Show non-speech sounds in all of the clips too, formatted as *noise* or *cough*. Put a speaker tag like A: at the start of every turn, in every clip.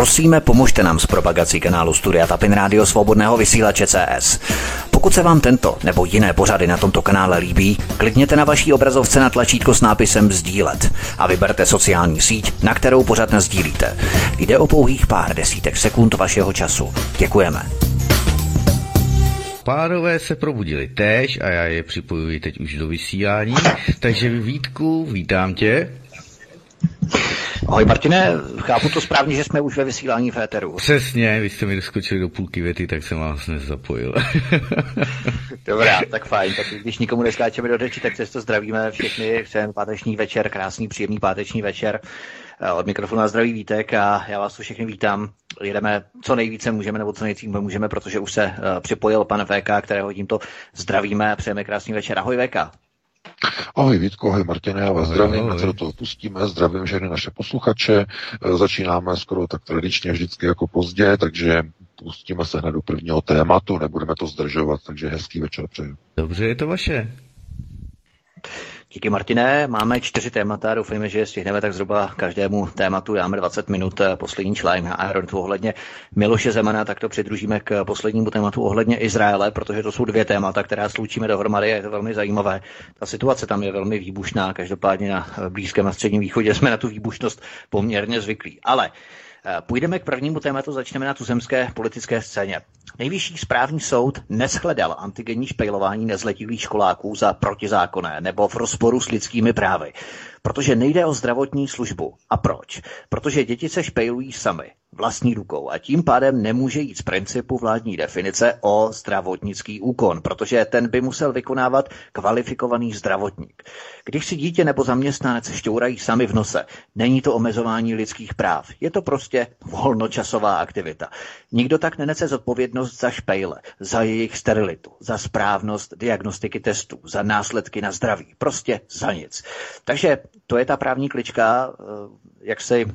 A: Prosíme, pomožte nám s propagací kanálu Studia Tapin Rádio Svobodného vysílače CS. Pokud se vám tento nebo jiné pořady na tomto kanále líbí, klikněte na vaší obrazovce na tlačítko s nápisem Sdílet a vyberte sociální síť, na kterou pořád sdílíte. Jde o pouhých pár desítek sekund vašeho času. Děkujeme.
B: Pánové se probudili též a já je připojuji teď už do vysílání. Takže Vítku, vítám tě.
A: Ahoj Martine, chápu to správně, že jsme už ve vysílání v éteru.
B: Přesně, vy jste mi doskočili do půlky věty, tak jsem vás nezapojil. *laughs*
A: Dobrá, tak fajn. Tak když nikomu neskáčeme do řeči, tak se to zdravíme všechny. Všem páteční večer, krásný, příjemný páteční večer. Eh, od mikrofonu na zdraví Vítek a já vás tu všechny vítám. Jedeme co nejvíce můžeme, nebo co nejvíce můžeme, protože už se uh, připojil pan VK, kterého tímto zdravíme a přejeme krásný večer. Ahoj VK.
C: Ahoj Vítko, ahoj Martine, já vás zdravím, se do toho pustíme, zdravím všechny naše posluchače, eh, začínáme skoro tak tradičně vždycky jako pozdě, takže pustíme se hned do prvního tématu, nebudeme to zdržovat, takže hezký večer přeju.
B: Dobře, je to vaše.
A: Díky Martine, máme čtyři témata, doufejme, že stihneme tak zhruba každému tématu, dáme 20 minut eh, poslední článek na Aeronetu ohledně Miloše Zemana, tak to přidružíme k poslednímu tématu ohledně Izraele, protože to jsou dvě témata, která slučíme dohromady a je to velmi zajímavé. Ta situace tam je velmi výbušná, každopádně na Blízkém a Středním východě jsme na tu výbušnost poměrně zvyklí. Ale Eh, půjdeme k prvnímu tématu, začneme na tuzemské politické scéně. Nejvyšší správní soud neschledal antigenní špejlování nezletilých školáků za protizákonné nebo v rozporu s lidskými právy, protože nejde o zdravotní službu. A proč? Protože děti se špejlují sami vlastní rukou a tím pádem nemůže jít z principu vládní definice o zdravotnický úkon, protože ten by musel vykonávat kvalifikovaný zdravotník. Když si dítě nebo zaměstnanec šťourají sami v nose, není to omezování lidských práv, je to prostě volnočasová aktivita. Nikdo tak nenese zodpovědnost za špejle, za jejich sterilitu, za správnost diagnostiky testů, za následky na zdraví, prostě za nic. Takže to je ta právní klička, eh, jak si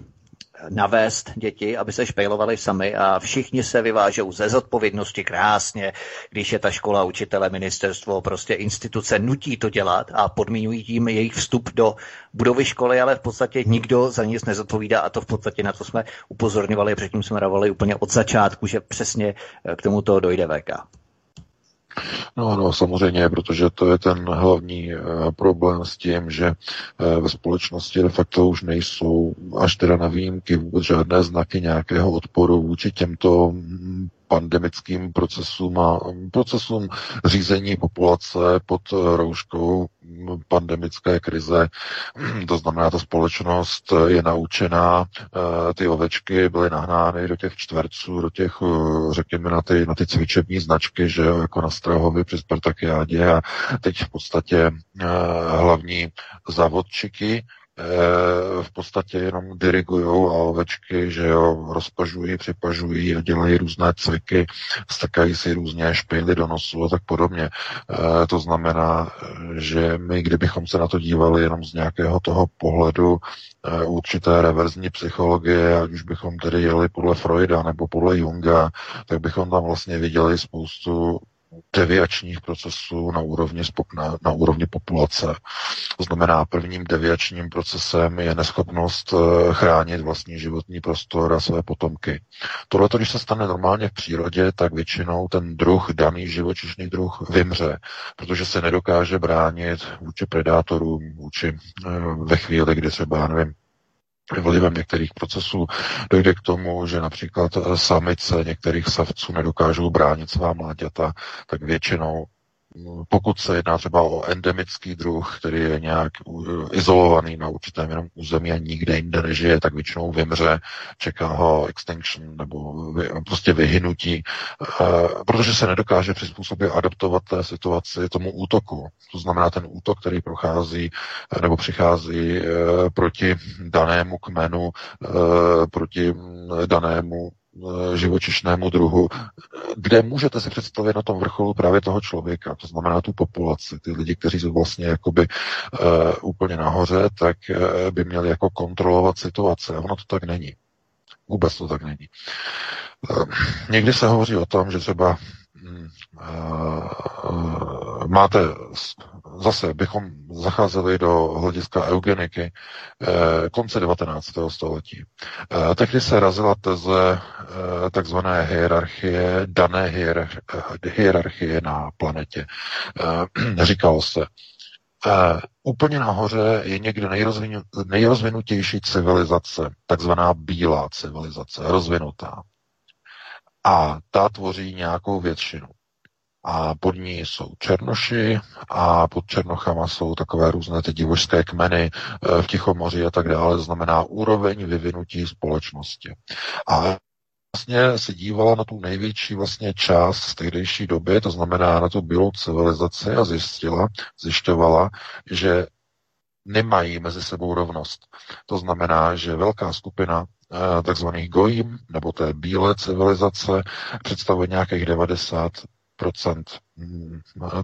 A: navést děti, aby se špejlovali sami a všichni se vyvážou ze zodpovědnosti krásně, když je ta škola, učitele, ministerstvo, prostě instituce nutí to dělat a podmínují tím jejich vstup do budovy školy, ale v podstatě nikdo za nic nezodpovídá a to v podstatě na to jsme upozorňovali, předtím jsme rovali úplně od začátku, že přesně k tomuto dojde VK.
C: No, no, samozřejmě, protože to je ten hlavní e, problém s tím, že e, ve společnosti de facto už nejsou až teda na výjimky vůbec žádné znaky nějakého odporu vůči těmto pandemickým procesům a procesům řízení populace pod rouškou pandemické krize. *clears throat* To znamená, ta společnost je naučená, eh, ty ovečky byly nahnány do těch čtverců, do těch, eh, řekněme, na ty, na ty cvičební značky, že jo, jako na Strahovi při Spartakiádě a teď v podstatě eh, hlavní závodčiky, Eh, v podstatě jenom dirigují a ovečky, že jo, rozpažují, připažují a dělají různé cviky, strkají si různě špejly do nosu a tak podobně. E, to znamená, že my, kdybychom se na to dívali jenom z nějakého toho pohledu e, určité reverzní psychologie, ať už bychom tedy jeli podle Freuda nebo podle Junga, tak bychom tam vlastně viděli spoustu deviačních procesů na úrovni, na, na úrovni populace. To znamená, prvním deviačním procesem je neschopnost eh, chránit vlastní životní prostor a své potomky. Tohle, když se stane normálně v přírodě, tak většinou ten druh, daný živočišný druh, vymře, protože se nedokáže bránit vůči predátorům, vůči eh, ve chvíli, kdy třeba, nevím, vlivem některých procesů. Dojde k tomu, že například samice některých savců nedokážou bránit svá mláďata, tak většinou pokud se jedná třeba o endemický druh, který je nějak izolovaný na určitém jenom území a nikde jinde nežije, tak většinou vymře, čeká ho extinction nebo prostě vyhynutí, eh, protože se nedokáže přizpůsobit adaptovat té situaci tomu útoku. To znamená ten útok, který prochází eh, nebo přichází eh, proti danému kmenu, proti mm, danému živočišnému druhu, kde můžete si představit na tom vrcholu právě toho člověka, to znamená tu populaci, ty lidi, kteří jsou vlastně jakoby uh, úplně nahoře, tak uh, by měli jako kontrolovat situace. Ono to tak není. Vůbec to tak není. Uh, někdy se hovoří o tom, že třeba hm, máte zase bychom zacházeli do hlediska eugeniky eh, konce 19. století. Eh, tehdy se razila teze eh, takzvané hierarchie, dané hierarchie na planetě. *clears throat* Říkalo se, úplně nahoře je někde nejrozvinu, nejrozvinutější civilizace, takzvaná bílá civilizace, rozvinutá. A ta tvoří nějakou většinu a pod ní jsou černoši a pod černochama jsou takové různé ty divožské kmeny eh, v Tichomoři a tak dále, znamená úroveň vyvinutí společnosti. A vlastně se dívala na tu největší vlastně část z tehdejší doby, to znamená na tu bílou civilizaci a zjistila, zjišťovala, že nemají mezi sebou rovnost. To znamená, že velká skupina eh, takzvaných gojím, nebo té bílé civilizace, představuje nějakých 90 procent mm,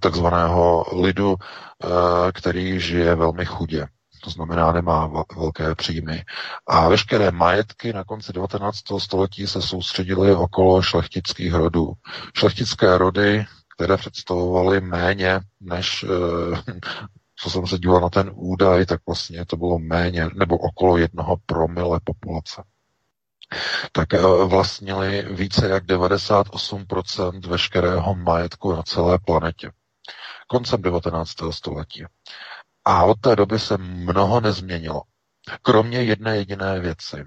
C: takzvaného lidu, eh, který žije velmi chudě. To znamená, nemá velké příjmy. A veškeré majetky na konci 19. století se soustředily okolo šlechtických rodů. Šlechtické rody, které představovaly méně než eh, co jsem se díval na ten údaj, tak vlastně to bylo méně nebo okolo jednoho promile populace tak eh, vlastnili více jak 98% veškerého majetku na celé planetě. Koncem 19. století. A od té doby se mnoho nezměnilo. Kromě jedné jediné věci.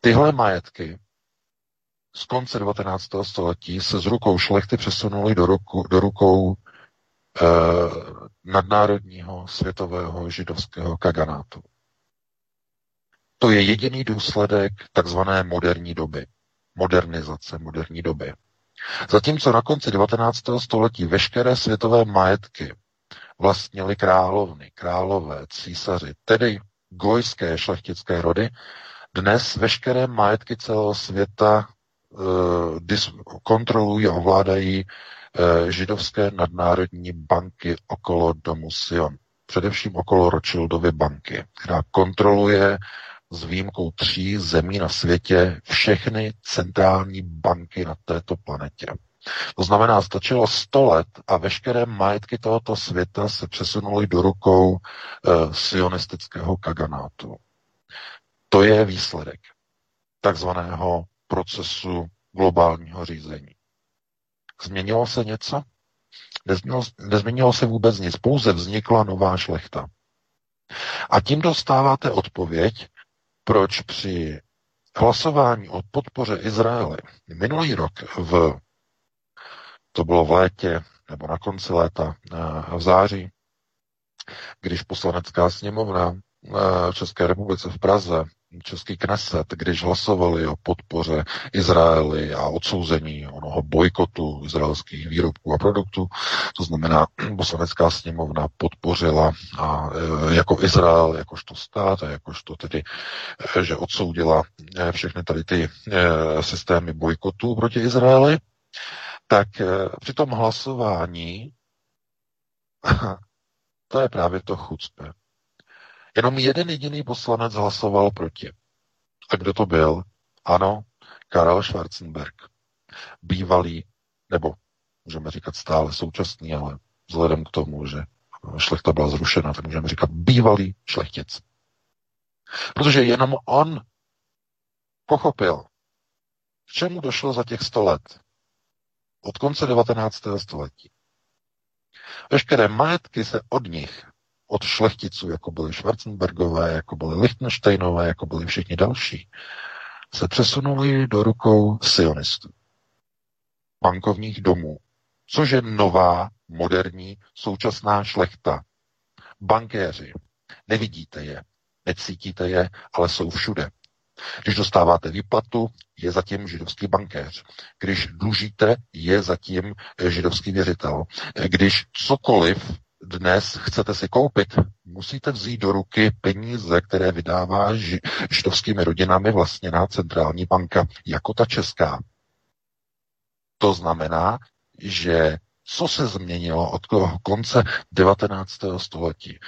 C: Tyhle majetky z konce 19. století se z rukou šlechty přesunuly do, ruku, do rukou eh, nadnárodního světového židovského kaganátu. To je jediný důsledek takzvané moderní doby. Modernizace moderní doby. Zatímco na konci 19. století veškeré světové majetky vlastnili královny, králové, císaři, tedy gojské šlechtické rody, dnes veškeré majetky celého světa uh, kontrolují a ovládají uh, židovské nadnárodní banky okolo domu Sion. Především okolo Rothschildovy banky, která kontroluje s výjimkou tří zemí na světě všechny centrální banky na této planetě. To znamená, stačilo 100 let a veškeré majetky tohoto světa se přesunuly do rukou e, sionistického kaganátu. To je výsledek takzvaného procesu globálního řízení. Změnilo se něco? Nezměnilo, nezměnilo se vůbec nic, pouze vznikla nová šlechta. A tím dostáváte odpověď proč při hlasování o podpoře Izraele minulý rok v to bylo v létě nebo na konci léta v září, když poslanecká sněmovna v České republice v Praze Český Kneset, když hlasovali o podpoře Izraeli a odsouzení onoho bojkotu izraelských výrobků a produktů, to znamená, *clears throat* poslanecká sněmovna podpořila a e, jako Izrael, jakožto stát a jakožto tedy, e, že odsoudila e, všechny tady ty systémy bojkotu proti Izraeli, tak při tom hlasování *laughs* to je právě to chucpe. Jenom jeden jediný poslanec hlasoval proti. A kdo to byl? Ano, Karel Schwarzenberg. Bývalý, nebo můžeme říkat stále současný, ale vzhledem k tomu, že šlechta byla zrušena, tak můžeme říkat bývalý šlechtic. Protože jenom on pochopil, k čemu došlo za těch sto let. Od konce 19. století. Veškeré majetky se od nich od šlechticů, jako byli Schwarzenbergové, jako byli Lichtensteinové, jako byli všichni další, se přesunuli do rukou sionistů, bankovních domů, což je nová, moderní, současná šlechta. Bankéři. Nevidíte je, necítíte je, ale jsou všude. Když dostáváte výplatu, je zatím židovský bankéř. Když dlužíte, je zatím židovský věřitel. Když cokoliv dnes chcete si koupit, musíte vzít do ruky peníze, které vydává židovskými rodinami vlastněná centrální banka, jako ta česká. To znamená, že co se změnilo od konce 19. století?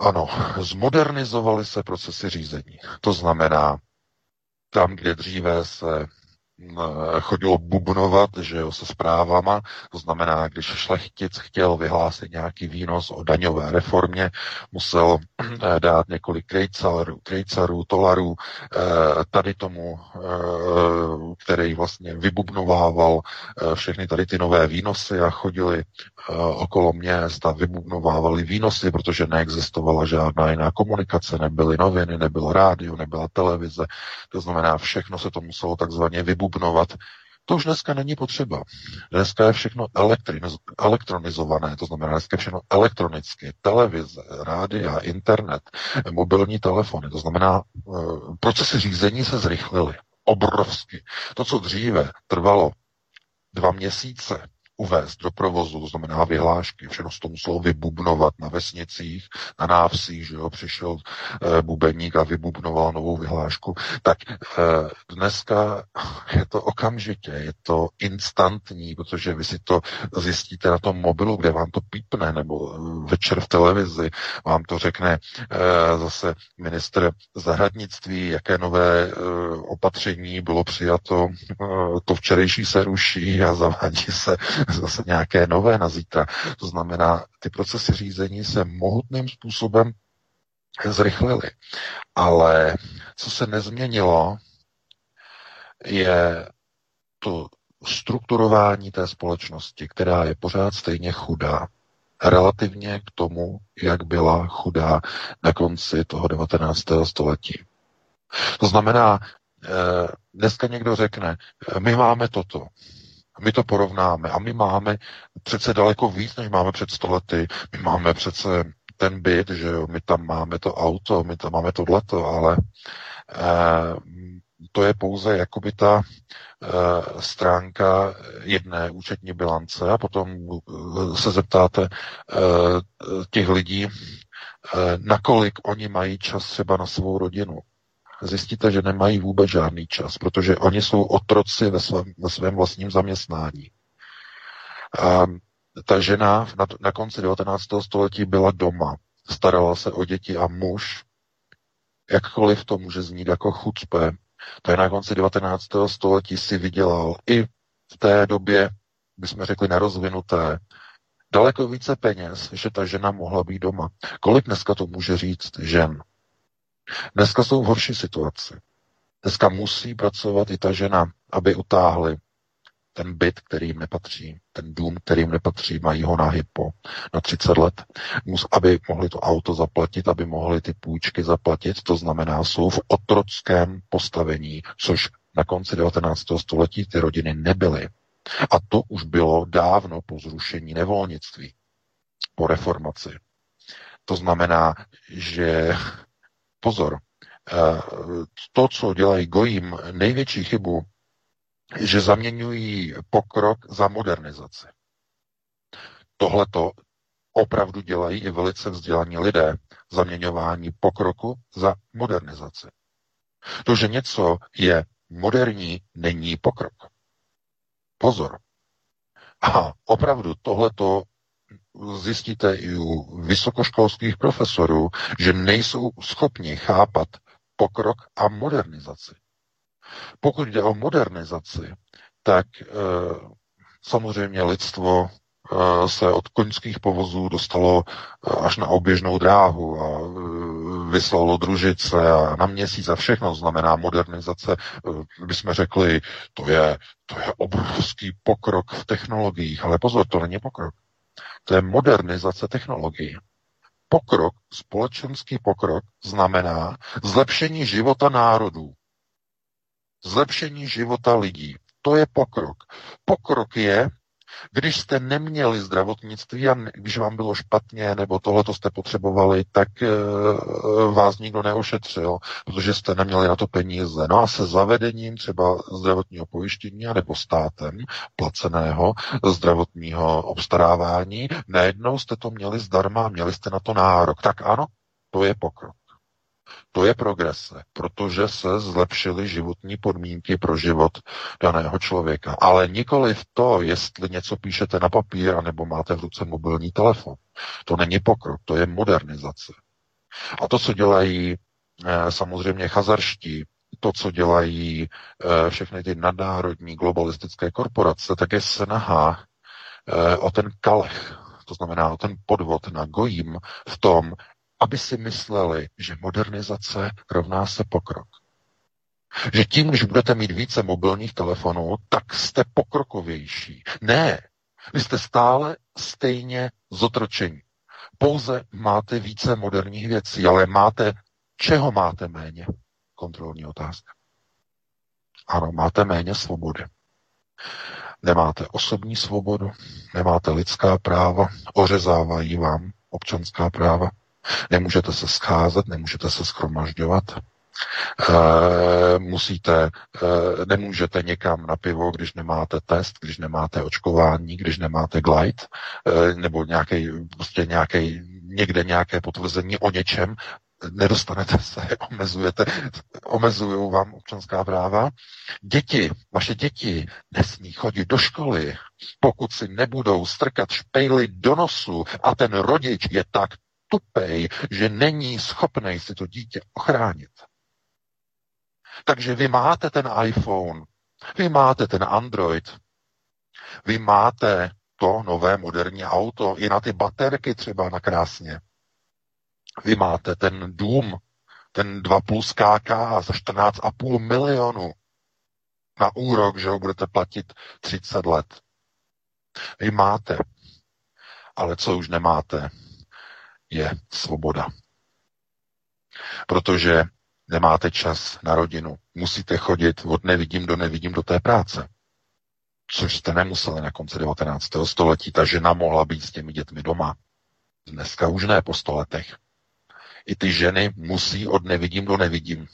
C: Ano, zmodernizovaly se procesy řízení. To znamená, tam, kde dříve se chodilo bubnovat, že jo, se zprávama, to znamená, když šlechtic chtěl vyhlásit nějaký výnos o daňové reformě, musel eh, dát několik krejcarů, krejcarů tolarů tady tomu, který vlastně vybubnovával všechny tady ty nové výnosy a chodili okolo měst a vybubnovávali výnosy, protože neexistovala žádná jiná komunikace, nebyly noviny, nebylo rádio, nebyla televize, to znamená, všechno se to muselo takzvaně vybubnovat. To už dneska není potřeba. Dneska je všechno elektronizované, to znamená dneska je všechno elektronicky. Televize, rádia, internet, mobilní telefony, to znamená eh, procesy řízení se zrychlily. Obrovsky. To, co dříve trvalo dva měsíce, uvést do provozu, to znamená vyhlášky, všechno to muselo vybubnovat na vesnicích, na návsích, že jo, přišel e, bubeník a vybubnoval novou vyhlášku, tak e, dneska je to okamžitě, je to instantní, protože vy si to zjistíte na tom mobilu, kde vám to pípne, nebo večer v televizi vám to řekne e, zase ministr zahradnictví, jaké nové e, opatření bylo přijato, e, to včerejší se ruší a zavádí se *laughs* zase nějaké nové na zítra. To znamená, ty procesy řízení se mohutným způsobem zrychlily. Ale co se nezměnilo, je to strukturování té společnosti, která je pořád stejně chudá, relativně k tomu, jak byla chudá na konci toho 19. století. To znamená, eh, dneska někdo řekne, my máme toto, my to porovnáme. A my máme přece daleko víc, než máme před stolety. My máme přece ten byt, že jo, my tam máme to auto, my tam máme tohleto, ale eh, to je pouze jakoby ta eh, stránka jedné účetní bilance. A potom eh, se zeptáte eh, těch lidí, eh, nakolik oni mají čas třeba na svou rodinu zjistíte, že nemají vůbec žádný čas, protože oni jsou otroci ve svém, ve svém vlastním zaměstnání. A ta žena na, na konci 19. století byla doma, starala se o děti a muž, jakkoliv to může znít jako chucpe, tak na konci 19. století si vydělal i v té době, bychom řekli nerozvinuté, daleko více peněz, že ta žena mohla být doma. Kolik dneska to může říct žen? Dneska jsou v horší situaci. Dneska musí pracovat i ta žena, aby utáhli ten byt, který jim nepatří, ten dům, který jim nepatří, mají ho na hypo na 30 let, mus, aby mohli to auto zaplatit, aby mohli ty půjčky zaplatit, to znamená, jsou v otrockém postavení, což na konci 19. století ty rodiny nebyly. A to už bylo dávno po zrušení nevolnictví, po reformaci. To znamená, že pozor, eh, to, co dělají gojím, největší chybu, že zaměňují pokrok za modernizaci. Tohle to opravdu dělají i velice vzdělaní lidé. Zaměňování pokroku za modernizaci. To, že něco je moderní, není pokrok. Pozor. A opravdu tohleto zjistíte i u vysokoškolských profesorů, že nejsou schopni chápat pokrok a modernizaci. Pokud jde o modernizaci, tak e, samozřejmě lidstvo e, se od koňských povozů dostalo e, až na oběžnou dráhu a e, vyslalo družice a na měsíc a všechno znamená modernizace. E, bychom řekli, to je, to je obrovský pokrok v technologiích, ale pozor, to není pokrok. To je modernizace technologií. Pokrok, společenský pokrok, znamená zlepšení života národů. Zlepšení života lidí. To je pokrok. Pokrok je když jste neměli zdravotnictví a když vám bylo špatně nebo tohle to jste potřebovali, tak e, vás nikdo neošetřil, protože jste neměli na to peníze. No a se zavedením třeba zdravotního pojištění nebo státem placeného zdravotního obstarávání, najednou jste to měli zdarma, měli jste na to nárok. Tak ano, to je pokrok. To je progrese, protože se zlepšily životní podmínky pro život daného člověka. Ale nikoli v to, jestli něco píšete na papír, anebo máte v ruce mobilní telefon. To není pokrok, to je modernizace. A to, co dělají eh, samozřejmě chazarští, to, co dělají všechny ty nadnárodní globalistické korporace, tak je snaha o ten kalech, to znamená o ten podvod na gojím v tom, aby si mysleli, že modernizace rovná se pokrok. Že tím, když budete mít více mobilních telefonů, tak jste pokrokovější. Ne, vy jste stále stejně zotročení. Pouze máte více moderních věcí, ale máte, čeho máte méně? Kontrolní otázka. Ano, máte méně svobody. Nemáte osobní svobodu, nemáte lidská práva, ořezávají vám občanská práva, nemůžete se scházet, nemůžete se schromažďovat, Uh, musíte, uh, nemůžete někam na pivo, když nemáte test, když nemáte očkování, když nemáte glide, uh, nebo nějaký, prostě nějaký, někde nějaké potvrzení o něčem, nedostanete se, *laughs* omezujete, omezují vám občanská práva. Děti, vaše děti nesmí chodit do školy, pokud si nebudou strkat špejly do nosu a ten rodič je tak tupej, že není schopný si to dítě ochránit. Takže vy máte ten iPhone, vy máte ten Android, vy máte to nové moderní auto, i na ty baterky třeba na krásně. Vy máte ten dům, ten 2 plus KK za 14,5 milionu na úrok, že ho budete platit 30 let. Vy máte, ale co už nemáte, je svoboda. Protože nemáte čas na rodinu. Musíte chodit od nevidím do nevidím do té práce. Což jste nemuseli na konci 19. století. Ta žena mohla být s těmi dětmi doma. Dneska už ne po sto letech. I ty ženy musí od nevidím do nevidím.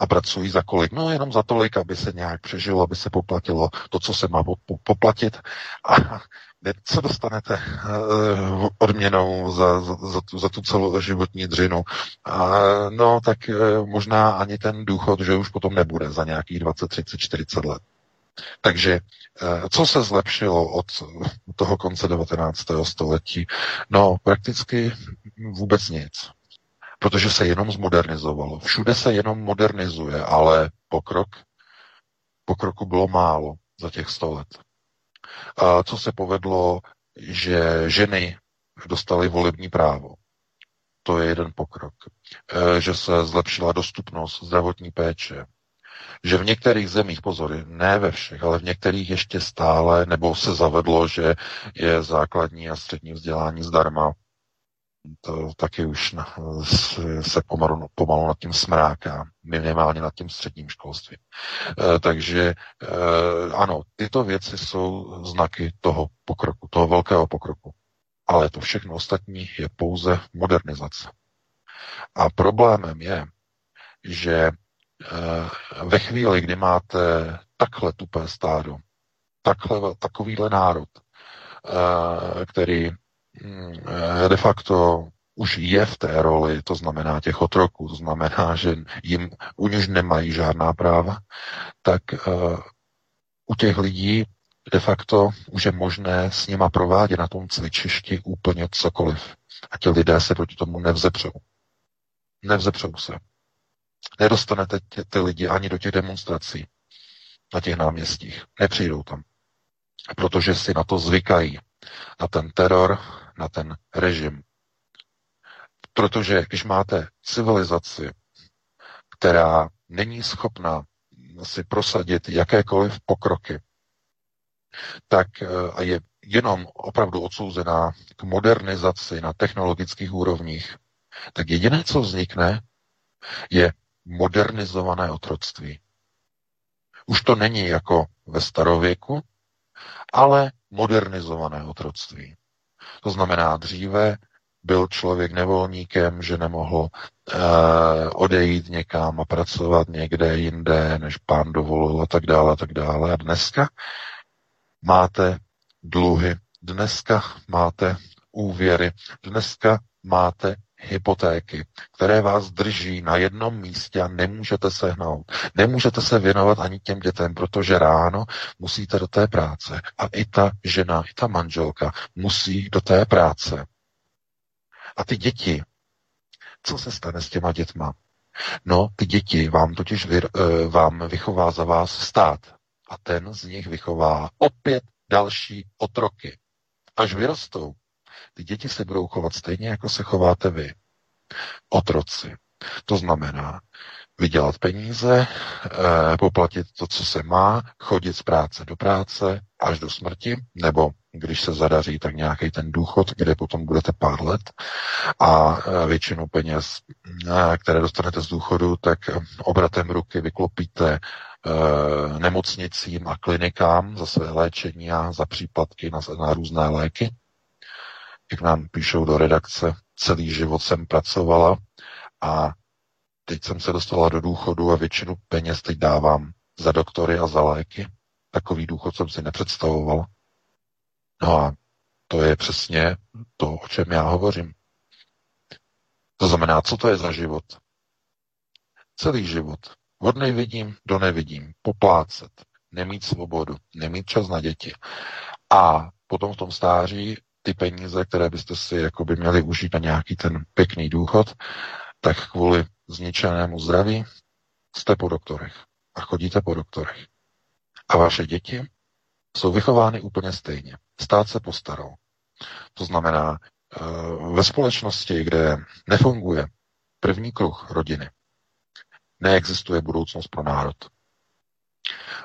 C: A pracují za kolik? No jenom za tolik, aby se nějak přežilo, aby se poplatilo to, co se má poplatit. A co dostanete uh, odměnou za, za, za, tu, za tu celou životní dřinu? A, no, tak uh, možná ani ten důchod, že už potom nebude za nějakých 20, 30, 40 let. Takže uh, co se zlepšilo od toho konce 19. století? No, prakticky vůbec nic. Protože se jenom zmodernizovalo. Všude se jenom modernizuje, ale pokrok, pokroku bylo málo za těch 100 let. A co se povedlo, že ženy dostaly volební právo. To je jeden pokrok. E, že se zlepšila dostupnost zdravotní péče. Že v některých zemích, pozor, ne ve všech, ale v některých ještě stále, nebo se zavedlo, že je základní a střední vzdělání zdarma to taky už na, se pomalu, pomalu nad tím smráká, minimálně nad tím středním školstvím. E, takže e, ano, tyto věci jsou znaky toho pokroku, toho velkého pokroku. Ale to všechno ostatní je pouze modernizace. A problémem je, že e, ve chvíli, kdy máte takhle tupé stádo, takhle, takovýhle národ, e, který de facto už je v té roli, to znamená těch otroků, to znamená, že jim už nemají žádná práva, tak uh, u těch lidí de facto už je možné s nima provádět na tom cvičišti úplně cokoliv. A ti lidé se proti tomu nevzepřou. Nevzepřou se. Nedostanete tě, ty lidi ani do těch demonstrací na těch náměstích. Nepřijdou tam. Protože si na to zvykají. Na ten teror, na ten režim. Protože když máte civilizaci, která není schopná si prosadit jakékoliv pokroky, tak eh, a je jenom opravdu odsouzená k modernizaci na technologických úrovních, tak jediné, co vznikne, je modernizované otroctví. Už to není jako ve starověku, ale modernizované otroctví. To znamená, dříve byl člověk nevolníkem, že nemohl e, odejít někam a pracovat někde jinde, než pán dovolil a tak dále a tak dále. A dneska máte dluhy, dneska máte úvěry, dneska máte hypotéky, které vás drží na jednom místě a nemůžete se hnout. Nemůžete se věnovat ani těm dětem, protože ráno musíte do té práce. A i ta žena, i ta manželka musí do té práce. A ty děti, co se stane s těma dětma? No, ty děti vám totiž vy, eh, vám vychová za vás stát. A ten z nich vychová opět další otroky. Až vyrostou, ty děti se budou chovat stejně, jako se chováte vy. Otroci. To znamená vydělat peníze, eh, poplatit to, co se má, chodit z práce do práce až do smrti, nebo když se zadaří, tak nějaký ten důchod, kde potom budete pár let a eh, většinu peněz, eh, které dostanete z důchodu, tak obratem ruky vyklopíte nemocnicím a klinikám za své léčení a za příplatky na, na různé léky. Jak nám píšou do redakce, celý život jsem pracovala a teď jsem se dostala do důchodu a většinu peněz teď dávám za doktory a za léky. Takový důchod jsem si nepředstavoval. No a to je přesně to, o čem já hovořím. To znamená, co to je za život? Celý život. Od nevidím do nevidím. Poplácet. Nemít svobodu. Nemít čas na děti. A potom v tom stáří ty peníze, které byste si jakoby měli užít na nějaký ten pěkný důchod, tak kvůli zničenému zdraví jste po doktorech a chodíte po doktorech. A vaše děti jsou vychovány úplně stejně. Stát se postaral. To znamená, eh, ve společnosti, kde nefunguje první kruh rodiny, neexistuje budoucnost pro národ.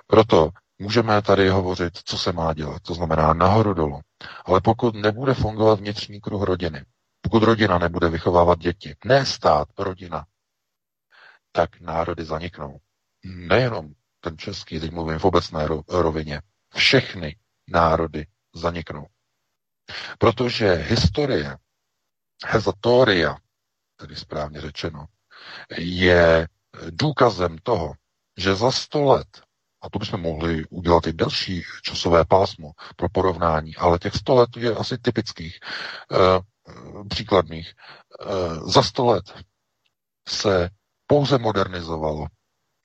C: Proto můžeme tady hovořit, co se má dělat, to znamená nahoru dolů. Ale pokud nebude fungovat vnitřní kruh rodiny, pokud rodina nebude vychovávat děti, ne stát, rodina, tak národy zaniknou. Nejenom ten český, teď mluvím v obecné rovině, všechny národy zaniknou. Protože historie, hezatoria, tedy správně řečeno, je důkazem toho, že za sto let, a to bychom mohli udělat i delší časové pásmo pro porovnání, ale těch sto let je asi typických, e, příkladných. E, za sto let se pouze modernizovalo.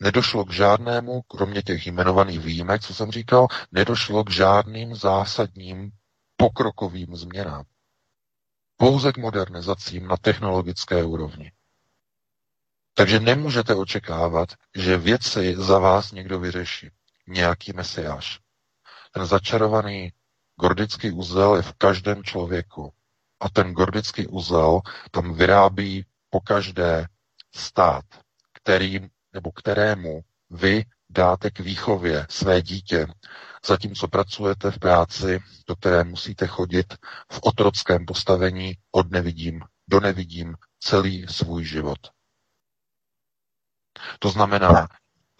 C: Nedošlo k žádnému, kromě těch jmenovaných výjimek, co jsem říkal, nedošlo k žádným zásadním pokrokovým změnám. Pouze k modernizacím na technologické úrovni. Takže nemůžete očekávat, že věci za vás někdo vyřeší. Nějaký mesiáš. Ten začarovaný gordický úzel je v každém člověku. A ten gordický úzel tam vyrábí po každé stát, kterým, nebo kterému vy dáte k výchově své dítě, zatímco pracujete v práci, do které musíte chodit v otrockém postavení od nevidím do nevidím celý svůj život. To znamená,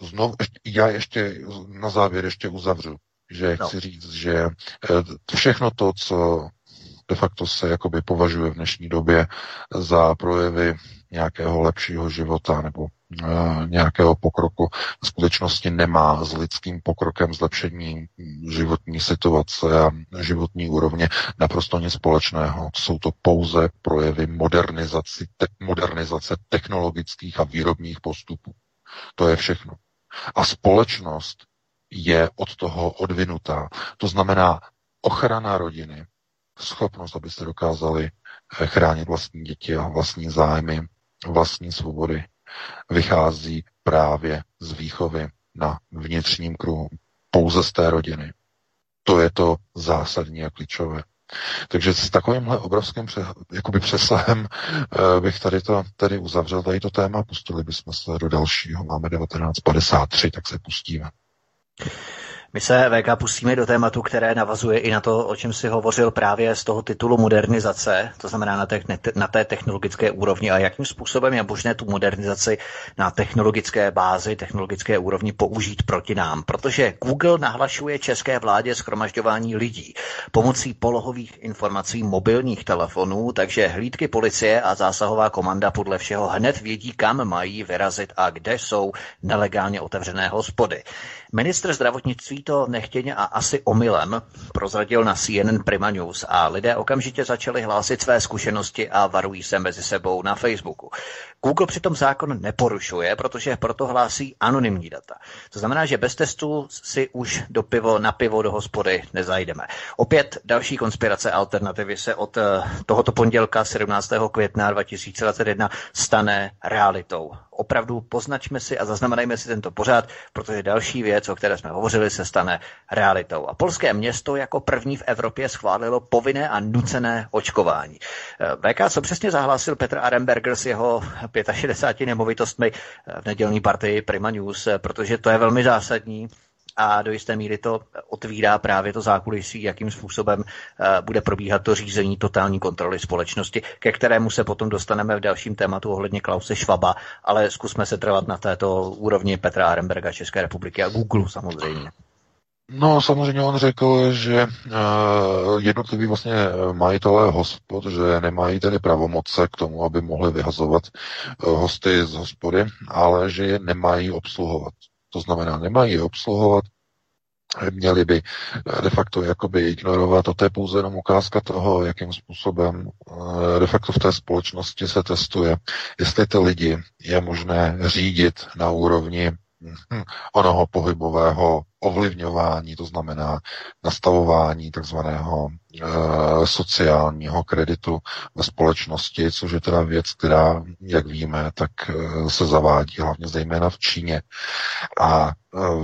C: znovu, já ještě na závěr ještě uzavřu, že no. chci říct, že eh, všechno to, co de facto se jakoby považuje v dnešní době za projevy nějakého lepšího života nebo nějakého pokroku. V skutečnosti nemá s lidským pokrokem zlepšení životní situace a životní úrovně naprosto nic společného. Jsou to pouze projevy modernizace, te, modernizace technologických a výrobních postupů. To je všechno. A společnost je od toho odvinutá. To znamená ochrana rodiny, schopnost, abyste dokázali eh, chránit vlastní děti a vlastní zájmy, vlastní svobody, vychází právě z výchovy na vnitřním kruhu, pouze z té rodiny. To je to zásadní a klíčové. Takže s takovýmhle obrovským pře, jakoby přesahem eh, bych tady to tady uzavřel tady to téma, pustili bychom se do dalšího. Máme 1953, tak se pustíme.
A: My se VK pustíme do tématu, které navazuje i na to, o čem si hovořil právě z toho titulu modernizace, to znamená na té, na té technologické úrovni a jakým způsobem je možné tu modernizaci na technologické bázi, technologické úrovni použít proti nám. Protože Google nahlašuje české vládě schromažďování lidí pomocí polohových informací mobilních telefonů, takže hlídky policie a zásahová komanda podle všeho hned vědí, kam mají vyrazit a kde jsou nelegálně otevřené hospody. Ministr zdravotnictví to nechtěně a asi omylem prozradil na CNN Prima News a lidé okamžitě začali hlásit své zkušenosti a varují se mezi sebou na Facebooku. Google přitom zákon neporušuje, protože proto hlásí anonymní data. To znamená, že bez testu si už do pivo, na pivo do hospody nezajdeme. Opět další konspirace alternativy se od eh, tohoto pondělka 17. května 2021 stane realitou opravdu poznačme si a zaznamenajme si tento pořád, protože další věc, o které jsme hovořili, se stane realitou. A polské město jako první v Evropě schválilo povinné a nucené očkování. VK, co přesně zahlásil Petr Aremberger s jeho 65 nemovitostmi v nedělní partii Prima News, protože to je velmi zásadní a do jisté míry to otvírá právě to zákulisí, jakým způsobem eh, bude probíhat to řízení totální kontroly společnosti, ke kterému se potom dostaneme v dalším tématu ohledně Klause Švaba, ale zkusme se trvat na této úrovni Petra Aremberga České republiky a Google samozřejmě.
C: No, samozřejmě on řekl, že uh, jednotliví vlastně majitelé hospod, že nemají tedy pravomoce k tomu, aby mohli vyhazovat uh, hosty z hospody, ale že je nemají obsluhovat. To znamená, nemají obsluhovat, měli by de facto jakoby ignorovat. To je pouze jenom ukázka toho, jakým způsobem eh, de facto v té společnosti se testuje, jestli ty lidi je možné řídit na úrovni *laughs* onoho pohybového ovlivňování, to znamená nastavování takzvaného e, sociálního kreditu ve společnosti, což je teda věc, která, jak víme, tak e, se zavádí hlavně zejména v Číně. A e,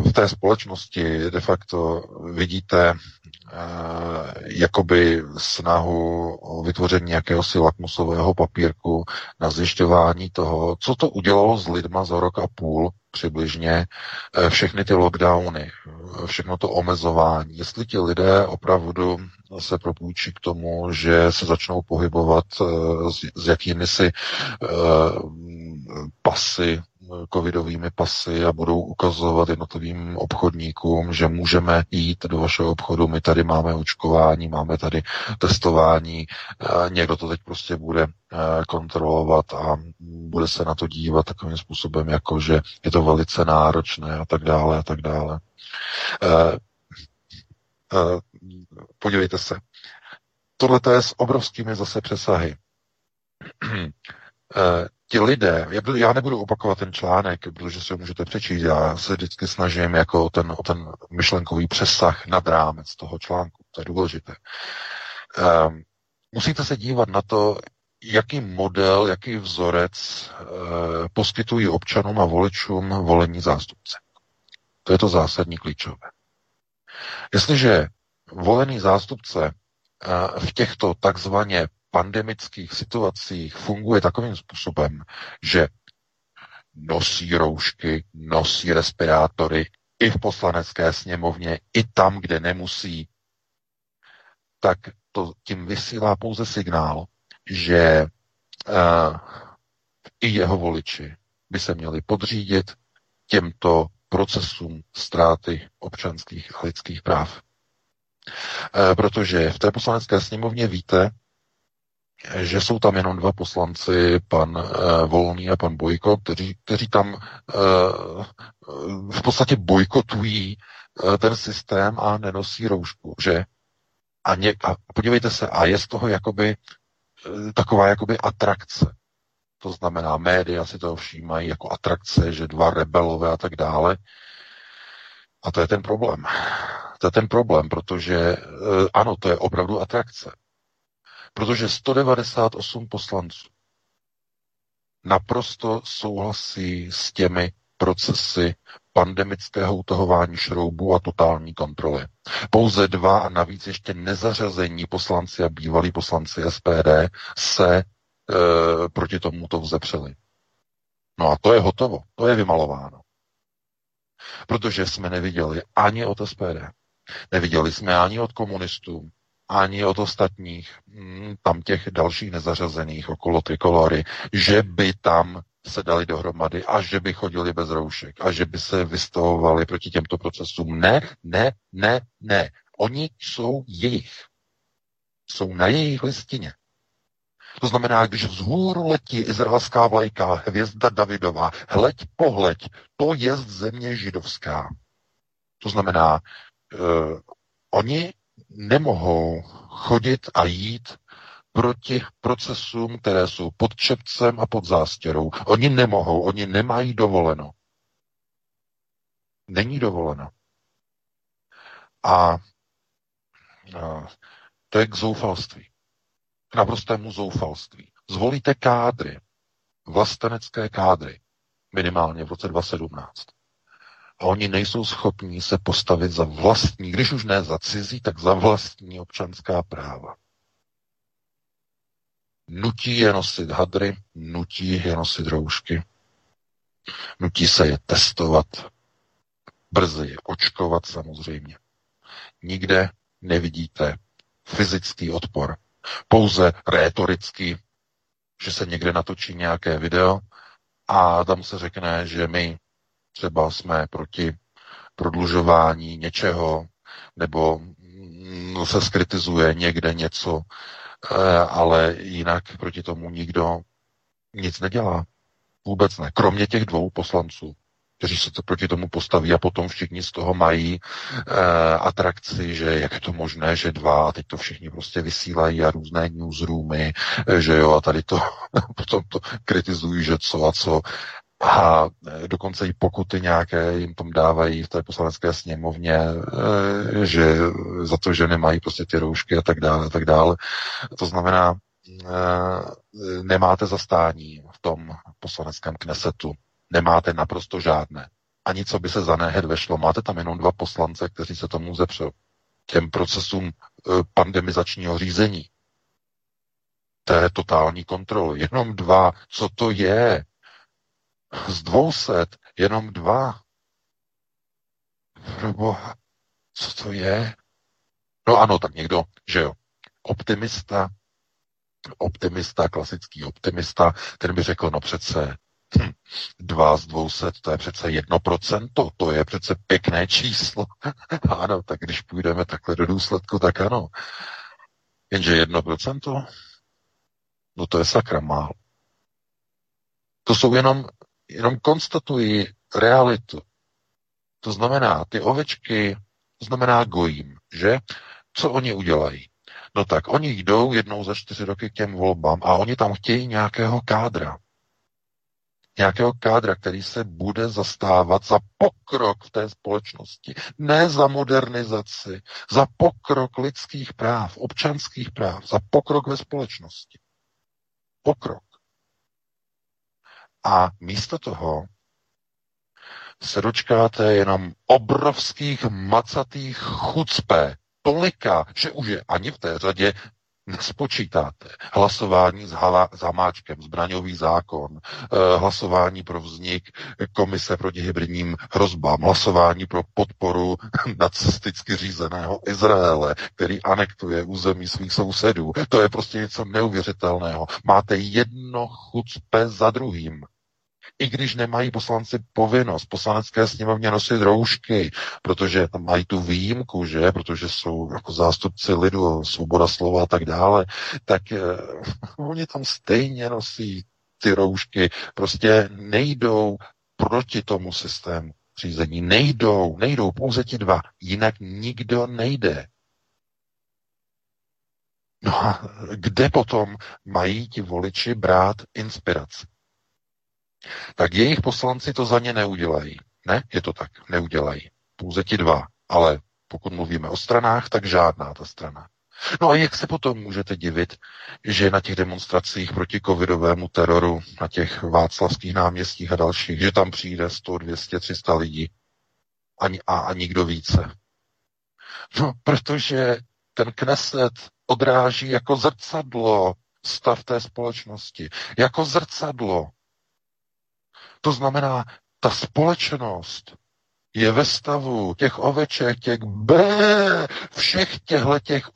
C: v té společnosti de facto vidíte e, jakoby snahu o vytvoření jakéhosi lakmusového papírku na zjišťování toho, co to udělalo s lidma za rok a půl přibližně všechny ty lockdowny, všechno to omezování, jestli ti lidé opravdu se propůjčí k tomu, že se začnou pohybovat eh, s, jakými si pasy covidovými pasy a budou ukazovat jednotlivým obchodníkům, že můžeme jít do vašeho obchodu, my tady máme očkování, máme tady testování, někdo to teď prostě bude kontrolovat a bude se na to dívat takovým způsobem, jako že je to velice náročné a tak dále a tak dále. Podívejte se. Tohle je s obrovskými zase přesahy *clears throat* ti lidé, já nebudu opakovat ten článek, protože si ho můžete přečíst, já se vždycky snažím jako o ten, o ten myšlenkový přesah nad rámec toho článku, to je důležité. Um, musíte se dívat na to, jaký model, jaký vzorec uh, poskytují občanům a voličům volení zástupce. To je to zásadní klíčové. Jestliže volený zástupce uh, v těchto takzvaně pandemických situacích funguje takovým způsobem, že nosí roušky, nosí respirátory i v poslanecké sněmovně, i tam, kde nemusí, tak to tím vysílá pouze signál, že uh, i jeho voliči by se měli podřídit těmto procesům ztráty občanských a lidských práv. Uh, protože v té poslanecké sněmovně víte, že jsou tam jenom dva poslanci, pan uh, Volný a pan Bojko, kteří, kteří tam uh, v podstatě bojkotují uh, ten systém a nenosí roušku, že? A, ně, a podívejte se, a je z toho jakoby taková jakoby atrakce. To znamená, média si to všímají jako atrakce, že dva rebelové a tak dále. A to je ten problém. To je ten problém, protože ano, to je opravdu atrakce. Protože 198 poslanců naprosto souhlasí s těmi procesy pandemického utahování šroubů a totální kontroly. Pouze dva a navíc ještě nezařazení poslanci a bývalí poslanci SPD se e, proti tomuto vzepřeli. No a to je hotovo, to je vymalováno. Protože jsme neviděli ani od SPD, neviděli jsme ani od komunistů, ani od ostatních, mm, tam těch dalších nezařazených okolo trikolory, že by tam se dali dohromady a že by chodili bez roušek a že by se vystavovali proti těmto procesům. Ne, ne, ne, ne. Oni jsou jejich. Jsou na jejich listině. To znamená, když vzhůru letí izraelská vlajka, hvězda Davidová, hleď pohleď, to je země židovská. To znamená, uh, oni nemohou chodit a jít proti procesům, které jsou pod čepcem a pod zástěrou. Oni nemohou, oni nemají dovoleno. Není dovoleno. A, a to je k zoufalství. K naprostému zoufalství. Zvolíte kádry, vlastenecké kádry, minimálně v roce 2017. A oni nejsou schopní se postavit za vlastní, když už ne za cizí, tak za vlastní občanská práva. Nutí je nosit hadry, nutí je nosit roušky, nutí se je testovat, brzy je očkovat samozřejmě. Nikde nevidíte fyzický odpor. Pouze rétoricky, že se někde natočí nějaké video a tam se řekne, že my třeba jsme proti prodlužování něčeho, nebo se skritizuje někde něco, eh, ale jinak proti tomu nikdo nic nedělá. Vůbec ne. Kromě těch dvou poslanců, kteří se to proti tomu postaví a potom všichni z toho mají uh, atrakci, že jak je to možné, že dva a teď to všichni prostě vysílají a různé newsroomy, eh, že jo, a tady to *laughs* potom to kritizují, že co a co. A eh, dokonce i pokuty nějaké jim tom dávají v té poslanecké sněmovně, že za to, že nemají prostě ty roušky a tak dále, a tak dále. To znamená, nemáte zastání v tom poslaneckém knesetu nemáte naprosto žádné. Ani co by se za nehed vešlo. Máte tam jenom dva poslance, kteří se tomu zepřou. Těm procesům e, pandemizačního řízení. Té totální kontroly. Jenom dva. Co to je? Z dvouset jenom dva. Proboha, co to je? No ano, tak někdo, že jo, optimista, optimista, klasický optimista, ten by řekl, no přece Hm, dva z dvouset, to je přece jedno procento, to je přece pěkné číslo. *laughs* ano, tak když půjdeme takhle do důsledku, tak ano. Jenže jedno procento, no to je sakra málo. To jsou jenom, jenom konstatují realitu. To znamená, ty ovečky, to znamená gojím, že? Co oni udělají? No tak oni jdou jednou za čtyři roky k těm volbám a oni tam chtějí nějakého kádra nějakého kádra, který se bude zastávat za pokrok v té společnosti, ne za modernizaci, za pokrok lidských práv, občanských práv, za pokrok ve společnosti. Pokrok. A místo toho se dočkáte jenom obrovských macatých chucpé, tolika, že už je ani v té řadě nespočítáte hlasování s, hala, s Hamáčkem, zbraňový zákon, eh, hlasování pro vznik komise proti hybridním hrozbám, hlasování pro podporu *laughs* nacisticky řízeného Izraele, který anektuje území svých sousedů. To je prostě něco neuvěřitelného. Máte jedno chucpe za druhým i když nemají poslanci povinnost poslanecké sněmovně nosit roušky, protože tam mají tu výjimku, že, protože jsou jako zástupci lidu, svoboda slova a tak dále, tak uh, *laughs* oni tam stejně nosí ty roušky, prostě nejdou proti tomu systému řízení. Nejdou, nejdou pouze ti dva, jinak nikdo nejde. No a kde potom mají ti voliči brát inspiraci? Tak jejich poslanci to za ně neudělají. Ne, je to tak, neudělají. Pouze ti dva. Ale pokud mluvíme o stranách, tak žádná ta strana. No a jak se potom můžete divit, že na těch demonstracích proti covidovému teroru, na těch václavských náměstích a dalších, že tam přijde 100, 200, 300 lidí ani, a, a nikdo více. No, protože ten Kneset odráží jako zrcadlo stav té společnosti. Jako zrcadlo. To znamená, ta společnost je ve stavu těch oveček, těch B, všech těchto těch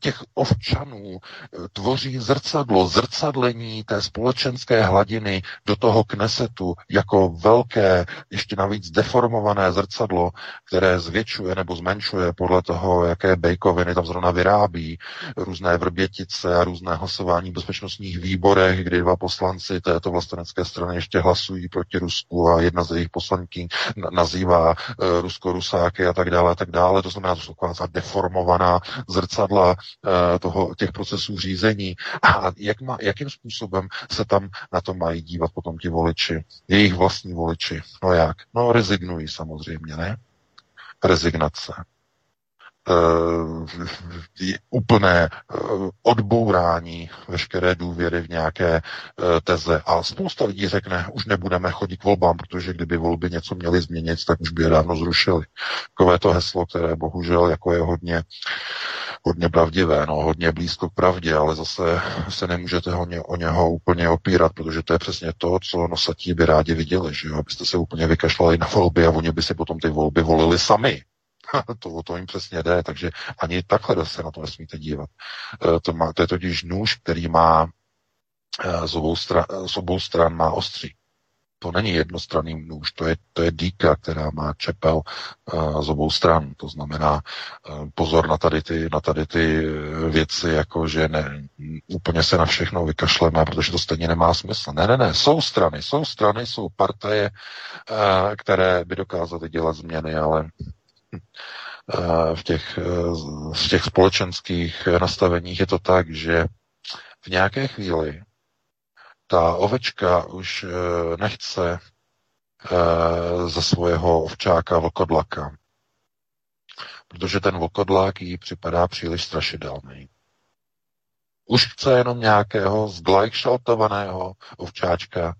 C: těch ovčanů eh, tvoří zrcadlo, zrcadlení té společenské hladiny do toho knesetu jako velké, ještě navíc deformované zrcadlo, které zvětšuje nebo zmenšuje podle toho, jaké bejkoviny tam zrovna vyrábí, různé vrbětice a různé hlasování v bezpečnostních výborech, kdy dva poslanci této vlastenecké strany ještě hlasují proti Rusku a jedna z jejich poslanky nazývá uh, Rusko-Rusáky a tak dále a tak dále. To znamená, to jsou taková deformovaná zrcadla toho, těch procesů řízení. A jak má, jakým způsobem se tam na to mají dívat potom ti voliči, jejich vlastní voliči? No jak? No rezignují samozřejmě, ne? Rezignace. Uh, úplné uh, odbourání veškeré důvěry v nějaké uh, teze. A spousta lidí řekne, už nebudeme chodit k volbám, protože kdyby volby něco měly změnit, tak už by je dávno zrušili. Takové to heslo, které bohužel jako je hodně hodně pravdivé, no, hodně blízko k pravdě, ale zase se nemůžete ho o něho úplně opírat, protože to je přesně to, co nosatí by rádi viděli, že jo, abyste se úplně vykašlali na volby a oni by si potom ty volby volili sami. *laughs* to to jim přesně jde, takže ani takhle se na to nesmíte dívat. E, to, má, to je totiž nůž, který má e, z obou, stran, z obou stran má ostří. To není jednostranný nůž, to je, to je dýka, která má čepel uh, z obou stran. To znamená uh, pozor na tady, ty, na tady ty věci, jako že ne, úplně se na všechno vykašleme, protože to stejně nemá smysl. Ne, ne, ne, jsou strany, jsou strany, jsou partaje, uh, které by dokázaly dělat změny, ale v těch, v těch společenských nastaveních je to tak, že v nějaké chvíli ta ovečka už eh, nechce eh, ze svého ovčáka vlkodlaka, protože ten vlkodlak jí připadá příliš strašidelný. Už chce jenom nějakého zglajšaltovaného ovčáčka,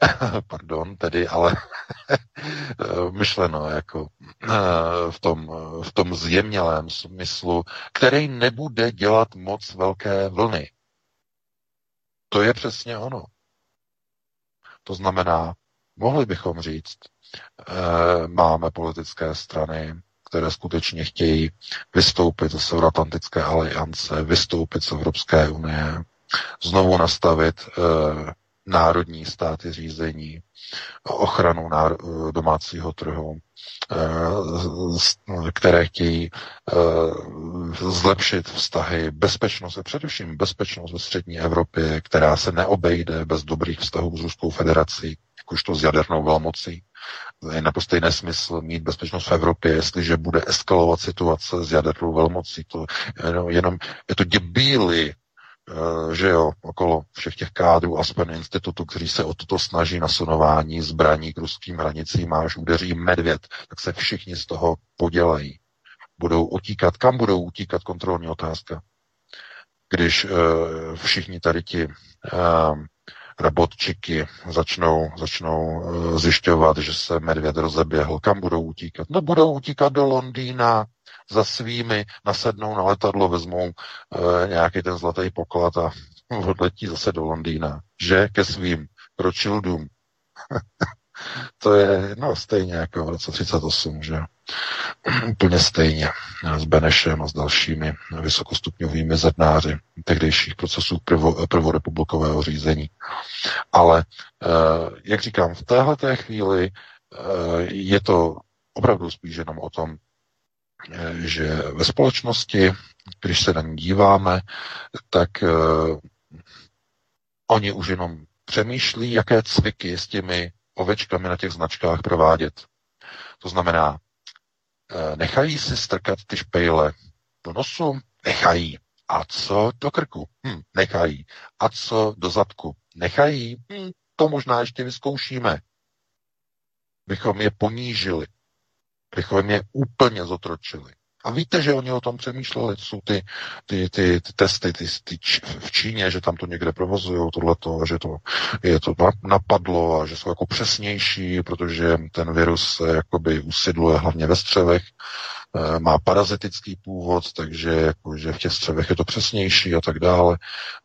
C: *laughs* pardon, tedy, ale *laughs* myšleno jako eh, v tom, v tom zjemnělém smyslu, který nebude dělat moc velké vlny. To je přesně ono. To znamená, mohli bychom říct, eh, máme politické strany, které skutečně chtějí vystoupit ze Severoatlantické aliance, vystoupit z Evropské unie, znovu nastavit eh, národní státy řízení, ochranu domácího trhu, eh, které chtějí eh, zlepšit vztahy, bezpečnost, a především bezpečnost ve střední Evropě, která se neobejde bez dobrých vztahů s Ruskou federací, jakožto s jadernou velmocí. Je naprosto nesmysl mít bezpečnost v Evropě, jestliže bude eskalovat situace s jadernou velmocí. To jenom, jenom je to děbíly Eh, že jo, okolo všech těch kádrů Aspen institutu, kteří se o toto snaží nasunování zbraní k ruským hranicím, a až udeří medvěd, tak se všichni z toho podělají. Budou utíkat, kam budou utíkat, kontrolní otázka. Když uh, všichni tady ti uh, robotčiky začnou, začnou uh, zjišťovat, že se medvěd rozeběhl, kam budou utíkat? No budou utíkat do Londýna, za svými, nasednou na letadlo, vezmou e, nějaký ten zlatý poklad a *laughs* odletí zase do Londýna. Že ke svým Rothschildům. *laughs* to je no, stejně jako v roce 38, že *clears throat* úplně stejně s Benešem a s dalšími vysokostupňovými zednáři tehdejších procesů prvo, prvorepublikového řízení. Ale, eh, jak říkám, v téhle té chvíli eh, je to opravdu spíš jenom o tom, že ve společnosti, když se na ní díváme, tak uh, oni už jenom přemýšlí, jaké cviky s těmi ovečkami na těch značkách provádět. To znamená, uh, nechají si strkat ty špejle do nosu? Nechají. A co do krku? Hm, nechají. A co do zadku? Nechají. Hm, to možná ještě vyzkoušíme. Bychom je ponížili bychom je úplně zotročili. A víte, že oni o tom přemýšleli, jsou ty, ty, ty, ty testy ty, ty č, v Číně, že tam to někde provozují, tohleto, že to je to napadlo a že jsou jako přesnější, protože ten virus se jakoby usidluje hlavně ve střevech, e, má parazitický původ, takže jako, že v těch střevech je to přesnější a tak dále,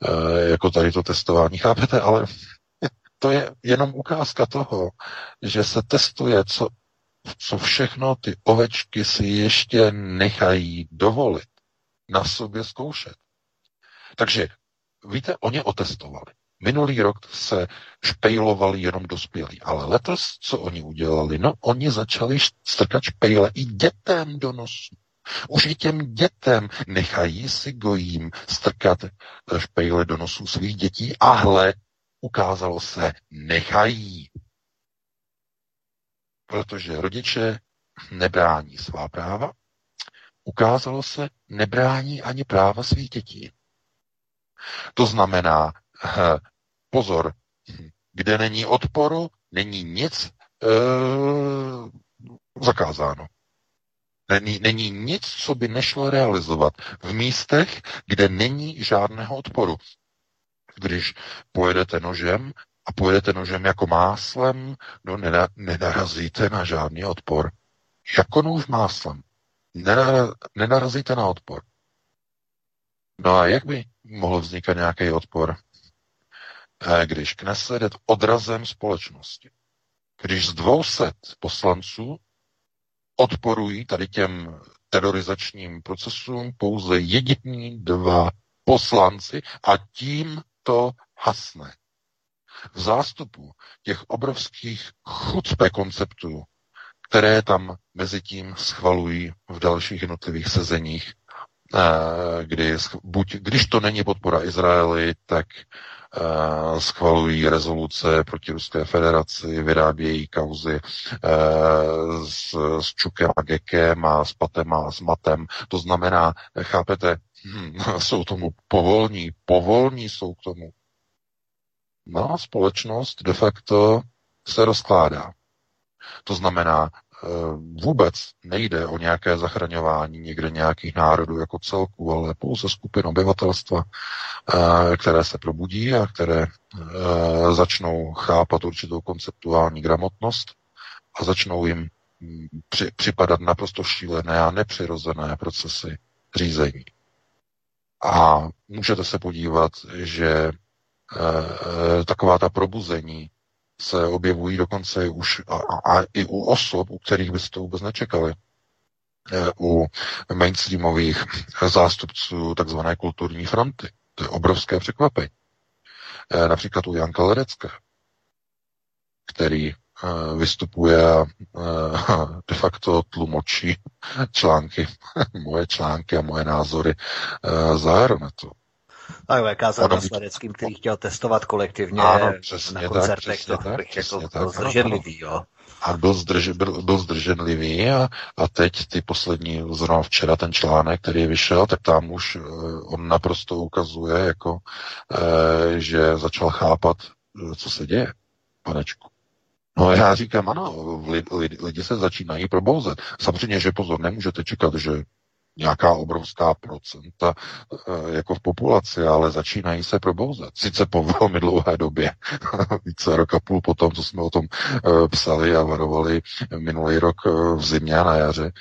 C: e, jako tady to testování, chápete, ale *laughs* to je jenom ukázka toho, že se testuje, co co všechno ty ovečky si ještě nechají dovolit. na sobě zkoušet. Takže víte, oni otestovali. Minulý rok se špejlovali jenom dospělí, ale letos, co oni udělali? No, oni začali strkat špejle i dětem do nosu. Už i těm dětem nechají si gojím strkat špejle do nosů svých dětí a hle, ukázalo se, nechají. Protože rodiče nebrání svá práva, ukázalo se, nebrání ani práva svých dětí. To znamená, pozor, kde není odporu, není nic e, zakázáno. Není, není nic, co by nešlo realizovat v místech, kde není žádného odporu. Když pojedete nožem a pojedete nožem jako máslem, no nenarazíte na žádný odpor. Jako nůž máslem. Nenarazíte na odpor. No a jak by mohl vznikat nějaký odpor? Eh, když Kneset odrazem společnosti. Když z 200 poslanců odporují tady těm terorizačním procesům pouze jediní dva poslanci a tím to hasne. V zástupu těch obrovských chucpe konceptů, které tam mezi tím schvalují v dalších jednotlivých sezeních, eh, kdy buď, když to není podpora Izraeli, tak uh, schvalují rezoluce proti Ruské federaci, vyrábějí kauzy uh, s, s Čukem a Gekem a s Patem a s Matem. To znamená, chápete, hm, *laughs* jsou tomu povolní, povolní jsou k tomu. No a společnost de facto se rozkládá. To znamená, Eh, vůbec nejde o nějaké zachraňování někde nějakých národů jako celku, ale pouze skupin obyvatelstva, eh, které se probudí a které eh, začnou chápat určitou konceptuální gramotnost a začnou jim hm, při, připadat naprosto šílené a nepřirozené procesy řízení. A můžete se podívat, že taková ta probuzení se objevují dokonce už a, a, a i u osob, u kterých byste to vůbec nečekali. E, u mainstreamových zástupců takzvané kulturní fronty. To je obrovské překvapení. Například u Janka Ledecké, který vystupuje a *laughs* de facto tlumočí články, *laughs* moje články a moje názory za Aeronetu.
A: Tak kázal na Sladeckým, který chtěl testovat kolektivně ano, přesně na koncertech,
C: tak, to bych
A: byl zdrženlivý, jo.
C: A byl, zdrž, byl, byl zdrženlivý a, a teď ty poslední, zrovna včera ten článek, který vyšel, tak tam už uh, on naprosto ukazuje, jako, uh, že začal chápat, uh, co se děje, panečku. No já říkám, ano, lidi, lidi se začínají probouzet. Samozřejmě, že pozor, nemůžete čekat, že nějaká obrovská procenta eh, jako v populaci, ale začínají se probouzet. Sice po *laughs* velmi dlouhé době, *laughs* více rok a půl potom, co jsme o tom eh, psali a varovali minulý rok eh, v zimě a na jaře,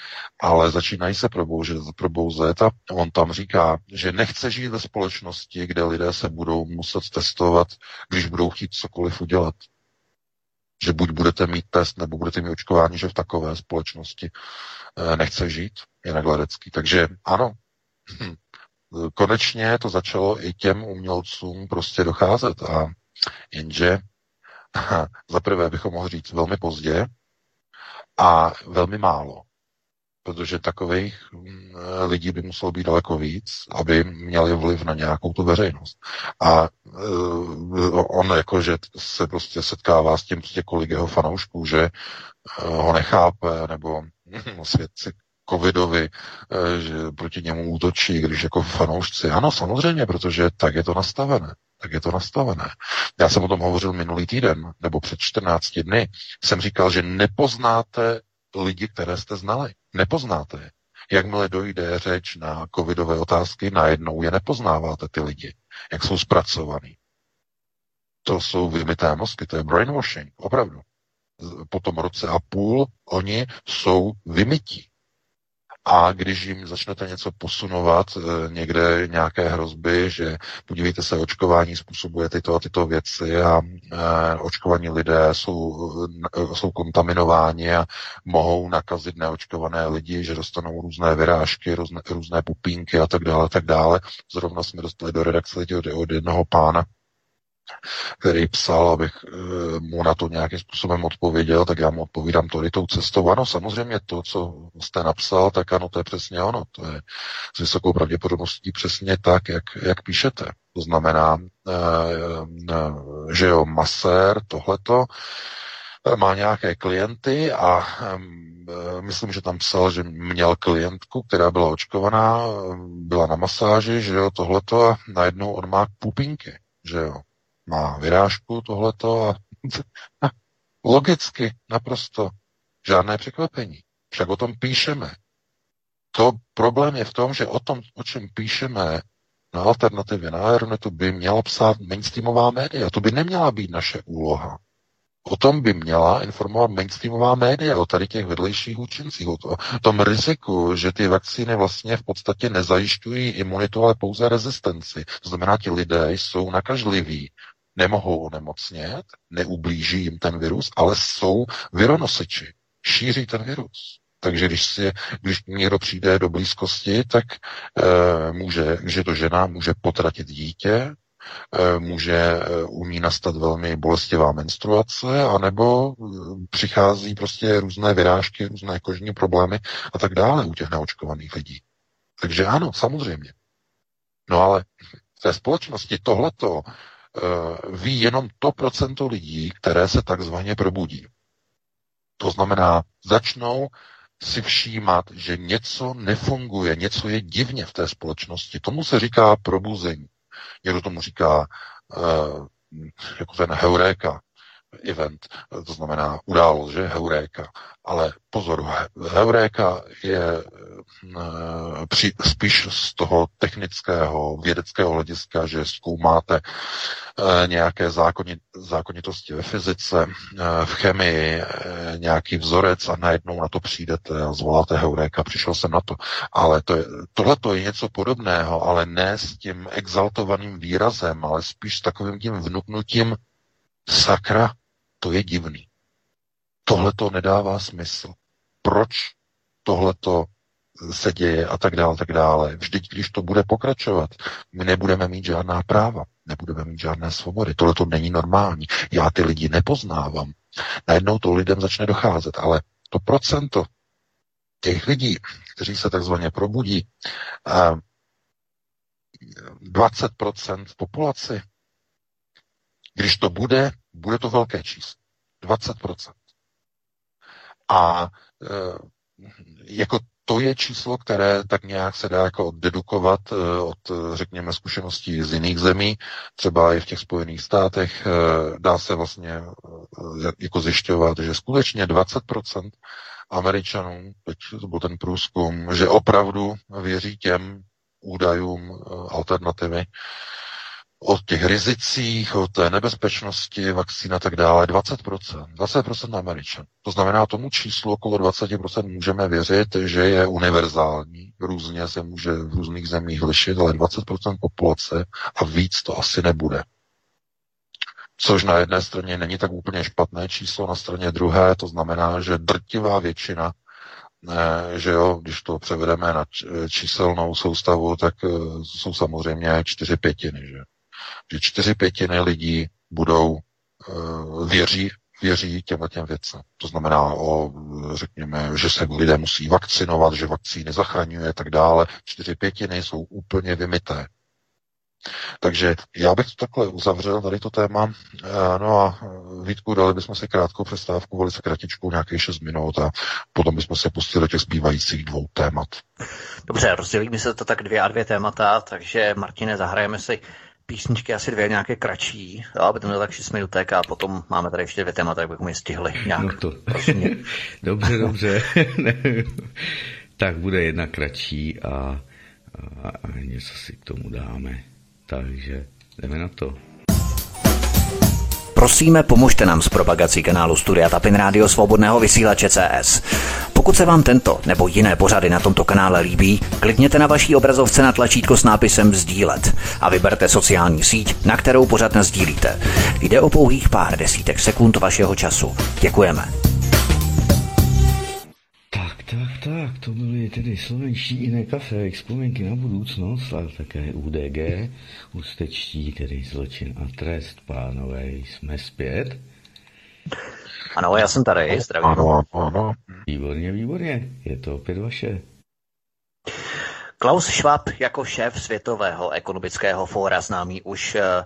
C: ale začínají se probouzet, probouzet a on tam říká, že nechce žít ve společnosti, kde lidé se budou muset testovat, když budou chtít cokoliv udělat že buď budete mít test, nebo budete mít očkování, že v takové společnosti nechce žít Janek Ledecký. Takže ano, hm, konečně to začalo i těm umělcům prostě docházet. A jenže *laughs* za prvé bychom mohli říct velmi pozdě a velmi málo. Protože takových hm, lidí by muselo být daleko víc, aby měli vliv na nějakou tu veřejnost. A uh, on jakože se prostě setkává s tím prostě kolik jeho fanoušků, že uh, ho nechápe, nebo hm, svědci covidovi, eh, že proti němu útočí, když jako fanoušci. Ano, samozřejmě, protože tak je to nastavené. Tak je to nastavené. Já jsem o tom hovořil minulý týden, nebo před 14 dny. Jsem říkal, že nepoznáte lidi, které jste znali. Nepoznáte je. Jakmile dojde řeč na covidové otázky, najednou je nepoznáváte ty lidi, jak jsou zpracovaný. To jsou vymyté mozky, to je brainwashing, opravdu. Po tom roce a půl oni jsou vymytí. A když jim začnete něco posunovat, eh, někde nějaké hrozby, že podívejte se, očkování způsobuje tyto a tyto věci a e, očkovaní lidé jsou, e, jsou kontaminováni a mohou nakazit neočkované lidi, že dostanou různé vyrážky, různé, různé pupínky a tak dále, tak dále. Zrovna jsme dostali do redakce od jednoho pána, který psal, abych e, mu na to nějakým způsobem odpověděl, tak já mu odpovídám tady tou cestou. Ano, samozřejmě to, co jste napsal, tak ano, to je přesně ono. To je s vysokou pravděpodobností přesně tak, jak, jak píšete. To znamená, e, e, že jo, masér, tohleto, má nějaké klienty a myslím, že tam psal, že měl klientku, která byla očkovaná, byla na masáži, že jo, tohleto a najednou on má pupinky, že jo má vyrážku tohleto a *laughs* logicky naprosto žádné překvapení. Však o tom píšeme. To problém je v tom, že o tom, o čem píšeme na alternativě na Aeronetu, by měla psát mainstreamová média. To by neměla být naše úloha. O tom by měla informovat mainstreamová média, o tady těch vedlejších účincích, o, to, o tom riziku, že ty vakcíny vlastně v podstatě nezajišťují imunitu, ale pouze rezistenci. To znamená, ti lidé jsou nakažliví, nemohou onemocnět, neublíží jim ten virus, ale jsou vironosiči, šíří ten virus. Takže když, si, když někdo přijde do blízkosti, tak e, může, když je to žena, může potratit dítě, e, může e, u ní nastat velmi bolestivá menstruace, anebo přichází prostě různé vyrážky, různé kožní problémy a tak dále u těch neočkovaných lidí. Takže ano, samozřejmě. No ale v té společnosti tohleto Eh, ví jenom to procento lidí, které se takzvaně probudí. To znamená, začnou si všímat, že něco nefunguje, něco je divně v té společnosti. Tomu se říká probuzení. Někdo tomu říká uh, jako ten heuréka, event, to znamená událost, že heuréka. Ale pozor, heuréka je e, při, spíš z toho technického, vědeckého hlediska, že zkoumáte e, nějaké zákonit, zákonitosti ve fyzice, e, v chemii, nějaký vzorec a najednou na to přijdete a zvoláte heuréka, přišel jsem na to. Ale to je, tohle je něco podobného, ale ne s tím exaltovaným výrazem, ale spíš s takovým tím vnuknutím sakra, to je divný. Tohle to nedává smysl. Proč tohle to se děje a tak dále, tak dále. Vždyť, když to bude pokračovat, my nebudeme mít žádná práva, nebudeme mít žádné svobody. Tohle to není normální. Já ty lidi nepoznávám. Najednou to lidem začne docházet, ale to procento těch lidí, kteří se takzvaně probudí, 20% v populaci, když to bude, bude to velké číslo. 20%. A e, jako to je číslo, které tak nějak se dá jako dedukovat e, od, řekněme, zkušeností z jiných zemí, třeba i v těch Spojených státech, dá se vlastně jako zjišťovat, že skutečně 20% Američanů, teď to byl ten průzkum, že opravdu věří těm údajům alternativy, o těch rizicích, o té nebezpečnosti vakcín a tak dále, 20%. 20% Američan. To znamená, tomu číslu okolo 20% můžeme věřit, že je univerzální. Různě se může v různých zemích lišit, ale 20% populace a víc to asi nebude. Což na jedné straně není tak úplně špatné číslo, na straně druhé to znamená, že drtivá většina eh, že jo, když to převedeme na číselnou soustavu, tak eh, jsou samozřejmě čtyři pětiny, že že čtyři pětiny lidí budou uh, věří, věří těmhle těm věcem. To znamená, o, řekněme, že se lidé musí vakcinovat, že vakcíny zachraňuje a tak dále. Čtyři pětiny jsou úplně vymité. Takže já bych to takhle uzavřel, tady to téma. Eh, no a eh, Vítku, dali bychom si krátkou přestávku, velice kratičkou, nějakých 6 minut a potom bychom se pustili do těch zbývajících dvou témat.
A: Dobře, rozdělíme se to tak dvě a dvě témata, takže Martine, zahrajeme si písničky asi dvě nějaké kratší, aby to mělo tak 6 minutek a potom máme tady ještě dvě témata, tak bychom je stihli nějak. No to. *laughs*
B: dobře, dobře. *laughs* tak bude jedna kratší a, a, a něco si k tomu dáme. Takže jdeme na to.
A: Prosíme, pomožte nám s propagací kanálu Studia Tapin Rádio Svobodného vysílače CS. Pokud se vám tento nebo jiné pořady na tomto kanále líbí, klikněte na vaší obrazovce na tlačítko s nápisem Sdílet a vyberte sociální síť, na kterou pořád sdílíte. Jde o pouhých pár desítek sekund vašeho času. Děkujeme.
B: Tak, tak, tak, to byly tedy slovenští jiné kafe, vzpomínky na budoucnost, ale také UDG, ústečtí, tedy zločin a trest, pánové, jsme zpět.
A: Ano, já jsem tady, zdravím.
C: Ano, ano.
B: Výborně, výborně, je to opět vaše.
A: Klaus Schwab jako šéf Světového ekonomického fóra známý už eh,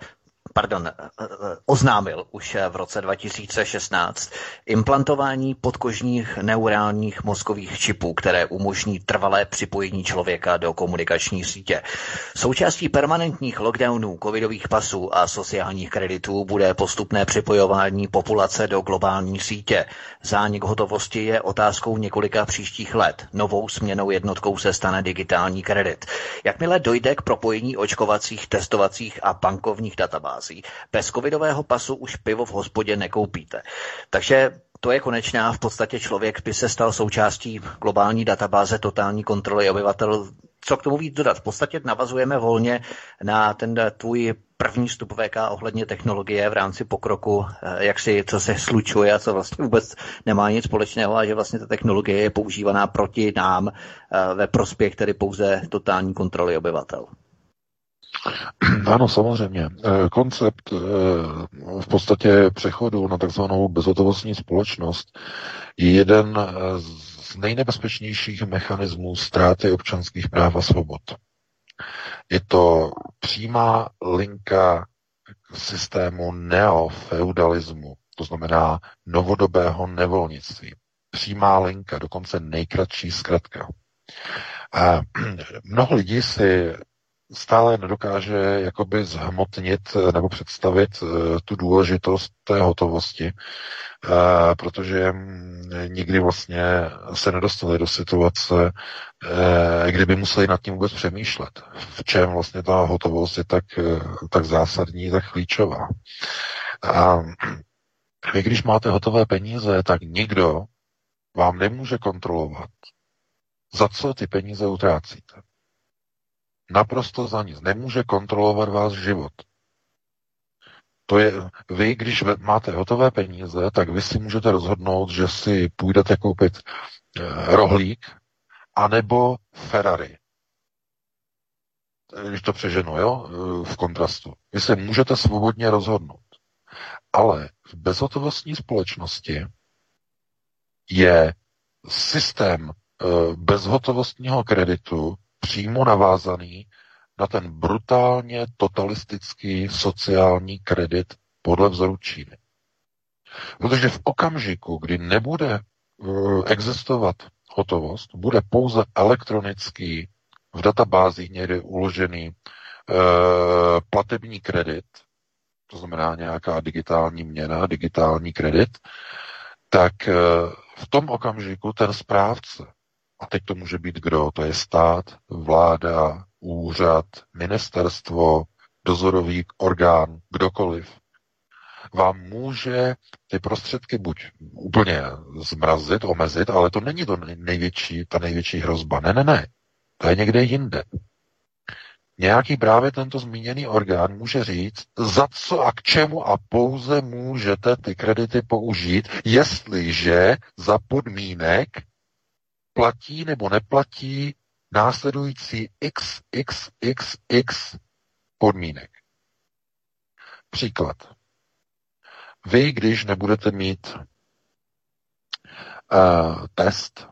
A: pardon, eh, eh, oznámil už v roce 2016 implantování podkožních neurálních mozkových čipů, které umožní trvalé připojení člověka do komunikační sítě. Součástí permanentních lockdownů, covidových pasů a sociálních kreditů bude postupné připojování populace do globální sítě. Zánik hotovosti je otázkou několika příštích let. Novou směnou jednotkou se stane digitální kredit. Jakmile dojde k propojení očkovacích, testovacích a bankovních databází, dochází. Bez covidového pasu už pivo v hospodě nekoupíte. Takže to je konečná. V podstatě člověk by se stal součástí globální databáze totální kontroly obyvatel. Co k tomu víc dodat? V podstatě navazujeme volně na ten tvůj první stup VK ohledně technologie v rámci pokroku, eh, jak si, co se slučuje a co vlastně vůbec nemá nic společného a že vlastně ta technologie je používaná proti nám eh, ve prospěch tedy pouze totální kontroly obyvatel. *clears throat*
C: Ano, samozřejmě. Eh, koncept eh, v podstatě přechodu na takzvanou bezhotovostní společnost je jeden eh, z nejnebezpečnějších mechanismů ztráty občanských práv a svobod. Je to přímá linka k systému neofeudalismu, to znamená novodobého nevolnictví. Přímá linka, dokonce nejkratší zkratka. A *clears throat* mnoho lidí si stále nedokáže jakoby zhmotnit eh, nebo představit eh, tu důležitost té hotovosti, eh, protože mm, nikdy vlastně se nedostali do situace, kdyby museli nad tím vůbec přemýšlet, v čem vlastně ta hotovost je tak, tak zásadní, tak klíčová. A *clears throat* vy, když máte hotové peníze, tak nikdo vám nemůže kontrolovat, za co ty peníze utrácíte. Naprosto za nic. Nemůže kontrolovat vás život. To je, vy, když máte hotové peníze, tak vy si můžete rozhodnout, že si půjdete koupit eh, rohlík anebo Ferrari. Když to přeženu, jo, eh, v kontrastu. Vy se můžete svobodně rozhodnout. Ale v bezhotovostní společnosti je systém eh, bezhotovostního kreditu přímo navázaný na ten brutálně totalistický sociální kredit podle vzoru Číny. Protože v okamžiku, kdy nebude uh, existovat hotovost, bude pouze elektronický v databázích někde uložený uh, platební kredit, to znamená nějaká digitální měna, digitální kredit, tak uh, v tom okamžiku ten správce a teď to může být kdo? To je stát, vláda, úřad, ministerstvo, dozorový orgán, kdokoliv. Vám může ty prostředky buď úplně zmrazit, omezit, ale to není to největší, ta největší hrozba. Ne, ne, ne. To je někde jinde. Nějaký právě tento zmíněný orgán může říct, za co a k čemu a pouze můžete ty kredity použít, jestliže za podmínek, platí nebo neplatí následující XXXX podmínek. Příklad. Vy, když nebudete mít uh, test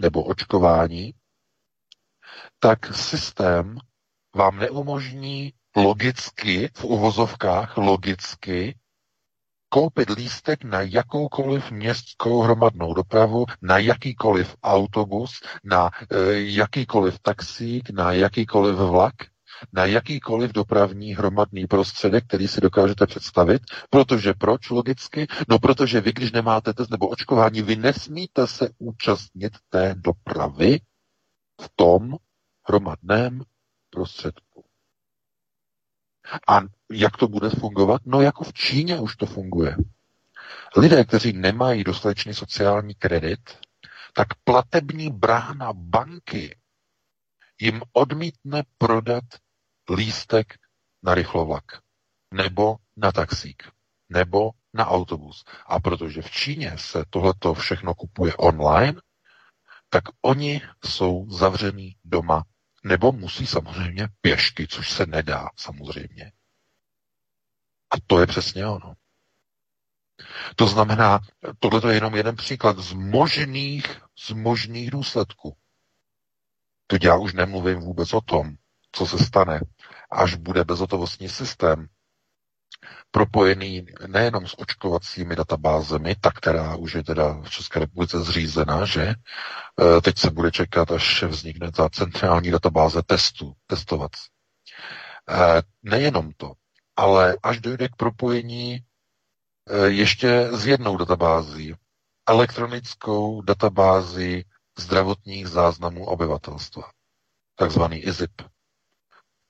C: nebo očkování, tak systém vám neumožní logicky, v uvozovkách logicky, koupit lístek na jakoukoliv městskou hromadnou dopravu, na jakýkoliv autobus, na e, jakýkoliv taxík, na jakýkoliv vlak, na jakýkoliv dopravní hromadný prostředek, který si dokážete představit. Protože proč logicky? No protože vy, když nemáte test nebo očkování, vy nesmíte se účastnit té dopravy v tom hromadném prostředku. A jak to bude fungovat? No jako v Číně už to funguje. Lidé, kteří nemají dostatečný sociální kredit, tak platební brána banky jim odmítne prodat lístek na rychlovlak, nebo na taxík, nebo na autobus. A protože v Číně se tohleto všechno kupuje online, tak oni jsou zavřený doma, nebo musí samozřejmě pěšky, což se nedá samozřejmě. A to je přesně ono. To znamená, tohle je jenom jeden příklad z možných, z možných důsledků. To já už nemluvím vůbec o tom, co se stane, až bude bezhotovostní systém propojený nejenom s očkovacími databázemi, ta, která už je teda v České republice zřízena, že? E, teď se bude čekat, až vznikne ta centrální databáze testů, testovací. E, nejenom to, ale až dojde k propojení e, ještě s jednou databází, elektronickou databází zdravotních záznamů obyvatelstva, takzvaný IZIP,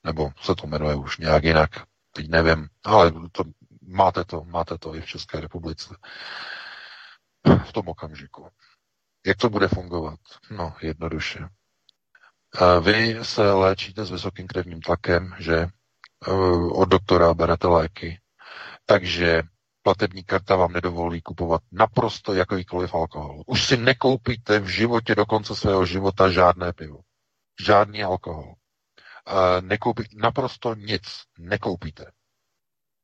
C: nebo se to jmenuje už nějak jinak, teď nevím, ale to, máte to, máte to i v České republice v tom okamžiku. Jak to bude fungovat? No, jednoduše. Vy se léčíte s vysokým krevním tlakem, že e, od doktora berete léky, takže platební karta vám nedovolí kupovat naprosto jakýkoliv alkohol. Už si nekoupíte v životě do konce svého života žádné pivo. Žádný alkohol. Nekoupí, naprosto nic nekoupíte.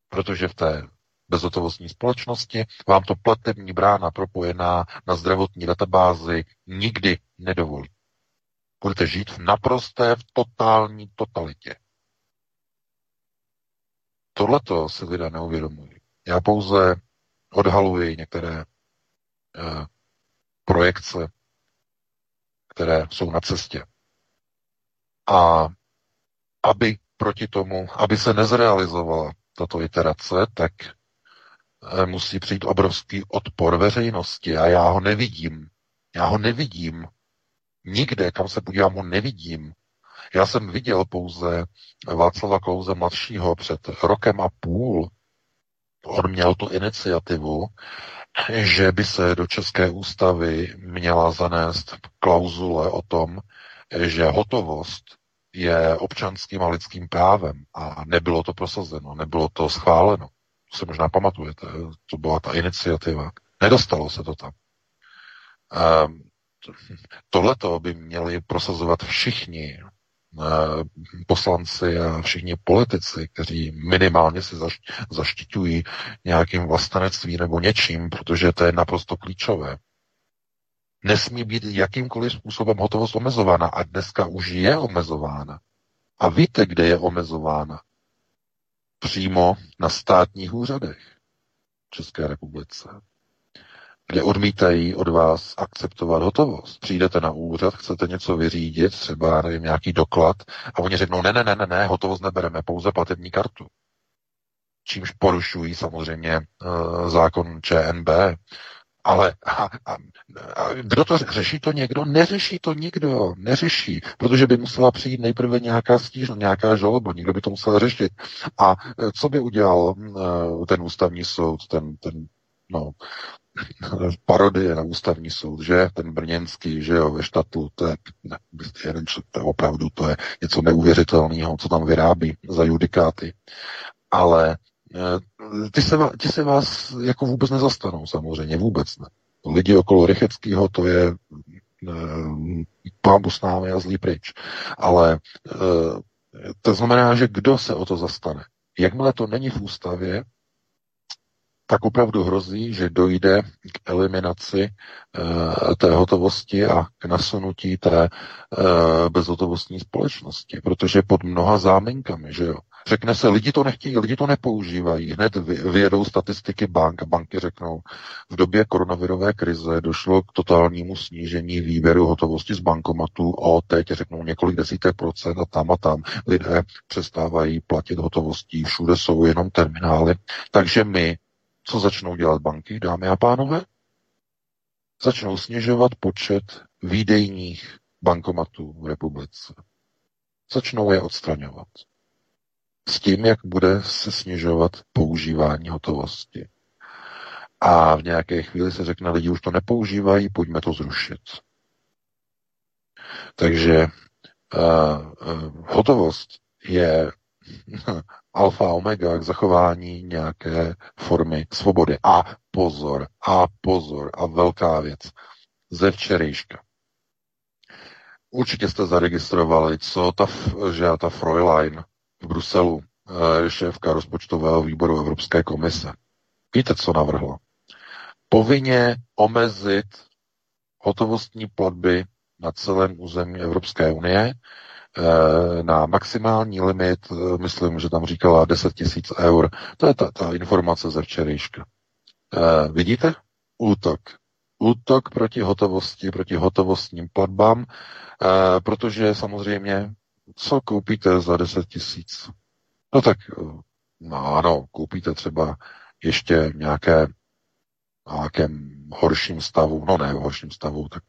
C: Protože v té bezhotovostní společnosti vám to platební brána propojená na zdravotní databázi nikdy nedovolí. Budete žít v naprosté, v totální totalitě. Tohleto si lidé neuvědomují. Já pouze odhaluji některé eh, projekce, které jsou na cestě. A aby proti tomu, aby se nezrealizovala tato iterace, tak eh, musí přijít obrovský odpor veřejnosti a já ho nevidím. Já ho nevidím. Nikde, kam se podívám, ho nevidím. Já jsem viděl pouze Václava Klouze mladšího před rokem a půl, on měl tu iniciativu, že by se do České ústavy měla zanést klauzule o tom, že hotovost je občanským a lidským právem a nebylo to prosazeno, nebylo to schváleno. To se možná pamatujete, to byla ta iniciativa. Nedostalo se to tam. Ehm, tohleto by měli prosazovat všichni Eh, poslanci a všichni politici, kteří minimálně se zaštiťují nějakým vlastenectví nebo něčím, protože to je naprosto klíčové. Nesmí být jakýmkoliv způsobem hotovost omezována a dneska už je omezována. A víte, kde je omezována? Přímo na státních úřadech České republice kde odmítají od vás akceptovat hotovost. Přijdete na úřad, chcete něco vyřídit, třeba nevím, nějaký doklad, a oni řeknou, ne, ne, ne, ne, ne, hotovost nebereme, pouze platební kartu. Čímž porušují samozřejmě uh, zákon ČNB. Ale a, a, a kdo to řeší to někdo? Neřeší to nikdo, neřeší, protože by musela přijít nejprve nějaká stížnost, nějaká žaloba, někdo by to musel řešit. A eh, co by udělal uh, ten ústavní soud, ten, ten no, *laughs* parodie na ústavní soud, že? Ten brněnský, že jo, ve štatu, to je, ne, jeden, to je opravdu, to je něco neuvěřitelného, co tam vyrábí za judikáty. Ale eh, ty se, ty se vás jako vůbec nezastanou, samozřejmě, vůbec ne. Lidi okolo Rycheckého, to je e, pámu s námi a zlý pryč. Ale e, to znamená, že kdo se o to zastane? Jakmile to není v ústavě, tak opravdu hrozí, že dojde k eliminaci e, té hotovosti a k nasunutí té bezhotovostní společnosti, protože pod mnoha záminkami, že jo. Řekne se, lidi to nechtějí, lidi to nepoužívají. Hned vyjedou statistiky bank a banky řeknou, v době koronavirové krize došlo k totálnímu snížení výběru hotovosti z bankomatů o teď řeknou několik desítek procent a tam a tam lidé přestávají platit hotovostí, všude jsou jenom terminály. Takže my co začnou dělat banky, dámy a pánové? Začnou snižovat počet výdejních bankomatů v republice. Začnou je odstraňovat. S tím, jak bude se snižovat používání hotovosti. A v nějaké chvíli se řekne, lidi už to nepoužívají, pojďme to zrušit. Takže uh, hotovost je *laughs* alfa omega k zachování nějaké formy svobody. A pozor, a pozor, a velká věc. Ze včerejška. Určitě jste zaregistrovali, co ta, že ta Fräulein v Bruselu, eh, šéfka rozpočtového výboru Evropské komise. Víte, co navrhla? Povinně omezit hotovostní platby na celém území Evropské unie eh, na maximální limit, eh, myslím, že tam říkala 10 tisíc eur. To je ta, ta informace ze včerejška. Vidíte? Útok. Útok proti hotovosti, proti hotovostním platbám protože samozřejmě, co koupíte za 10 tisíc? No tak, eh, no ano, koupíte třeba ještě nějaké nějakém horším stavu, no ne v horším stavu, tak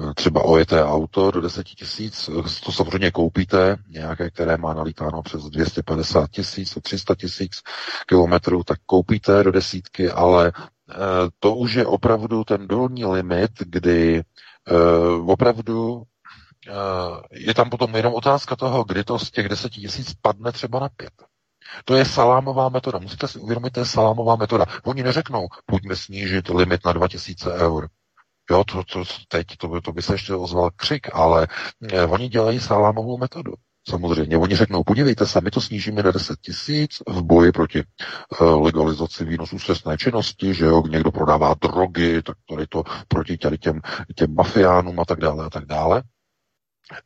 C: eh, třeba ojeté auto do 10 tisíc, to samozřejmě koupíte, nějaké, které má nalítáno přes 250 tisíc, 300 tisíc kilometrů, tak koupíte do desítky, ale to už je opravdu ten dolní limit, kdy opravdu Eh, je tam potom jenom otázka toho, kdy to z těch deseti tisíc padne třeba na pět. To je salámová metoda. Musíte si uvědomit, to je salámová metoda. Oni neřeknou, pojďme snížit limit na 2000 eur. Jo, to, to teď, to by, to by se ještě ozval křik, ale eh, oni dělají salámovou metodu. Samozřejmě. Oni řeknou, podívejte se, my to snížíme na 10 tisíc v boji proti uh, legalizaci výnosů stresné činnosti, že jo, někdo prodává drogy, tak je to proti těm, těm mafiánům a tak dále a tak dále.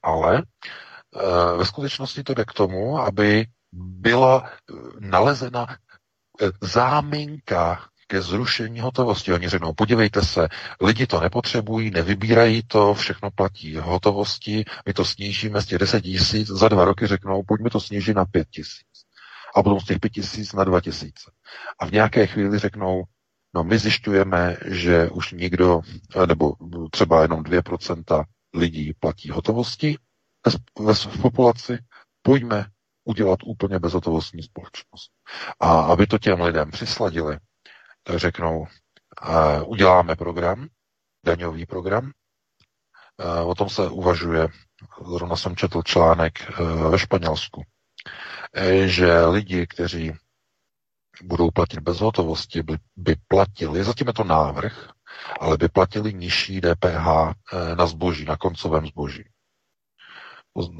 C: Ale eh, ve skutečnosti to jde k tomu, aby byla eh, nalezena eh, záminka ke zrušení hotovosti. Oni řeknou, podívejte se, lidi to nepotřebují, nevybírají to, všechno platí hotovosti, my to snížíme z těch 10 tisíc, za dva roky řeknou, pojďme to snížit na 5 tisíc. A potom z těch 5 tisíc na 2 tisíce. A v nějaké chvíli řeknou, no my zjišťujeme, že už nikdo, nebo třeba jenom 2% lidí platí hotovosti v populaci, pojďme udělat úplně bezhotovostní společnost. A aby to těm lidem přisladili, tak řeknou, uh, uděláme program, daňový program, uh, o tom se uvažuje, zrovna jsem četl článek uh, ve Španělsku, že lidi, kteří budou platit bez hotovosti, by, by platili, zatím je to návrh, ale by platili nižší DPH eh, na zboží, na koncovém zboží.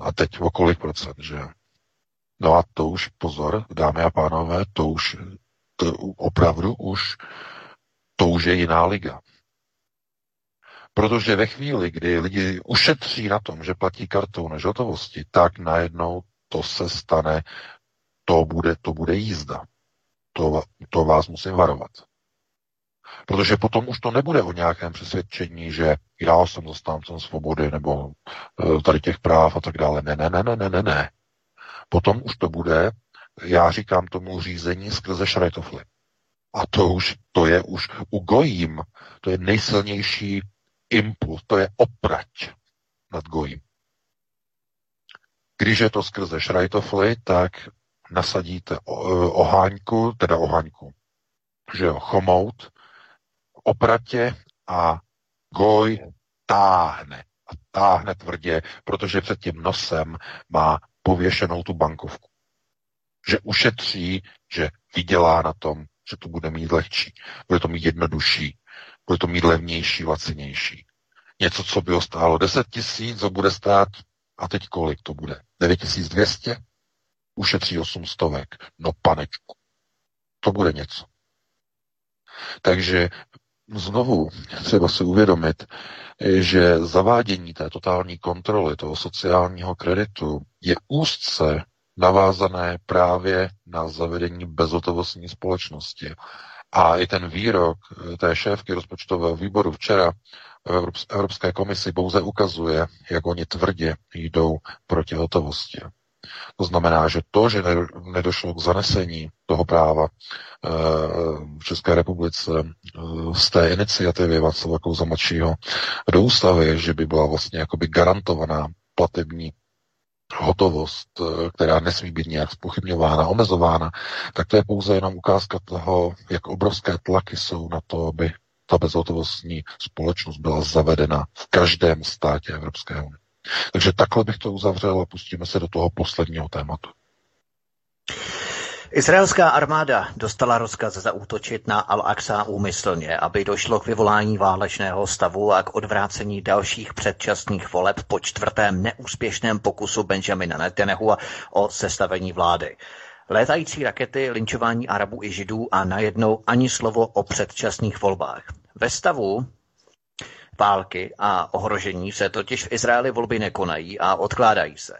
C: A teď o kolik procent, že? No a to už, pozor, dámy a pánové, to už, to opravdu už, to už je jiná liga. Protože ve chvíli, kdy lidi ušetří na tom, že platí kartou než hotovosti, tak najednou to se stane, to bude, to bude jízda. To, to vás musím varovat. Protože potom už to nebude o nějakém přesvědčení, že já jsem zastáncem svobody nebo e, tady těch práv a tak dále. Ne, ne, ne, ne, ne, ne, ne. Potom už to bude, já říkám tomu řízení skrze šrajtofly. A to už, to je už u gojím, to je nejsilnější impuls, to je oprať nad gojím. Když je to skrze šrajtofly, tak nasadíte e, oháňku, teda oháňku, že jo, chomout, opratě a goj táhne. A táhne tvrdě, protože před tím nosem má pověšenou tu bankovku. Že ušetří, že vydělá na tom, že to bude mít lehčí, bude to mít jednodušší, bude to mít levnější, lacinější. Něco, co by stálo 10 tisíc, co bude stát, a teď kolik to bude? 9200? Ušetří 800. No panečku. To bude něco. Takže znovu třeba si uvědomit, že zavádění té totální kontroly, toho sociálního kreditu je úzce navázané právě na zavedení bezhotovostní společnosti. A i ten výrok té šéfky rozpočtového výboru včera v Evropské komisi pouze ukazuje, jak oni tvrdě jdou proti hotovosti. To znamená, že to, že nedošlo k zanesení toho práva eh, v České republice eh, z té iniciativy Václava Kouza mladšího do ústavy, že by byla vlastně jakoby garantovaná platební hotovost, eh, která nesmí být nějak spochybňována, omezována, tak to je pouze jenom ukázka toho, jak obrovské tlaky jsou na to, aby ta bezhotovostní společnost byla zavedena v každém státě Evropské unie. Takže takhle bych to uzavřel a pustíme se do toho posledního tématu.
A: Izraelská armáda dostala rozkaz zaútočit na Al-Aqsa úmyslně, aby došlo k vyvolání válečného stavu a k odvrácení dalších předčasných voleb po čtvrtém neúspěšném pokusu Benjamina Netanyahu o sestavení vlády. Létající rakety, linčování Arabů i Židů a najednou ani slovo o předčasných volbách. Ve stavu války a ohrožení se totiž v Izraeli volby nekonají a odkládají se.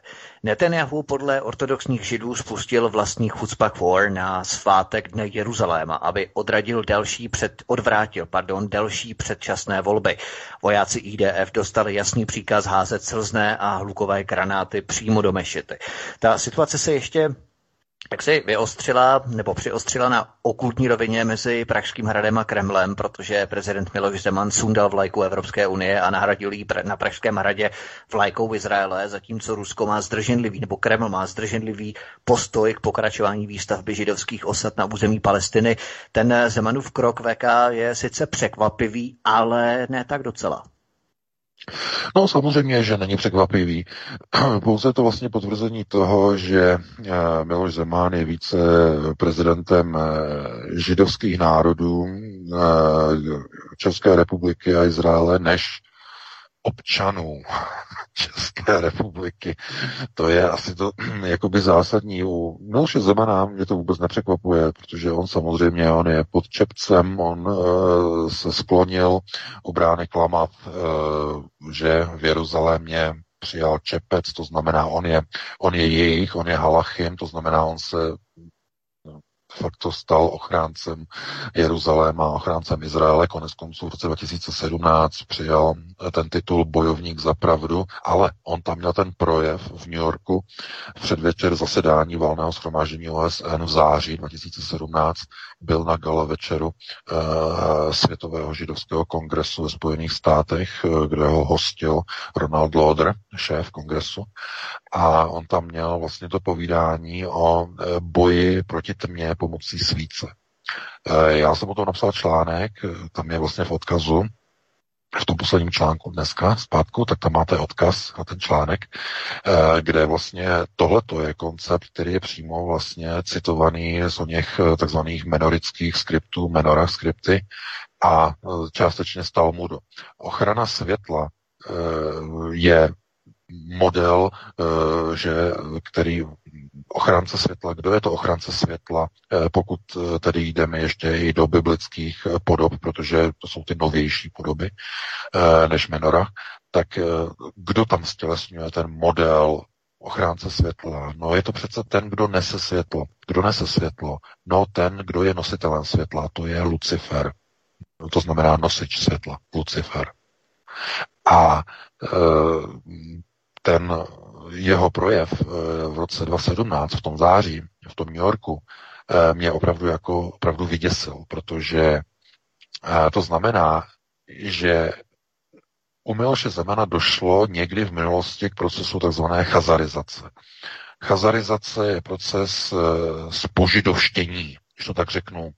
A: Netanyahu podle ortodoxních židů spustil vlastní chutzpah war na svátek Dne Jeruzaléma, aby odradil další před, odvrátil pardon, další předčasné volby. Vojáci IDF dostali jasný příkaz házet slzné a hlukové granáty přímo do mešity. Ta situace se ještě jak si vyostřila nebo přiostřila na okultní rovině mezi Pražským hradem a Kremlem, protože prezident Miloš Zeman sundal vlajku Evropské unie a nahradil ji na Pražském hradě vlajkou Izraele, zatímco Rusko má zdrženlivý, nebo Kreml má zdrženlivý postoj k pokračování výstavby židovských osad na území Palestiny. Ten Zemanův krok VK je sice překvapivý, ale ne tak docela.
C: No samozřejmě, že není překvapivý. *clears throat* Pouze to vlastně potvrzení toho, že eh, Miloš Zeman je více prezidentem eh, židovských národů eh, České republiky a Izraele, než občanů *laughs* České republiky. To je asi to *clears throat* jakoby zásadní. U Miloše Zemana mě to vůbec nepřekvapuje, protože on samozřejmě, on je pod čepcem, on uh, se sklonil obrány klamat, uh, že v Jeruzalémě přijal čepec, to znamená, on je, on je jejich, on je halachim, to znamená, on se facto stal ochráncem Jeruzaléma, ochráncem Izraele. Konec konců v roce 2017 přijal ten titul Bojovník za pravdu, ale on tam měl ten projev v New Yorku v předvečer zasedání valného schromáždění OSN v září 2017. Byl na gala večeru e, Světového židovského kongresu ve Spojených státech, eh, kde ho hostil Ronald Lauder, šéf kongresu. A on tam měl vlastně to povídání o e, boji proti tmě pomocí svíce. Já jsem o tom napsal článek, tam je vlastně v odkazu, v tom posledním článku dneska, zpátku, tak tam máte odkaz na ten článek, kde vlastně tohleto je koncept, který je přímo vlastně citovaný z o něch takzvaných menorických skriptů, menora skripty a částečně z Talmudu. Ochrana světla je model, eh, že, který ochránce světla, kdo je to ochránce světla, eh, pokud eh, tedy jdeme ještě i do biblických podob, protože to jsou ty novější podoby než Menora, tak kdo tam stělesňuje ten model ochránce světla? No je to přece ten, kdo nese světlo. Kdo nese světlo? No ten, kdo je nositelem světla, to je Lucifer. To znamená nosič světla, Lucifer. A ten jeho projev eh, v roce 2017, v tom září, v tom New Yorku, eh, mě opravdu jako opravdu vyděsil, protože eh, to znamená, že u Miloše Zemana došlo někdy v minulosti k procesu tzv. chazarizace. Chazarizace je proces spožidovštění, když to tak řeknu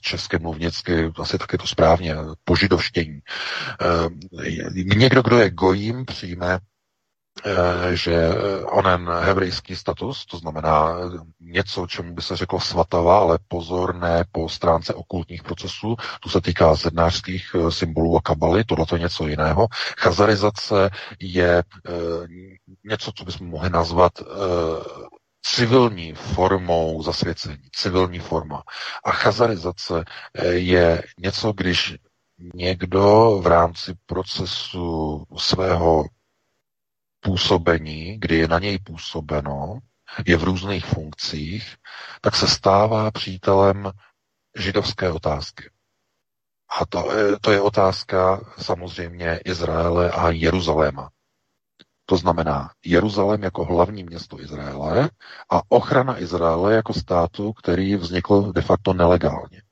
C: české mluvnicky, asi tak je to správně, požidovštění. Někdo, kdo je gojím, přijme že onen hebrejský status, to znamená něco, čemu by se řeklo svatava, ale pozor, ne po stránce okultních procesů, tu se týká zednářských eh, symbolů a kabaly, tohle je něco jiného. Chazarizace je něco, co bychom mohli nazvat civilní formou zasvěcení, civilní forma. A chazarizace je něco, když někdo v rámci procesu svého působení, kdy je na něj působeno, je v různých funkcích, tak se stává přítelem židovské otázky. A to, to je otázka samozřejmě Izraele a Jeruzaléma. To znamená Jeruzalém jako hlavní město Izraele a ochrana Izraele jako státu, který vznikl de facto nelegálně.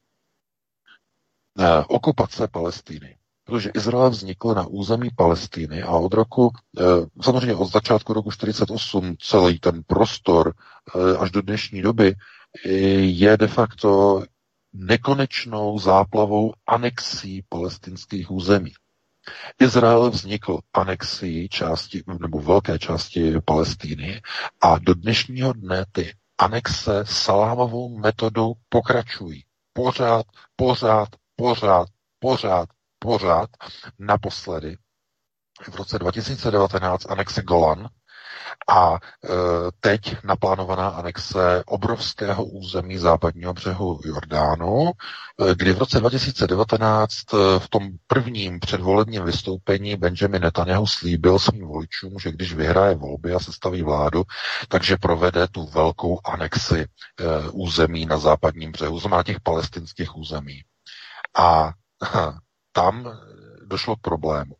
C: Eh, okupace Palestiny protože Izrael vznikl na území Palestiny a od roku, eh, samozřejmě od začátku roku 48 celý ten prostor eh, až do dnešní doby je de facto nekonečnou záplavou anexí palestinských území. Izrael vznikl anexí části, nebo velké části Palestíny a do dnešního dne ty anexe salámovou metodou pokračují. Pořád, pořád, pořád, pořád, pořád. Naposledy v roce 2019 anexe Golan a e, teď naplánovaná anexe obrovského území západního břehu Jordánu, e, kdy v roce 2019 e, v tom prvním předvolebním vystoupení Benjamin Netanyahu slíbil svým voličům, že když vyhraje volby a sestaví vládu, takže provede tu velkou anexi území na západním břehu, znamená těch palestinských území. A tam došlo k problému.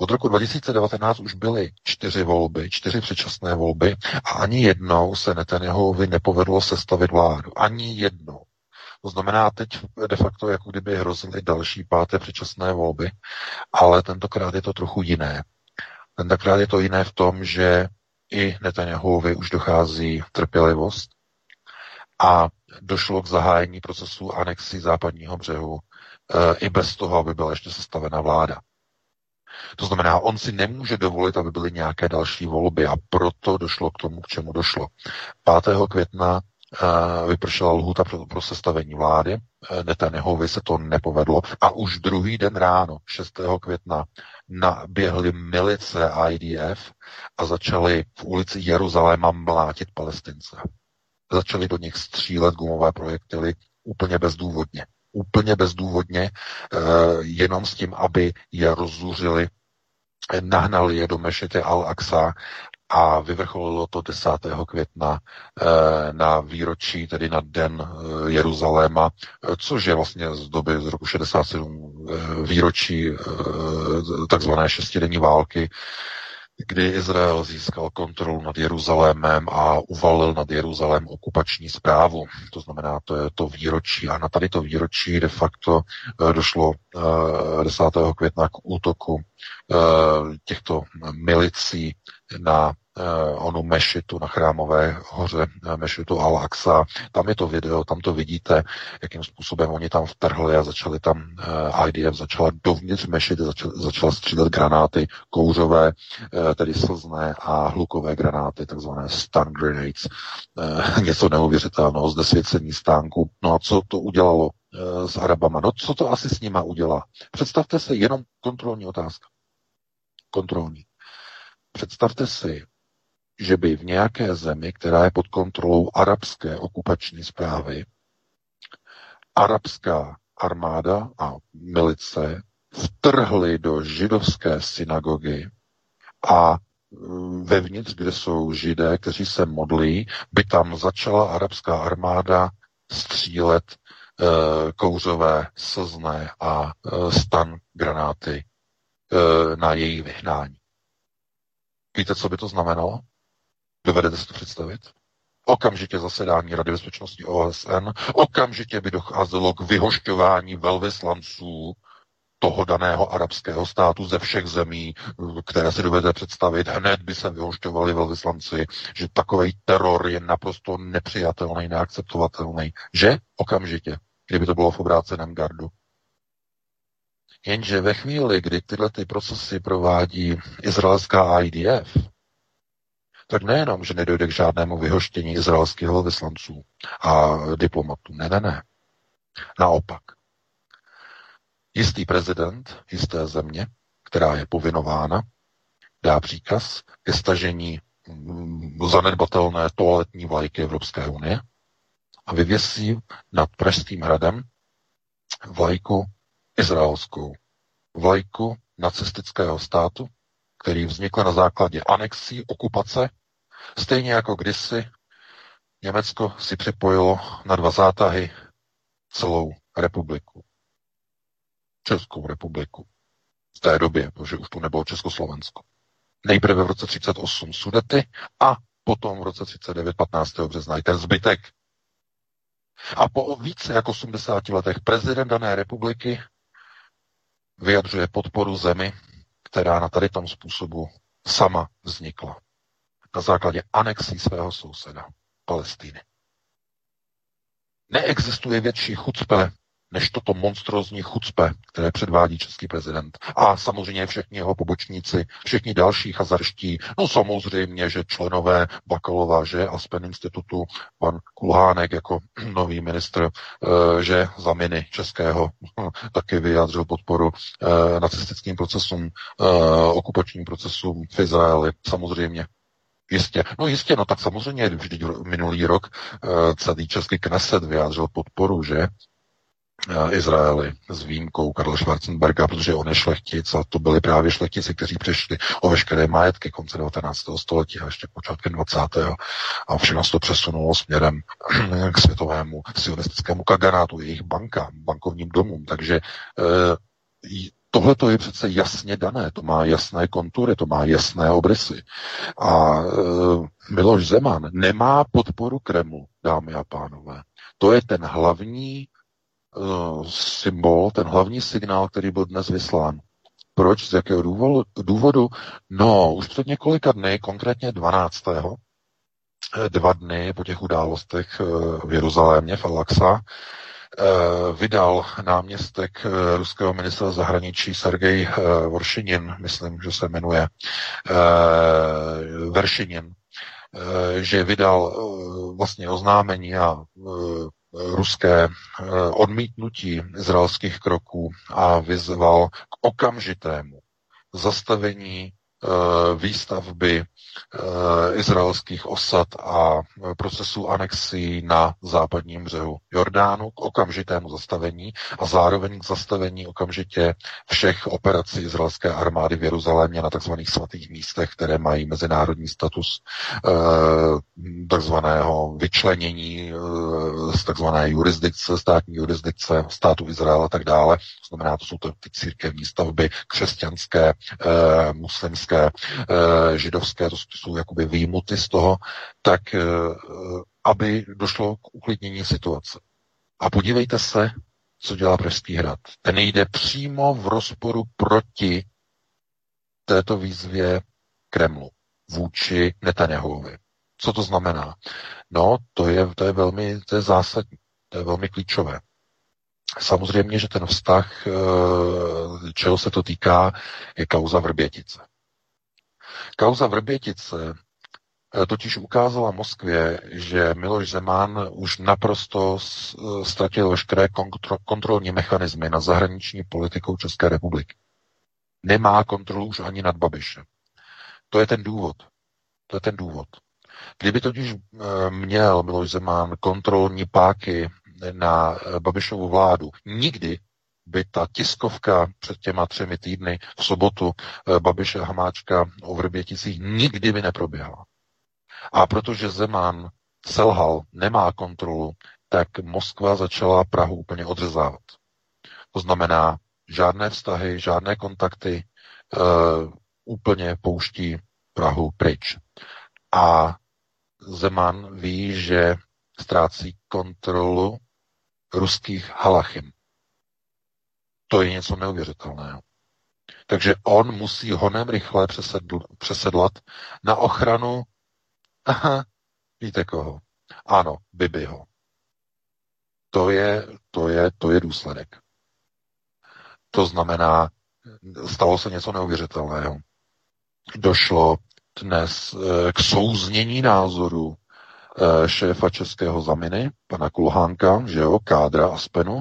C: Od roku 2019 už byly čtyři volby, čtyři předčasné volby a ani jednou se Netanyahuovi nepovedlo sestavit vládu. Ani jednou. To znamená, teď de facto jako kdyby hrozily další páté předčasné volby, ale tentokrát je to trochu jiné. Tentokrát je to jiné v tom, že i Netanyahuovi už dochází trpělivost a došlo k zahájení procesu anexi západního břehu i bez toho, aby byla ještě sestavena vláda. To znamená, on si nemůže dovolit, aby byly nějaké další volby a proto došlo k tomu, k čemu došlo. 5. května uh, vypršela lhuta pro, pro sestavení vlády. Uh, Netanyahuovi se to nepovedlo a už druhý den ráno, 6. května, naběhly milice IDF a začaly v ulici Jeruzaléma mlátit palestince. Začaly do nich střílet gumové projektily úplně bezdůvodně úplně bezdůvodně, eh, jenom s tím, aby je rozzuřili, nahnali je do mešity Al-Aqsa a vyvrcholilo to 10. května eh, na výročí, tedy na den eh, Jeruzaléma, což je vlastně z doby z roku 67 výročí takzvané šestidenní války, kdy Izrael získal kontrolu nad Jeruzalémem a uvalil nad Jeruzalém okupační zprávu. To znamená, to je to výročí. A na tady to výročí de facto eh, došlo 10. Eh, května k útoku eh, těchto milicí na onu mešitu na chrámové hoře, uh, mešitu Al-Aqsa. Tam je to video, tam to vidíte, jakým způsobem oni tam vtrhli a začali tam, uh, IDF začala dovnitř mešity, začala, začala střílet granáty kouřové, tedy slzné a hlukové granáty, takzvané stun grenades. *laughs* Něco neuvěřitelného, zdesvěcení stánku. No a co to udělalo s Arabama? No co to asi s nima udělá? Představte se jenom kontrolní otázka. Kontrolní. Představte si, že by v nějaké zemi, která je pod kontrolou arabské okupační zprávy, arabská armáda a milice vtrhly do židovské synagogy a mm, vevnitř, kde jsou židé, kteří se modlí, by tam začala arabská armáda střílet e, kouřové, slzné a e, stan granáty e, na její vyhnání. Víte, co by to znamenalo? Dovedete si to představit? Okamžitě zasedání Rady bezpečnosti OSN, okamžitě by docházelo k vyhošťování velvyslanců toho daného arabského státu ze všech zemí, které si dovedete představit. Hned by se vyhošťovali velvyslanci, že takový teror je naprosto nepřijatelný, neakceptovatelný. Že? Okamžitě, kdyby to bylo v obráceném gardu. Jenže ve chvíli, kdy tyhle ty procesy provádí izraelská IDF, tak nejenom, že nedojde k žádnému vyhoštění izraelských velvyslanců a diplomatů. Ne, ne, ne. Naopak. Jistý prezident jisté země, která je povinována, dá příkaz ke stažení mm, zanedbatelné toaletní vlajky Evropské unie a vyvěsí nad Pražským hradem vlajku izraelskou, vlajku nacistického státu, který vznikl na základě anexí, okupace Stejně jako kdysi Německo si připojilo na dva zátahy celou republiku. Českou republiku. V té době, protože už to nebylo Československo. Nejprve v roce 38 Sudety a potom v roce 39 15. března i ten zbytek. A po více jak 80 letech prezident dané republiky vyjadřuje podporu zemi, která na tady tom způsobu sama vznikla na základě anexí svého souseda, Palestíny. Neexistuje větší chucpe než toto monstrózní chucpe, které předvádí český prezident. A samozřejmě všichni jeho pobočníci, všichni další chazarští, no samozřejmě, že členové Bakalova, že Aspen institutu, pan Kulhánek jako *clears throat* nový ministr, eh, že za miny českého taky vyjádřil podporu eh, nacistickým procesům, eh, okupačním procesům v Izraeli, samozřejmě. Jistě, no jistě, no tak samozřejmě vždyť minulý rok celý český Kneset vyjádřil podporu, že Eh, Izraeli s výjimkou Karla Schwarzenberga, protože on je šlechtic a to byli právě šlechtici, kteří přešli o veškeré majetky konce 19. století a ještě počátkem 20. a všechno se to přesunulo směrem *clears throat* k světovému sionistickému kaganátu, jejich banka, bankovním domům. Takže eh, Tohle to je přece jasně dané, to má jasné kontury, to má jasné obrysy. A e, Miloš Zeman nemá podporu Kremlu, dámy a pánové. To je ten hlavní uh, symbol, ten hlavní signál, který byl dnes vyslán. Proč? Z jakého důvodu? No, už před několika dny, konkrétně 12. Eh, dva dny po těch událostech eh, v Jeruzalémě, v Al-Aqsa, vydal náměstek ruského ministra zahraničí Sergej Voršinin, myslím, že se jmenuje. Veršinin, že vydal vlastně oznámení a ruské eh, odmítnutí izraelských kroků a vyzval k okamžitému zastavení Eh, výstavby eh, izraelských osad a procesu anexí na západním břehu Jordánu k okamžitému zastavení a zároveň k zastavení okamžitě všech operací izraelské armády v Jeruzalémě na tzv. svatých místech, které mají mezinárodní status eh, takzvaného vyčlenění z takzvané jurisdikce, státní jurisdikce státu Izrael a tak dále. To znamená, to jsou to ty církevní stavby křesťanské, muslimské křesťanské, eh, židovské, to jsou jakoby výjimuty z toho, tak eh, aby došlo k uklidnění situace. A podívejte se, co dělá Pražský hrad. Ten jde přímo v rozporu proti této výzvě Kremlu vůči Netanyahuovi. Co to znamená? No, to je, to je velmi to je zásadní, to je velmi klíčové. Samozřejmě, že ten vztah, eh, čeho se to týká, je kauza Vrbětice. Kauza Vrbětice eh, totiž ukázala Moskvě, že Miloš Zeman už naprosto eh, ztratil veškeré kontrolní mechanismy na zahraniční politikou České republiky. Nemá kontrolu už ani nad Babišem. To je ten důvod. To je ten důvod. Kdyby totiž eh, měl Miloš Zeman kontrolní páky na Babišovu vládu, nikdy by ta tiskovka před těma třemi týdny v sobotu eh, Babiše Hamáčka o Vrběticích nikdy by neproběhla. A protože Zeman selhal, nemá kontrolu, tak Moskva začala Prahu úplně odřezávat. To znamená, žádné vztahy, žádné kontakty, uh, úplně pouští Prahu pryč. A Zeman ví, že ztrácí kontrolu ruských halachim. To je něco neuvěřitelného. Takže on musí honem rychle přesedl, přesedlat na ochranu, aha, víte koho? Ano, Bibiho. To je, to je, to je důsledek. To znamená, stalo se něco neuvěřitelného. Došlo dnes eh, k souznění názoru eh, šéfa českého zaminy, pana Kulhánka, že jo, kádra Aspenu,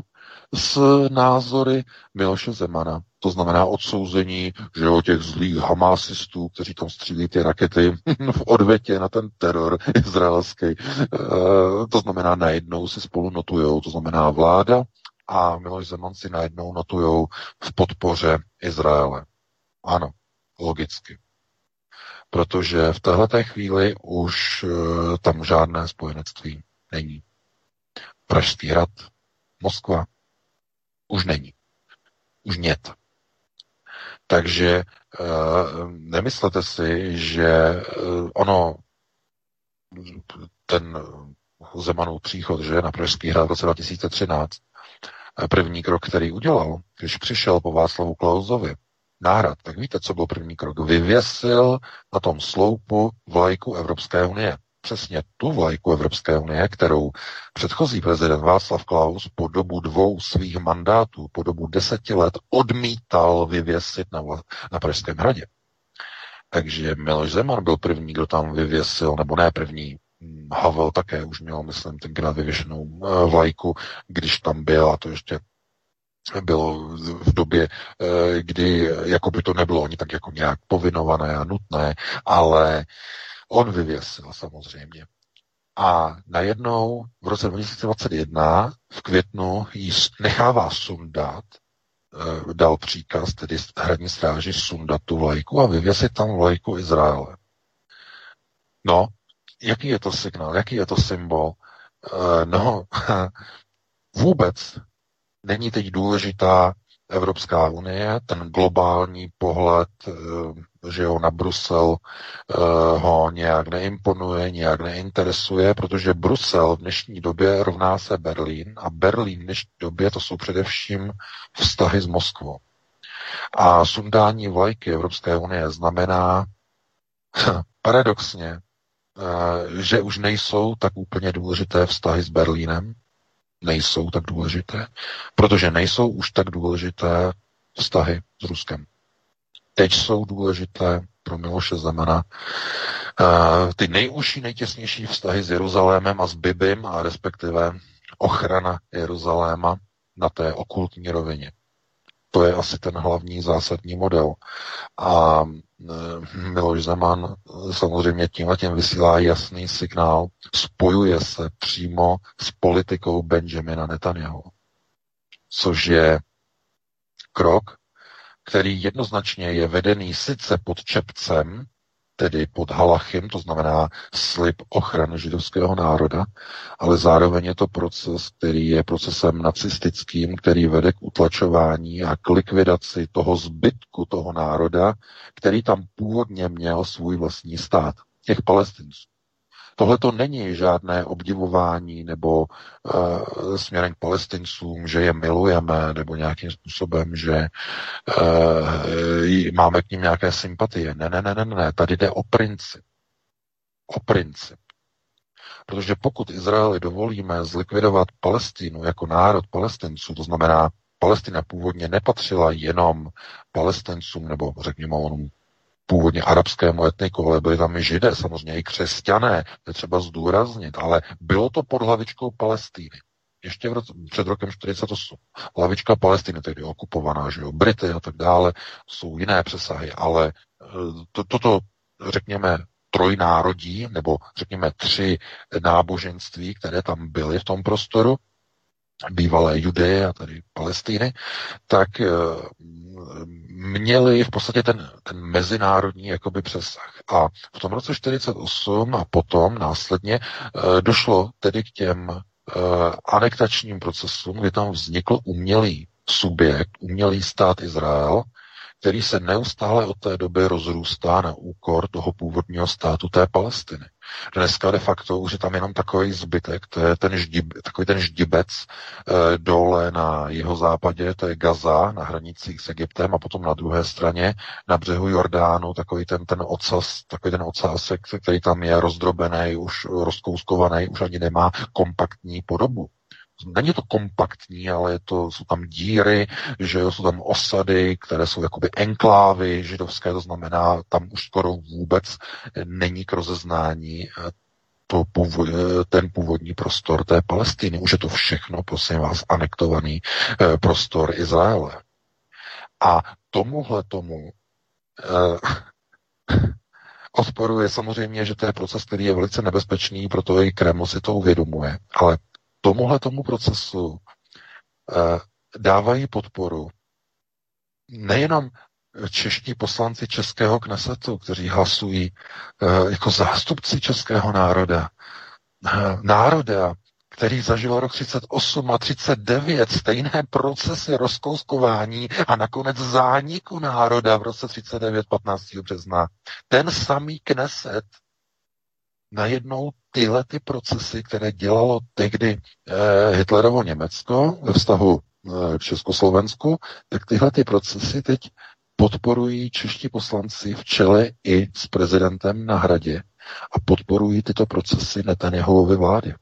C: s názory Miloše Zemana. To znamená odsouzení, že o těch zlých hamasistů, kteří tam střílí ty rakety *laughs* v odvětě na ten teror izraelský. E, to znamená, najednou si spolu notujou, to znamená vláda a Miloš Zeman si najednou notujou v podpoře Izraele. Ano, logicky. Protože v této chvíli už e, tam žádné spojenectví není. Pražský hrad, Moskva, už není. Už nět. Takže uh, nemyslete si, že uh, ono, ten Zemanův příchod, že na Pražský hrad v roce 2013, eh, první krok, který udělal, když přišel po Václavu Klauzovi náhrad, tak víte, co byl první krok? Vyvěsil na tom sloupu vlajku Evropské unie. Přesně tu vlajku Evropské unie, kterou předchozí prezident Václav Klaus po dobu dvou svých mandátů, po dobu deseti let odmítal vyvěsit na, na Pražském hradě. Takže Miloš Zeman byl první, kdo tam vyvěsil, nebo ne první, Havel také už měl, myslím, tenkrát vyvěšenou eh, vlajku, když tam byl, a to ještě bylo v době, eh, kdy jako by to nebylo ani tak jako nějak povinované a nutné, ale on vyvěsil samozřejmě. A najednou v roce 2021 v květnu ji nechává sundat, eh, dal příkaz tedy hradní stráži sundat tu vlajku a vyvěsit tam vlajku Izraele. No, jaký je to signál, jaký je to symbol? Eh, no, *laughs* vůbec není teď důležitá Evropská unie, ten globální pohled, eh, že jo, na Brusel eh, ho nějak neimponuje, nějak neinteresuje, protože Brusel v dnešní době rovná se Berlín a Berlín v dnešní době to jsou především vztahy s Moskvou. A sundání vlajky Evropské unie znamená *laughs* paradoxně, eh, že už nejsou tak úplně důležité vztahy s Berlínem, nejsou tak důležité, protože nejsou už tak důležité vztahy s Ruskem. Teď jsou důležité pro Miloše Zemana uh, ty nejužší, nejtěsnější vztahy s Jeruzalémem a s Bibim a respektive ochrana Jeruzaléma na té okultní rovině. To je asi ten hlavní zásadní model. A Eh, Miloš Zeman samozřejmě tímhle tím vysílá jasný signál, spojuje se přímo s politikou Benjamina Netanyahu, což je krok, který jednoznačně je vedený sice pod čepcem tedy pod halachim, to znamená slib ochrany židovského národa, ale zároveň je to proces, který je procesem nacistickým, který vede k utlačování a k likvidaci toho zbytku toho národa, který tam původně měl svůj vlastní stát, těch palestinců. Tohle to není žádné obdivování nebo uh, směrem k palestincům, že je milujeme, nebo nějakým způsobem, že uh, máme k ním nějaké sympatie. Ne, ne, ne, ne, ne. Tady jde o princip. O princip. Protože pokud Izraeli dovolíme zlikvidovat Palestínu jako národ palestinců, to znamená, Palestina původně nepatřila jenom palestincům nebo řekněme onům původně arabskému etniku, ale byli tam i židé, samozřejmě i křesťané, to je třeba zdůraznit, ale bylo to pod hlavičkou Palestíny. Ještě v roce, před rokem 48. Hlavička Palestiny, tedy okupovaná, že jo, Brity a tak dále, jsou jiné přesahy, ale eh, to, toto, řekněme, trojnárodí, nebo řekněme tři náboženství, které tam byly v tom prostoru, bývalé Judeje a tady Palestíny, tak eh, měli v podstatě ten, ten mezinárodní jakoby přesah. A v tom roce 48 a potom následně e, došlo tedy k těm e, anektačním procesům, kdy tam vznikl umělý subjekt, umělý stát Izrael, který se neustále od té doby rozrůstá na úkor toho původního státu té Palestiny. Dneska de facto už je tam jenom takový zbytek, to je ten ždib, takový ten ždibec e, dole na jeho západě, to je Gaza na hranicích s Egyptem a potom na druhé straně na břehu Jordánu takový ten, ten ocas, takový ten ocásek, který tam je rozdrobený, už rozkouskovaný, už ani nemá kompaktní podobu není to kompaktní, ale je to, jsou tam díry, že jsou tam osady, které jsou jakoby enklávy židovské, to znamená, tam už skoro vůbec není k rozeznání eh, to, ten původní prostor té Palestiny. Už je to všechno, prosím vás, anektovaný eh, prostor Izraele. A tomuhle tomu eh, *laughs* odporuje samozřejmě, že to je proces, který je velice nebezpečný, proto i Kreml si to uvědomuje. Ale tomuhle tomu procesu eh, dávají podporu nejenom čeští poslanci Českého knesetu, kteří hlasují eh, jako zástupci českého národa, eh, národa, který zažil rok 38 a 39, stejné procesy rozkouskování a nakonec zániku národa v roce 39, 15. března. Ten samý kneset najednou tyhle ty procesy, které dělalo tehdy eh, Hitlerovo Německo ve vztahu eh, k Československu, tak tyhle ty procesy teď podporují čeští poslanci v čele i s prezidentem na hradě. a podporují tyto procesy Netanyahuovy vlády.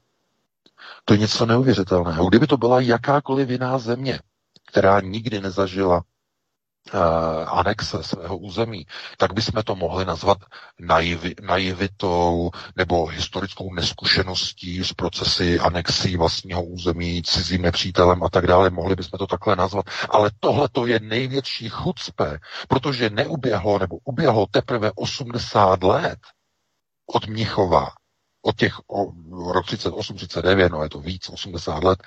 C: To je něco neuvěřitelného. Kdyby to byla jakákoliv jiná země, která nikdy nezažila anexe svého území, tak bychom to mohli nazvat naivi, naivitou nebo historickou neskušeností z procesy anexí vlastního území, cizím nepřítelem a tak dále. Mohli bychom to takhle nazvat. Ale tohle to je největší chucpe, protože neuběhlo nebo uběhlo teprve 80 let od Mnichova od těch o, rok 38, 39, no je to víc, 80 let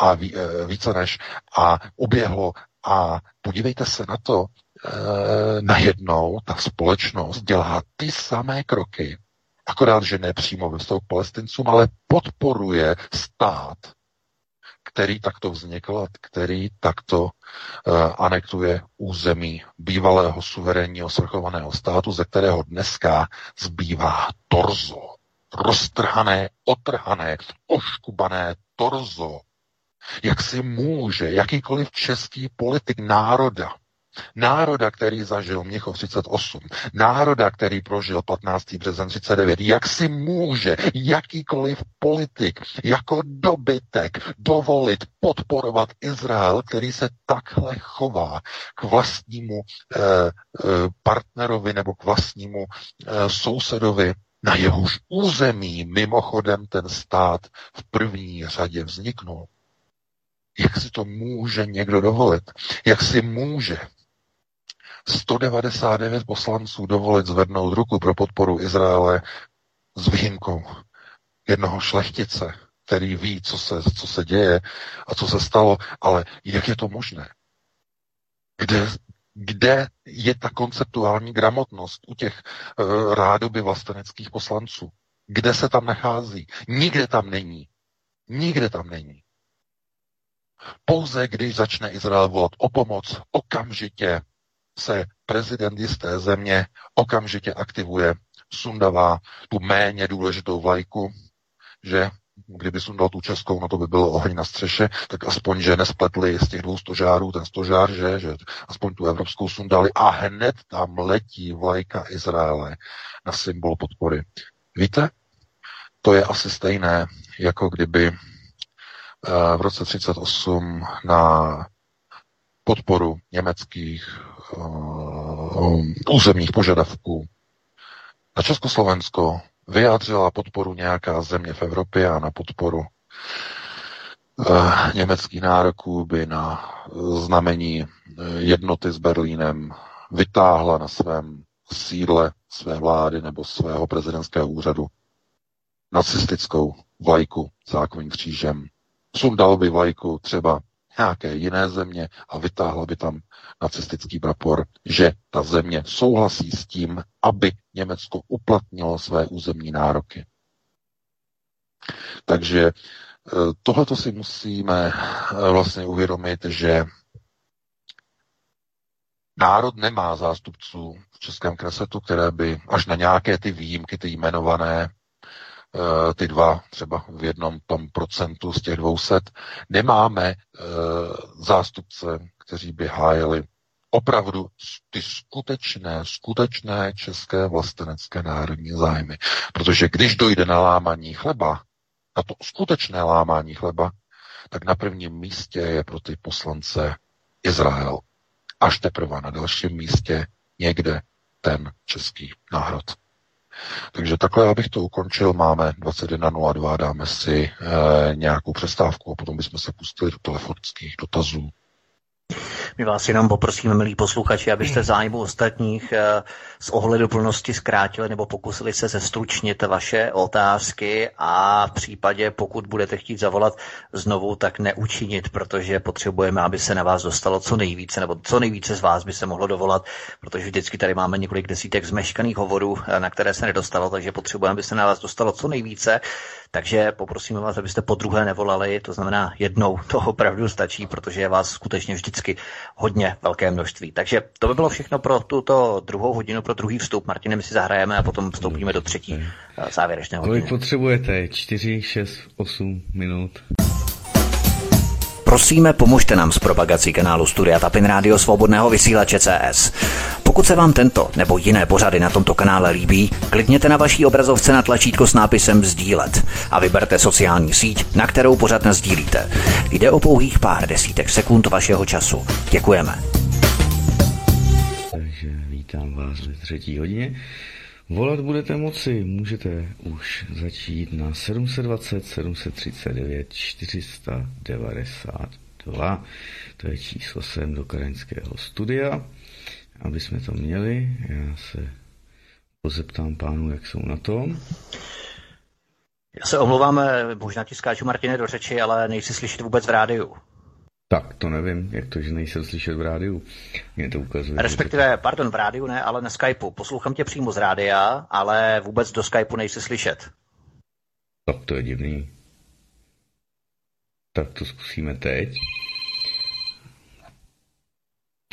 C: a ví, e, více než a uběhlo a podívejte se na to, e, najednou ta společnost dělá ty samé kroky, akorát, že ne přímo ve vztahu k palestincům, ale podporuje stát, který takto vznikl a který takto uh, anektuje území bývalého suverénního svrchovaného státu, ze kterého dneska zbývá torzo roztrhané, otrhané, oškubané torzo. Jak si může jakýkoliv český politik národa, národa, který zažil Měchov 38, národa, který prožil 15. březen 39, jak si může jakýkoliv politik jako dobytek dovolit podporovat Izrael, který se takhle chová k vlastnímu eh, eh, partnerovi nebo k vlastnímu eh, sousedovi na jehož území mimochodem ten stát v první řadě vzniknul. Jak si to může někdo dovolit? Jak si může 199 poslanců dovolit zvednout ruku pro podporu Izraele s výjimkou jednoho šlechtice, který ví, co se, co se děje a co se stalo, ale jak je to možné? Kde kde je ta konceptuální gramotnost u těch uh, rádoby vlasteneckých poslanců? Kde se tam nachází? Nikde tam není. Nikde tam není. Pouze když začne Izrael volat o pomoc, okamžitě se prezident jisté země okamžitě aktivuje, sundavá tu méně důležitou vlajku, že kdyby sundal tu českou, no to by bylo oheň na střeše, tak aspoň, že nespletli z těch dvou stožárů ten stožár, že, že aspoň tu evropskou sundali a hned tam letí vlajka Izraele na symbol podpory. Víte, to je asi stejné, jako kdyby v roce 38 na podporu německých uh, územních požadavků na Československo vyjádřila podporu nějaká země v Evropě a na podporu uh, německých nároků by na znamení eh, jednoty s Berlínem vytáhla na svém sídle své vlády nebo svého prezidentského úřadu nacistickou vlajku zákonním křížem. Sundal by vlajku třeba nějaké jiné země a vytáhla by tam nacistický prapor, že ta země souhlasí s tím, aby Německo uplatnilo své územní nároky. Takže e, tohleto si musíme e, vlastně uvědomit, že národ nemá zástupců v Českém kresetu, které by až na nějaké ty výjimky, ty jmenované, Eh, ty dva třeba v jednom tom procentu z těch dvouset, nemáme eh, zástupce, kteří by hájili opravdu ty skutečné, skutečné české vlastenecké národní zájmy. Protože když dojde na lámaní chleba, na to skutečné lámání chleba, tak na prvním místě je pro ty poslance Izrael. Až teprve na dalším místě někde ten český národ. Takže takhle, abych to ukončil, máme 21.02, dáme si e, nějakou přestávku a potom bychom se pustili do telefonických dotazů.
A: My vás jenom poprosíme, milí posluchači, abyste zájmu ostatních eh, z ohledu plnosti zkrátili nebo pokusili se zestručnit vaše otázky a v případě, pokud budete chtít zavolat znovu, tak neučinit, protože potřebujeme, aby se na vás dostalo co nejvíce, nebo co nejvíce z vás by se mohlo dovolat, protože vždycky tady máme několik desítek zmeškaných hovorů, na které se nedostalo, takže potřebujeme, aby se na vás dostalo co nejvíce. Takže poprosíme vás, abyste po druhé nevolali, to znamená jednou, to opravdu stačí, protože je vás skutečně vždycky hodně velké množství. Takže to by bylo všechno pro tuto druhou hodinu, pro druhý vstup. Martine, my si zahrajeme a potom vstoupíme do třetí eh, závěrečné hodiny.
B: Kolik potřebujete? 4, 6, 8 minut?
A: Prosíme, pomožte nám s propagací kanálu Studia Tapin Rádio Svobodného vysílače CS. Pokud se vám tento nebo jiné pořady na tomto kanále líbí, klikněte na vaší obrazovce na tlačítko s nápisem Sdílet a vyberte sociální síť, na kterou pořád sdílíte. Jde o pouhých pár desítek sekund vašeho času. Děkujeme.
B: Takže vítám vás ve třetí hodině. Volat budete moci, můžete už začít na 720 739 492. To je číslo sem do Karenského studia, aby jsme to měli. Já se pozeptám pánu, jak jsou na tom.
A: Já se omlouvám, možná ti skáču Martine do řeči, ale nejsi slyšet vůbec v rádiu.
B: Tak, to nevím, jak to, že nejsem slyšet v rádiu. Mě to ukazuje.
A: Respektive, to... pardon, v rádiu ne, ale na Skypeu. Poslouchám tě přímo z rádia, ale vůbec do Skypeu nejsi slyšet.
B: Tak to je divný. Tak to zkusíme teď.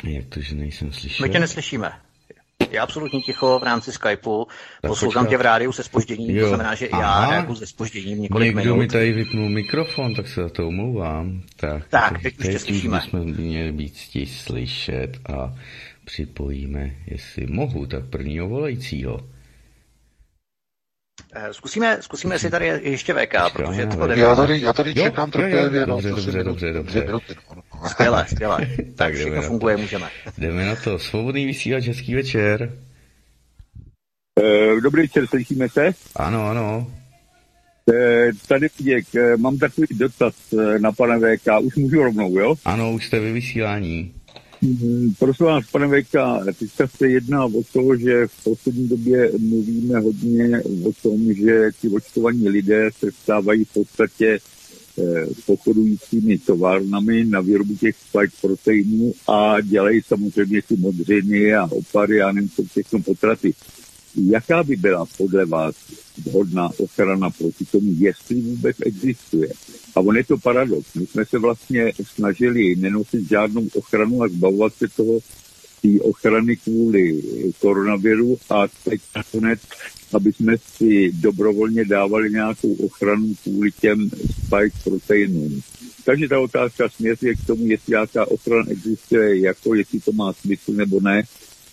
B: Jak to, že nejsem slyšet?
A: My tě neslyšíme je absolutně ticho v rámci Skypeu. Poslouchám tě v rádiu se spožděním, jo. to znamená, že i já reaguji se spožděním několik
B: Někdo
A: minut.
B: mi tady vypnul mikrofon, tak se za to omlouvám. Tak,
A: tak teď, teď už tě slyšíme.
B: jsme měli být slyšet a připojíme, jestli mohu, tak prvního volajícího.
A: Eh, zkusíme, zkusíme jestli tady je ještě VK, protože to
C: nevím. Já tady, já tady čekám
B: trpělivě. No, dobře, dobře, dobře, dobře.
A: dobře. Skvěle, skvěle. *laughs* tak všechno funguje, můžeme.
B: Jdeme na to. Svobodný vysílač, hezký večer.
D: Eh, dobrý večer, slyšíme se?
B: Ano, ano.
D: Eh, tady Děk, mám takový dotaz na pana VK, už můžu rovnou, jo?
B: Ano, už jste ve vysílání.
D: Mm, prosím vás, pane Vejka, teďka se jedná o to, že v poslední době mluvíme hodně o tom, že ti očkovaní lidé se stávají v podstatě eh, pochodujícími továrnami na výrobu těch spike proteinů a dělají samozřejmě ty modřiny a opary a nevím co všechno potraty. Jaká by byla podle vás vhodná ochrana proti tomu, jestli vůbec existuje? A on je to paradox. My jsme se vlastně snažili nenosit žádnou ochranu a zbavovat se toho té ochrany kvůli koronaviru a teď nakonec, aby jsme si dobrovolně dávali nějakou ochranu kvůli těm spike proteinům. Takže ta otázka směřuje k tomu, jestli nějaká ochrana existuje, jako jestli to má smysl nebo ne,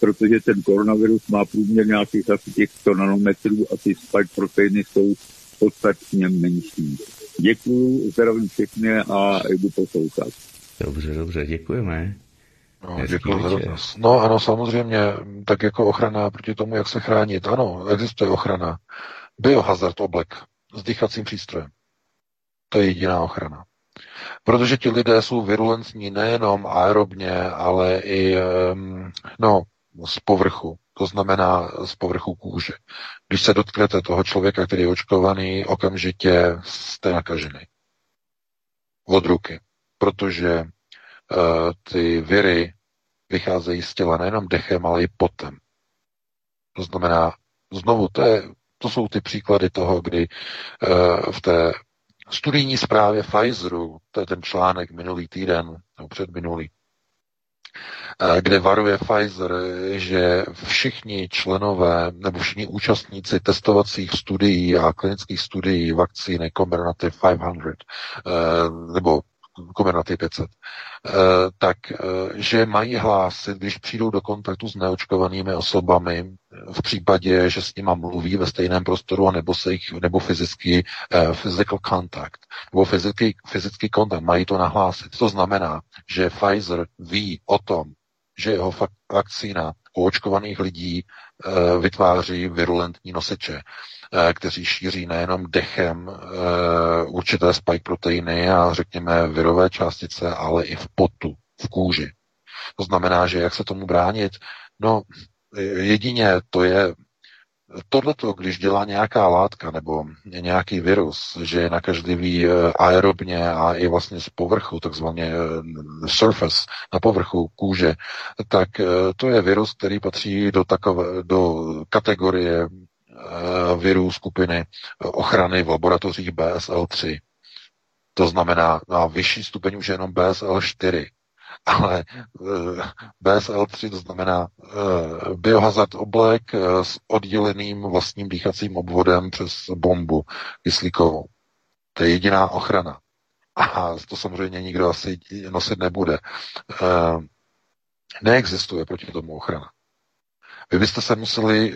D: protože ten koronavirus má průměr nějakých asi těch 100 nanometrů a ty spike proteiny jsou podstatně menší. Děkuju, zdravím všechny a jdu poslouchat.
B: Dobře, dobře, děkujeme.
C: No, děkuji No ano, samozřejmě, tak jako ochrana proti tomu, jak se chránit. Ano, existuje ochrana. Biohazard oblek s dýchacím přístrojem. To je jediná ochrana. Protože ti lidé jsou virulentní nejenom aerobně, ale i no, z povrchu, to znamená z povrchu kůže. Když se dotknete toho člověka, který je očkovaný, okamžitě jste nakažený. Od ruky. Protože uh, ty viry vycházejí z těla nejenom dechem, ale i potem. To znamená, znovu, to, je, to jsou ty příklady toho, kdy uh, v té studijní zprávě Pfizeru, to je ten článek minulý týden, nebo předminulý, kde varuje Pfizer, že všichni členové nebo všichni účastníci testovacích studií a klinických studií vakcíny Comirnaty 500 eh, nebo Comirnaty 500, eh, tak eh, že mají hlásit, když přijdou do kontaktu s neočkovanými osobami, v případě, že s nima mluví ve stejném prostoru, nebo, se jich, nebo fyzický physical contact, nebo fyzický, fyzický kontakt, mají to nahlásit. To znamená, že Pfizer ví o tom, že jeho vakcína u očkovaných lidí e, vytváří virulentní nosiče, e, kteří šíří nejenom dechem určité spike proteiny a řekněme virové částice, ale i v potu, v kůži. To znamená, že jak se tomu bránit? No, jedině to je tohleto, když dělá nějaká látka nebo nějaký virus, že je nakažlivý eh, aerobně a i vlastně z povrchu, takzvaně eh, surface, na povrchu kůže, tak eh, to je virus, který patří do, takové, do kategorie virů skupiny ochrany v laboratořích BSL-3. To znamená, na vyšší stupeň už je jenom BSL-4 ale eh, BSL-3 to znamená eh, biohazard oblek eh, s odděleným vlastním dýchacím obvodem přes bombu kyslíkovou. To je jediná ochrana. A to samozřejmě nikdo asi nosit nebude. Neexistuje proti tomu ochrana. Vy byste se museli,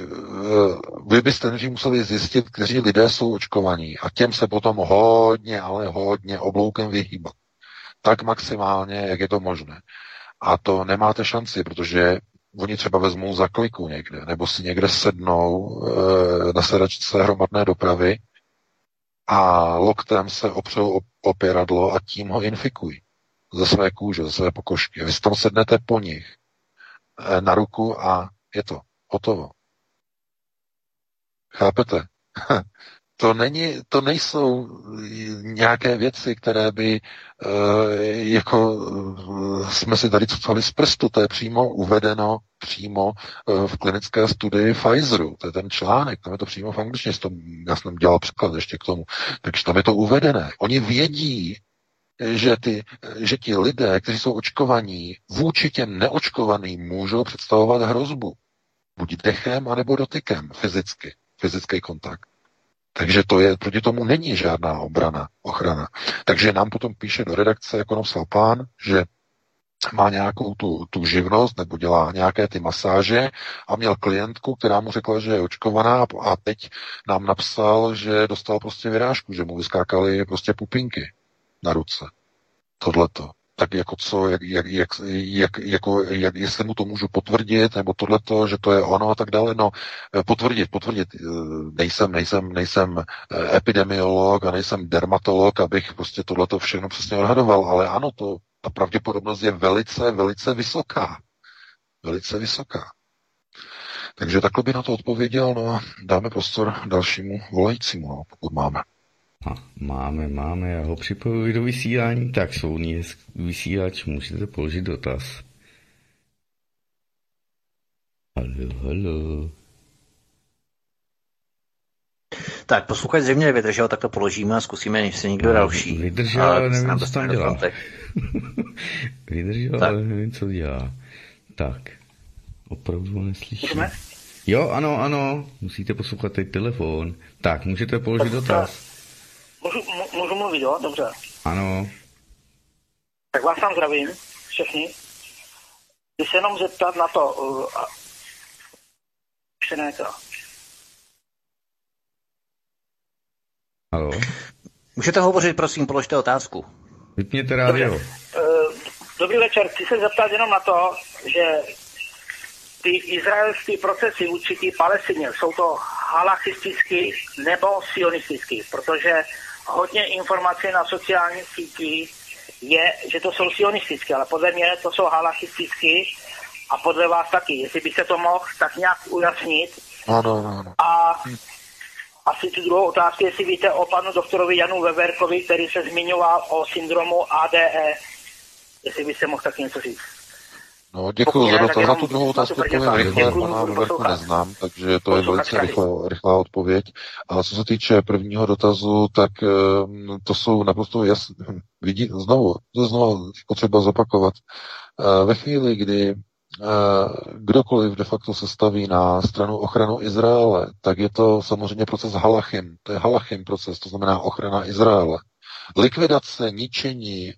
C: vy byste museli zjistit, kteří lidé jsou očkovaní a těm se potom hodně, ale hodně obloukem vyhýbat. Tak maximálně, jak je to možné. A to nemáte šanci, protože oni třeba vezmou za kliku někde, nebo si někde sednou e, na sedačce hromadné dopravy a loktem se opřou opěradlo a tím ho infikují ze své kůže, ze své pokožky. Vy tam sednete po nich e, na ruku a je to hotovo. Chápete? *laughs* to, není, to nejsou nějaké věci, které by e, jako e, jsme si tady cucali z prstu, to je přímo uvedeno přímo e, v klinické studii Pfizeru, to je ten článek, tam je to přímo v angličtině, já jsem dělal překlad ještě k tomu, takže tam je to uvedené. Oni vědí, že, ty, že ti lidé, kteří jsou očkovaní, vůči těm neočkovaným můžou představovat hrozbu. Buď dechem, anebo dotykem fyzicky, fyzický kontakt. Takže to je, proti tomu není žádná obrana, ochrana. Takže nám potom píše do redakce, jako napsal pán, že má nějakou tu, tu živnost nebo dělá nějaké ty masáže a měl klientku, která mu řekla, že je očkovaná a teď nám napsal, že dostal prostě vyrážku, že mu vyskákaly prostě pupinky na ruce. Tohleto tak jako co, jak, jak, jak, jak, jako, jak, jestli mu to můžu potvrdit, nebo tohleto, že to je ono a tak dále. No, eh, potvrdit, potvrdit. Eh, nejsem, nejsem, nejsem eh, epidemiolog a nejsem dermatolog, abych prostě tohleto všechno přesně odhadoval, ale ano, to, ta pravděpodobnost je velice, velice vysoká. Velice vysoká. Takže takhle by na to odpověděl, no dáme prostor dalšímu volajícímu, no, pokud máme.
B: A máme, máme, já ho připojuji do vysílání, tak svobodný vysílač, můžete položit dotaz. Halo, halo.
A: Tak, posluchač zřejmě vydržel, tak to položíme a zkusíme, než se někdo další.
B: Vydržel, ale nevím, co tam dělá. *laughs* vydržel, tak. ale nevím, co dělá. Tak, opravdu neslyším. Jo, ano, ano, musíte poslouchat teď telefon. Tak, můžete položit dotaz.
E: Můžu, můžu mluvit, jo? Dobře.
B: Ano.
E: Tak vás tam zdravím, všechny. Chci se jenom zeptat na to, uh, to.
B: Halo?
A: Můžete hovořit, prosím, položte otázku.
B: Vypněte rádio.
E: Dobře. Uh, dobrý večer, chci se zeptat jenom na to, že ty izraelské procesy určitý Palestině, jsou to halachistický nebo sionistický, protože hodně informací na sociálních sítích je, že to jsou sionistické, ale podle mě to jsou halachistické a podle vás taky. Jestli byste to mohl tak nějak ujasnit.
C: Ano, ano, ano.
E: A asi tu druhou otázku, jestli víte o panu doktorovi Janu Weberkovi, který se zmiňoval o syndromu ADE. Jestli byste mohl tak něco říct.
C: No, děkuji za dotaz. Na tu druhou otázku povím rychle, pana Robertu neznám, takže to je velice rychlá, rychlá odpověď. A co se týče prvního dotazu, tak ehm, to jsou naprosto jasné. *laughs* Vidí, znovu, to znovu potřeba zopakovat. Eh, ve chvíli, kdy eh, kdokoliv de facto se staví na stranu ochranu Izraele, tak je to samozřejmě proces halachim. To je halachim proces, to znamená ochrana Izraele. Likvidace, ničení,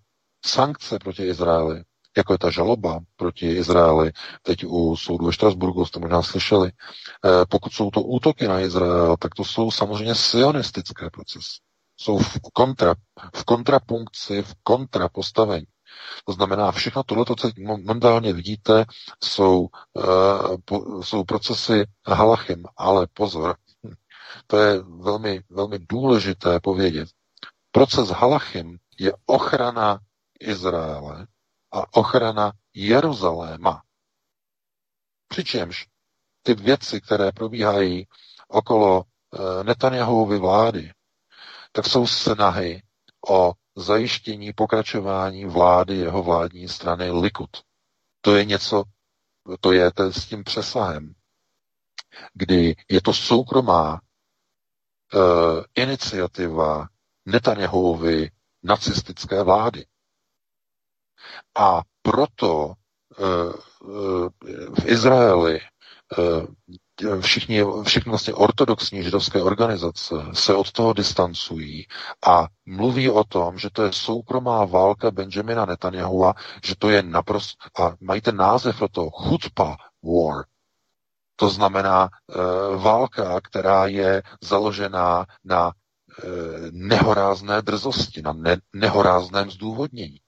C: sankce proti Izraeli jako je ta žaloba proti Izraeli, teď u soudu ve Štrasburgu jste možná slyšeli, eh, pokud jsou to útoky na Izrael, tak to jsou samozřejmě sionistické procesy. Jsou v, kontra, v kontrapunkci, v kontrapostavení. To znamená, všechno tohle, co momentálně vidíte, jsou, uh, po, jsou procesy halachim, ale pozor, to je velmi, velmi důležité povědět. Proces halachim je ochrana Izraele a ochrana Jeruzaléma. Přičemž ty věci, které probíhají okolo e, Netanyahuovy vlády, tak jsou snahy o zajištění pokračování vlády jeho vládní strany Likud. To je něco, to je to s tím přesahem, kdy je to soukromá e, iniciativa Netanyahuovy nacistické vlády. A proto eh, eh, v Izraeli eh, všichni, všechny vlastně ortodoxní židovské organizace se od toho distancují a mluví o tom, že to je soukromá válka Benjamina Netanyahua, že to je naprosto, a mají ten název pro to chutpa war. To znamená e, válka, která je založená na e, nehorázné drzosti, na ne, nehorázném zdůvodnění.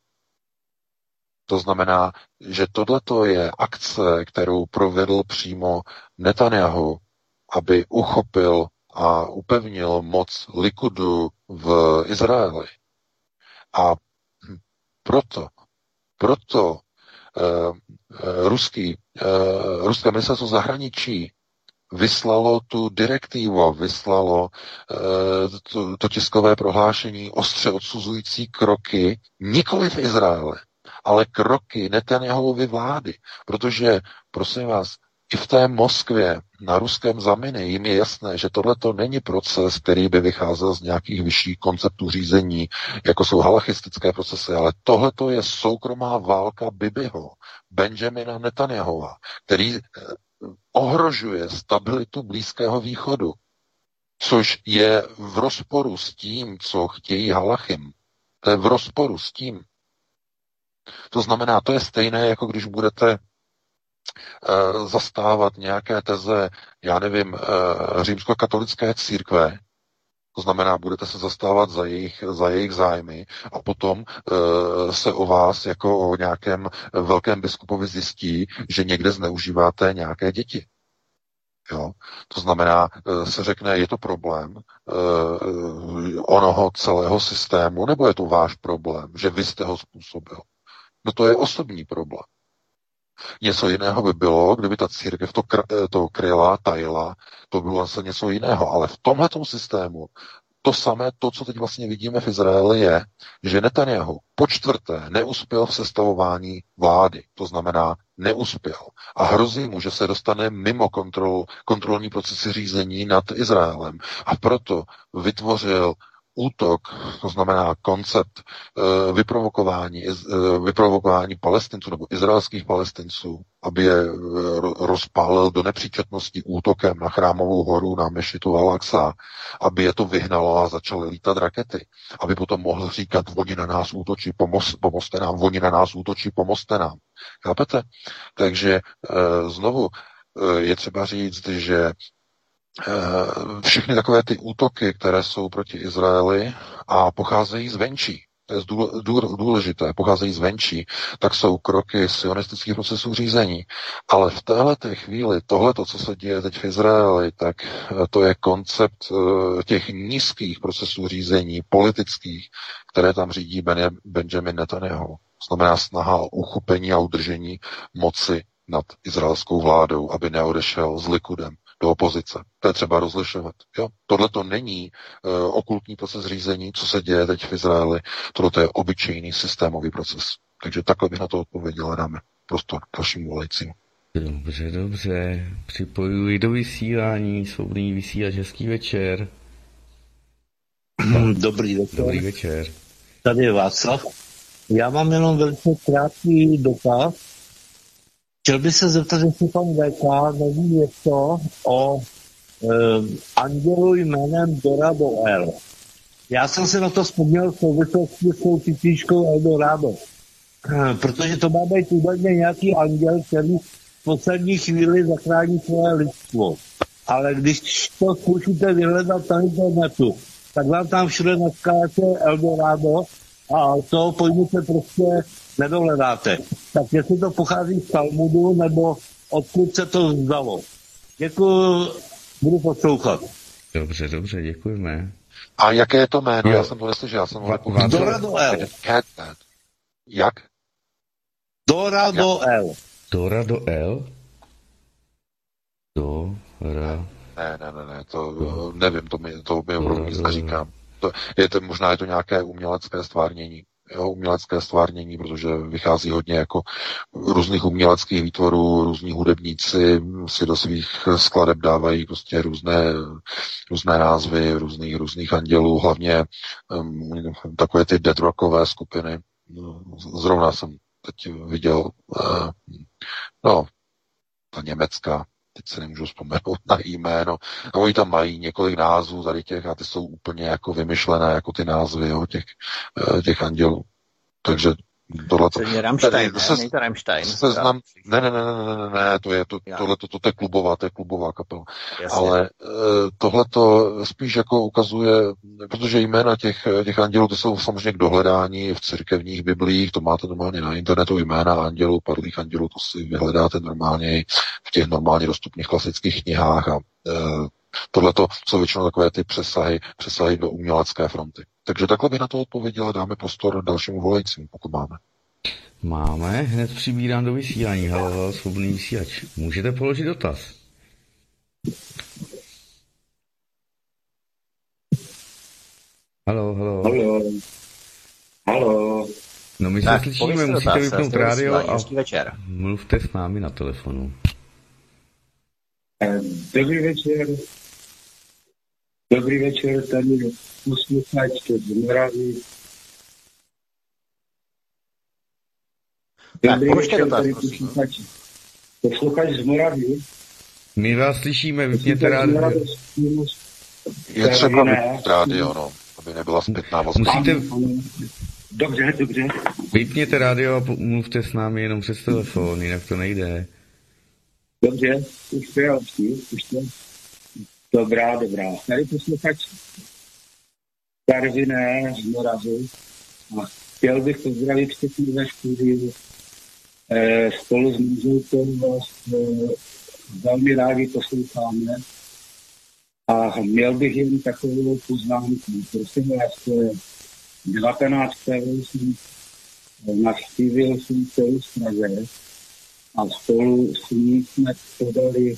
C: To znamená, že tohleto je akce, kterou provedl přímo Netanyahu, aby uchopil a upevnil moc Likudu v Izraeli. A proto, proto uh, ruský, uh, ruské ministerstvo zahraničí vyslalo tu direktivu, vyslalo uh, to, to tiskové prohlášení ostře odsuzující kroky nikoli v Izraeli, ale kroky Netanyahuovy vlády. Protože, prosím vás, i v té Moskvě na ruském zaminy jim je jasné, že tohle to není proces, který by vycházel z nějakých vyšších konceptů řízení, jako jsou halachistické procesy, ale tohle to je soukromá válka Bibiho, Benjamina Netanyahova, který eh, ohrožuje stabilitu Blízkého východu, což je v rozporu s tím, co chtějí halachim. To je v rozporu s tím. To znamená, to je stejné, jako když budete uh, zastávat nějaké teze, já nevím, uh, římskokatolické církve, to znamená, budete se zastávat za jejich, za jejich zájmy a potom uh, se o vás jako o nějakém velkém biskupovi zjistí, že někde zneužíváte nějaké děti. Jo? To znamená, se řekne, je to problém uh, onoho celého systému, nebo je to váš problém, že vy jste ho způsobil. No to je osobní problém. Něco jiného by bylo, kdyby ta církev to, kr- to kryla, tajila, to bylo zase něco jiného. Ale v tomhle systému to samé, to, co teď vlastně vidíme v Izraeli, je, že Netanyahu po čtvrté neuspěl v sestavování vlády. To znamená, neuspěl. A hrozí mu, že se dostane mimo kontrol, kontrolní procesy řízení nad Izraelem. A proto vytvořil útok, to znamená koncept e, vyprovokování, e, vyprovokování palestinců nebo izraelských palestinců, aby je e, rozpálil do nepříčetnosti útokem na chrámovou horu na Mešitu Al-Aqsa, aby je to vyhnalo a začaly lítat rakety, aby potom mohl říkat, oni na nás útočí, pomoz, pomozte nám, oni na nás útočí, pomozte nám. Chápete? Takže znovu je třeba říct, že Eh, všechny takové ty útoky, které jsou proti Izraeli a pocházejí zvenčí, to je důležité, pocházejí zvenčí, tak jsou kroky sionistických procesů řízení. Ale v této chvíli, tohle, co se děje teď v Izraeli, tak eh, to je koncept eh, těch nízkých procesů řízení, politických, které tam řídí Benjamin Netanyahu. Znamená snaha o uchopení a udržení moci nad izraelskou vládou, aby neodešel s Likudem do opozice. To je třeba rozlišovat. Jo? Tohle to není uh, okultní proces řízení, co se děje teď v Izraeli. Tohle to je obyčejný systémový proces. Takže takhle bych na to odpověděl, dáme prostor dalším volajícím.
B: Dobře, dobře. Připojuji do vysílání, svobodný vysílač, hezký večer.
F: Dobrý večer.
B: Dobrý večer.
F: Tady je Václav. Já mám jenom velice krátký dotaz Chtěl bych se zeptat, jestli pan VK neví něco o e, andělu jménem Dorado L. Já jsem se na to vzpomněl v souvislosti s tou titíčkou Eldorado. E, protože to má být údajně nějaký anděl, který v poslední chvíli zachrání svoje lidstvo. Ale když to zkoušíte vyhledat na internetu, tak vám tam všude naskáče Eldorado a to pojmete prostě nedohledáte. Tak jestli to pochází z Talmudu, nebo odkud se to zdalo. Děkuji, budu poslouchat.
B: Dobře, dobře, děkujeme.
C: A jaké je to jméno? Já jsem to neslyšel, já jsem ho
F: L.
C: Jak?
F: Dorado L.
B: Dorado L? Dora...
C: Ne, ne, ne, ne, to do. nevím, to mi, to mi opravdu nic neříkám. To, je to, možná je to nějaké umělecké stvárnění jo, umělecké stvárnění, protože vychází hodně jako různých uměleckých výtvorů, různí hudebníci si do svých skladeb dávají prostě různé, různé názvy, různých, různých andělů, hlavně um, takové ty dead rockové skupiny. Zrovna jsem teď viděl, uh, no, ta německá, teď se nemůžu vzpomenout na jméno, a oni tam mají několik názvů tady těch a ty jsou úplně jako vymyšlené, jako ty názvy jo, těch, eh, těch andělů. Takže tohle to...
A: Rammstein, ne? Se, to Rammstein.
C: Seznam, ne, ne, ne, ne, ne, ne, to je, to, tohle to, to, je klubová, to je klubová kapela. Jasně. Ale uh, tohle to spíš jako ukazuje, protože jména těch, těch andělů, to jsou samozřejmě k dohledání v církevních biblích, to máte normálně na internetu, jména andělů, padlých andělů, to si vyhledáte normálně v těch normálně dostupných klasických knihách a uh, Tohle to jsou většinou takové ty přesahy, přesahy do umělecké fronty. Takže takhle bych na to odpověděl a dáme prostor dalšímu volajícímu, pokud máme.
B: Máme, hned přibírám do vysílání. Halo, halo, svobodný vysílač. Můžete položit dotaz. Halo, halo.
G: Halo. Halo.
B: No my tak, se slyšíme, musíte vypnout rádio a večer. mluvte s námi na telefonu.
G: Dobrý večer. Dobrý večer, tady posluchač z Moravy. Dobrý tak, večer, tady posluchač. Posluchač z Moravy.
B: My vás slyšíme, vypněte rádio.
C: Je třeba vypnout rádio, no, aby nebyla zpětná vazba.
B: Musíte...
G: Dobře, dobře.
B: Vypněte rádio a mluvte s námi jenom přes telefon, jinak to nejde.
G: Dobře, už to je už to. Dobrá, dobrá. Tady posluchač Karviné z Moravy. A chtěl bych pozdravit všechny ve studiu. E, spolu s manželkou vás e, velmi rádi posloucháme. A měl bych jen takovou poznámku. Prosím vás, 19. jsem navštívil jsem celou Praze a spolu s ní jsme podali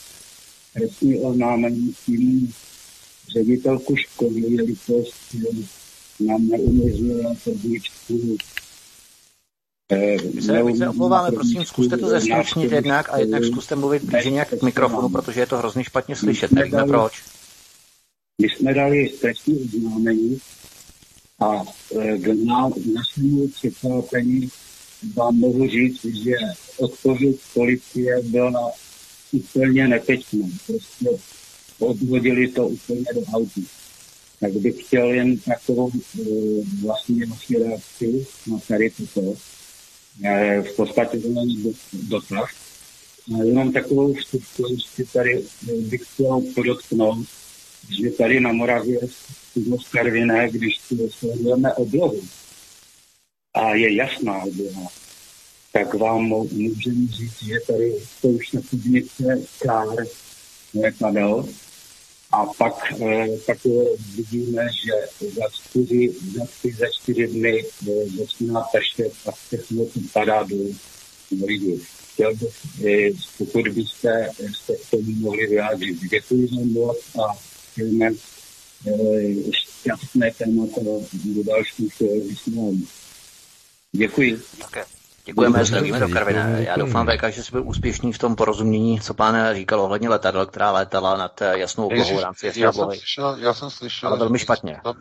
G: trestní oznámení tím ředitelku školy, jelikož nám neumožnila podničku
A: my se, my se omlouváme, prosím, zkuste to zestručnit jednak a jednak zkuste mluvit blíže nějak k mikrofonu, protože je to hrozně špatně slyšet, nevíme proč.
G: My jsme dali trestní oznámení a e, k našemu překvapení vám mohu říct, že odpověď policie byla úplně nepečná. Prostě odvodili to úplně do autu. Tak bych chtěl jen takovou uh, vlastně vaši reakci na tady toto. E, v podstatě to není dotaz. Jenom takovou vstupku ještě tady bych chtěl podotknout, že tady na Moravě v Karviné, když sledujeme oblohu, a je jasná obloha, tak vám můžeme říct, že tady jsou už na kubnice kár letadel a pak, eh, pak vidíme, že za čtyři, za čtyři, za čtyři dny eh, začíná pršet a všechno to padá do lidí. Chtěl bych, eh, pokud byste se k tomu mohli vyjádřit, děkuji za moc a chceme šťastné témata do dalších vysílání. Děkuji.
A: Také. Děkujeme, zdravíme do Karvina. Já doufám, VK, že jsi byl úspěšný v tom porozumění, co pán říkal ohledně letadel, která létala nad jasnou oblohou v rámci jasné oblohy.
C: Já jsem slyšel,
A: ale velmi špatně.
C: Tam,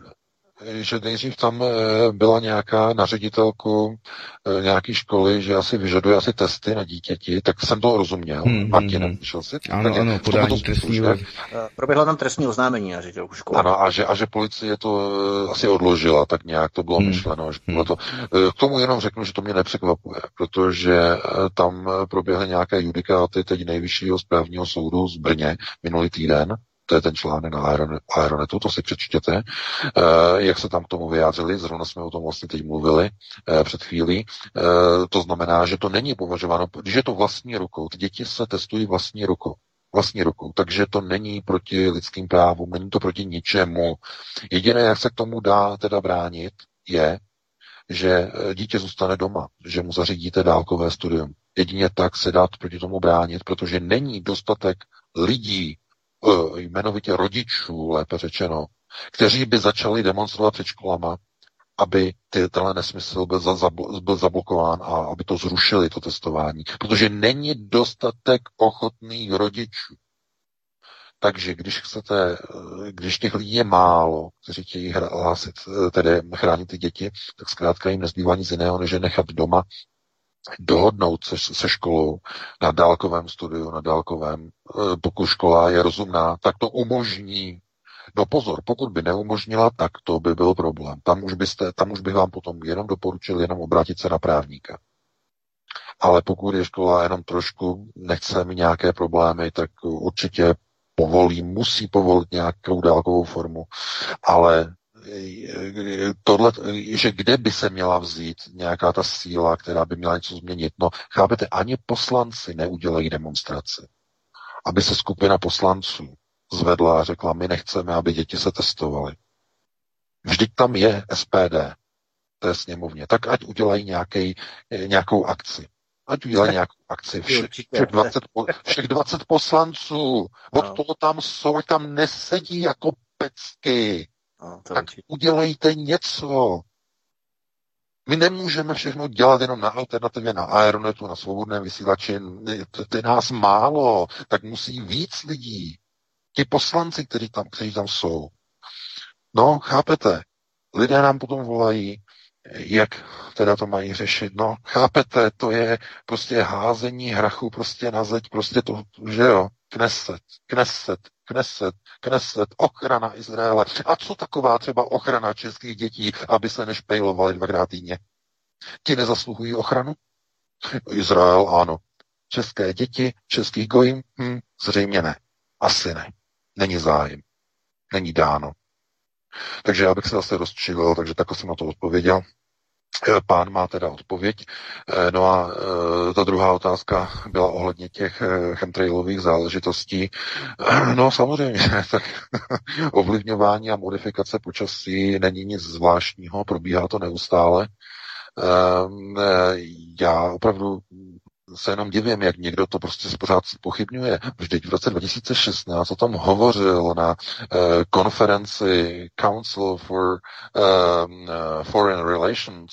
C: že nejdřív tam eh, byla nějaká na ředitelku eh, nějaký školy, že asi vyžaduje asi testy na dítěti, tak jsem to rozuměl. Hmm, Martin, hmm, hmm. si?
B: Ano, tak ano, podání trestní
A: eh, Proběhlo tam trestní oznámení na ředitelku školy.
C: Ano, a že, a že policie to asi odložila, tak nějak to bylo hmm. myšleno. Že bylo to. K tomu jenom řeknu, že to mě nepřekvapuje, protože tam proběhly nějaké judikáty teď nejvyššího správního soudu z Brně minulý týden, to je ten článek na Aeronetu, to si přečtěte, eh, jak se tam k tomu vyjádřili, zrovna jsme o tom vlastně teď mluvili eh, před chvílí. Eh, to znamená, že to není považováno, když je to vlastní rukou, ty děti se testují vlastní rukou vlastní rukou. Takže to není proti lidským právům, není to proti ničemu. Jediné, jak se k tomu dá teda bránit, je, že dítě zůstane doma, že mu zařídíte dálkové studium. Jedině tak se dá proti tomu bránit, protože není dostatek lidí, jmenovitě rodičů, lépe řečeno, kteří by začali demonstrovat před školama, aby tenhle nesmysl byl, za, byl zablokován a aby to zrušili, to testování. Protože není dostatek ochotných rodičů. Takže když chcete, když těch lidí je málo, kteří chtějí hlásit, tedy chránit ty děti, tak zkrátka jim nezbývá nic jiného, než je nechat doma dohodnout se, se školou na dálkovém studiu, na dálkovém, eh, pokud škola je rozumná, tak to umožní. No pozor, pokud by neumožnila, tak to by byl problém. Tam už, byste, tam už bych vám potom jenom doporučil jenom obrátit se na právníka. Ale pokud je škola jenom trošku, nechce mi nějaké problémy, tak určitě povolí, musí povolit nějakou dálkovou formu, ale tohle, že kde by se měla vzít nějaká ta síla, která by měla něco změnit. No, chápete, ani poslanci neudělají demonstraci. Aby se skupina poslanců zvedla a řekla, my nechceme, aby děti se testovaly. Vždyť tam je SPD, je sněmovně. Tak ať udělají nějaký, nějakou akci. Ať udělají nějakou akci. Všech, všech, 20, všech 20 poslanců, od no. toho tam jsou, tam nesedí jako pecky. No, tak určitě. udělejte něco. My nemůžeme všechno dělat jenom na alternativě, na Aeronetu, na svobodném vysílači. To je nás málo, tak musí víc lidí. Ti poslanci, kteří tam, kteří tam jsou. No, chápete? Lidé nám potom volají, jak teda to mají řešit. No, chápete, to je prostě házení hrachu prostě na zeď, prostě to, že jo, Kneset, Kneset, Kneset, Kneset, ochrana Izraele. A co taková třeba ochrana českých dětí, aby se nešpejlovali dvakrát týdně? Ti nezasluhují ochranu? Izrael, ano. České děti, českých gojím? Hm, zřejmě ne. Asi ne. Není zájem. Není dáno. Takže já bych se zase rozčilil, takže takhle jsem na to odpověděl. Eh, pán má teda odpověď. Eh, no a eh, ta druhá otázka byla ohledně těch chemtrailových záležitostí. No samozřejmě, *laughs* tak *laughs* ovlivňování a modifikace počasí není nic zvláštního, probíhá to neustále. Já opravdu se jenom divím, jak někdo to prostě pořád pochybňuje. Vždyť v roce 2016 o tom hovořil na uh, konferenci Council for uh, Foreign Relations,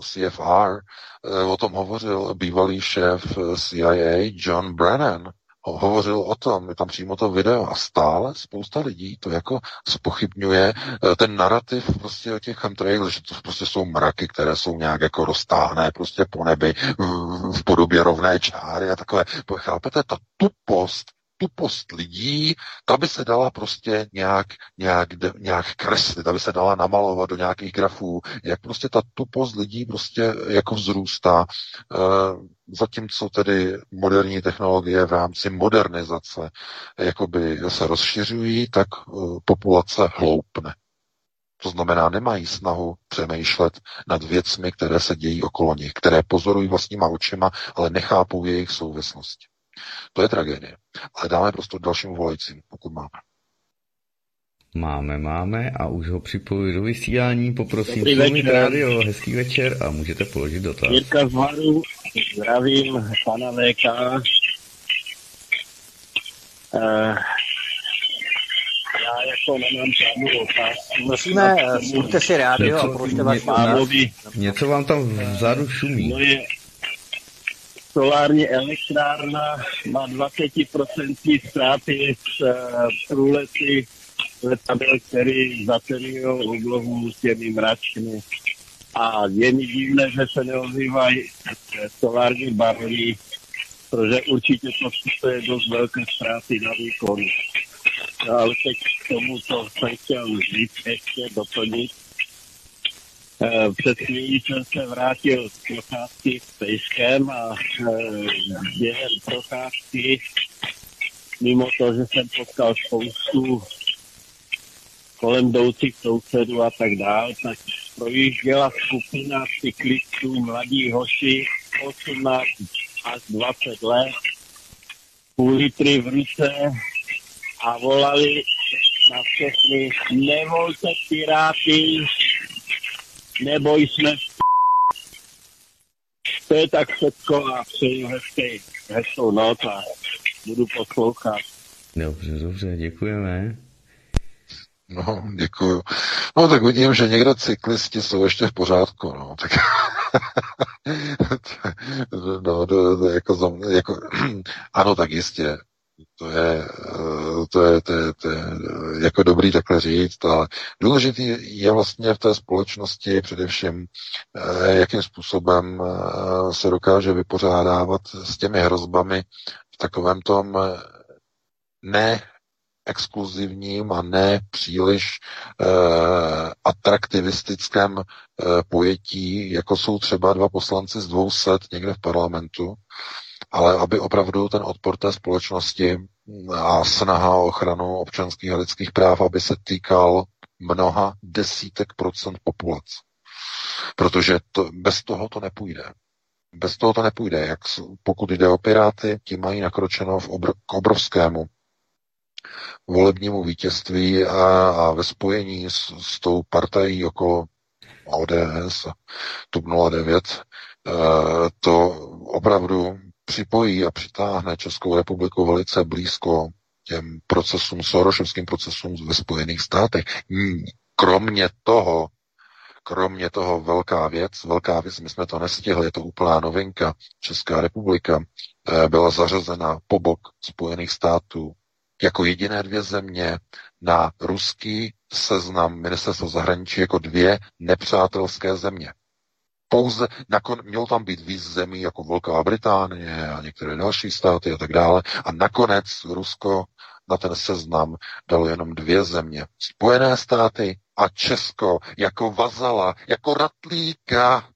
C: CFR, uh, o tom hovořil bývalý šéf CIA John Brennan, hovořil o tom, je tam přímo to video a stále spousta lidí to jako spochybňuje eh, ten narrativ prostě o těch chemtrailech, že to prostě jsou mraky, které jsou nějak jako roztáhné prostě po nebi v podobě rovné čáry a takové. Chápete, ta tupost tupost lidí, ta by se dala prostě nějak, nějak, nějak kreslit, ta by se dala namalovat do nějakých grafů, jak prostě ta tupost lidí prostě jako vzrůstá, e, zatímco tedy moderní technologie v rámci modernizace jakoby se rozšiřují, tak e, populace hloupne. To znamená, nemají snahu přemýšlet nad věcmi, které se dějí okolo nich, které pozorují vlastníma očima, ale nechápou jejich souvislosti. To je tragédie. Ale dáme prostě dalšímu volajícím, pokud máme.
B: Máme, máme a už ho připojuji do vysílání. Poprosím Slumit rádio, hezký večer a můžete položit dotaz.
H: Jirka z Varu, zdravím pana VK. Uh, já jako nemám žádnou otázku.
A: Prosíme, spusťte si rádio něco, a položte váš
B: Něco vám tam vzadu šumí. No je,
H: solární elektrárna má 20% ztráty z uh, průlety letadel, který zaterují oblohu těmi mračny. A je mi divné, že se neozývají solární barvy, protože určitě to je dost velké ztráty na výkonu. Ale teď k tomu, co jsem chtěl říct, ještě doplnit, Eh, před chvílí jsem se vrátil z procházky s pejskem a eh, během procházky, mimo to, že jsem potkal spoustu kolem jdoucích sousedů a tak dál, tak projížděla skupina cyklistů, mladí hoši, 18 až 20 let, půl litry v ruce a volali na všechny, nevolte piráty, nebo jsme to je tak všetko a přeji hezký, hezkou noc a budu poslouchat.
B: Dobře, dobře, děkujeme.
C: No, děkuju. No, tak vidím, že někdo cyklisti jsou ještě v pořádku, no, tak *laughs* no, to, to, jako, jako, *clears throat* ano, tak jistě, To je, eh, to je, to je, to je jako dobrý takhle říct, ale důležitý je vlastně v té společnosti především, eh, jakým způsobem eh, se dokáže vypořádávat s těmi hrozbami v takovém tom ne exkluzivním a ne příliš eh, atraktivistickém eh, pojetí, jako jsou třeba dva poslanci z dvou set někde v parlamentu, ale aby opravdu ten odpor té společnosti a snaha o ochranu občanských a lidských práv, aby se týkal mnoha desítek procent populace. Protože to, bez toho to nepůjde. Bez toho to nepůjde. Jak, pokud jde o Piráty, ti mají nakročeno v obr, k obrovskému volebnímu vítězství a, a ve spojení s, s tou partají okolo ODS a TUP 09, e, to opravdu připojí a přitáhne Českou republiku velice blízko těm procesům, sorošovským procesům ve Spojených státech. Kromě toho, kromě toho velká věc, velká věc, my jsme to nestihli, je to úplná novinka. Česká republika e, byla zařazena po bok Spojených států jako jediné dvě země na ruský seznam ministerstva zahraničí jako dvě nepřátelské země. Pouze, nakon, mělo tam být víc zemí jako Velká Británie a některé další státy a tak dále. A nakonec Rusko na ten seznam dalo jenom dvě země. Spojené státy a Česko jako vazala, jako ratlíka.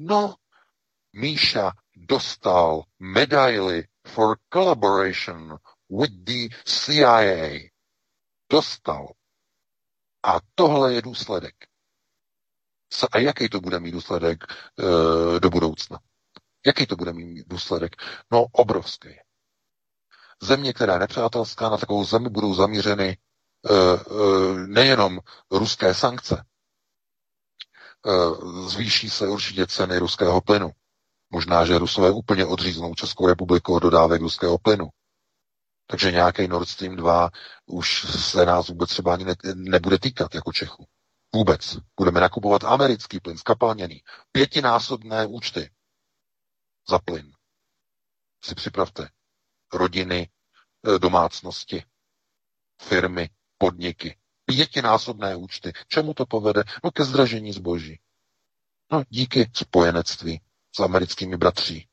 C: No, Míša dostal medaily for collaboration with the CIA. Dostal. A tohle je důsledek. A jaký to bude mít důsledek e, do budoucna? Jaký to bude mít důsledek? No, obrovský. Země, která je nepřátelská, na takovou zemi budou zamířeny e, e, nejenom ruské sankce, e, zvýší se určitě ceny ruského plynu. Možná, že Rusové úplně odříznou Českou republiku od dodávek ruského plynu. Takže nějaký Nord Stream 2 už se nás vůbec třeba ani ne, nebude týkat jako Čechu. Vůbec. Budeme nakupovat americký plyn, skapalněný. Pětinásobné účty za plyn. Si připravte. Rodiny, eh, domácnosti, firmy, podniky. Pětinásobné účty. Čemu to povede? No ke zdražení zboží. No díky spojenectví s americkými bratří.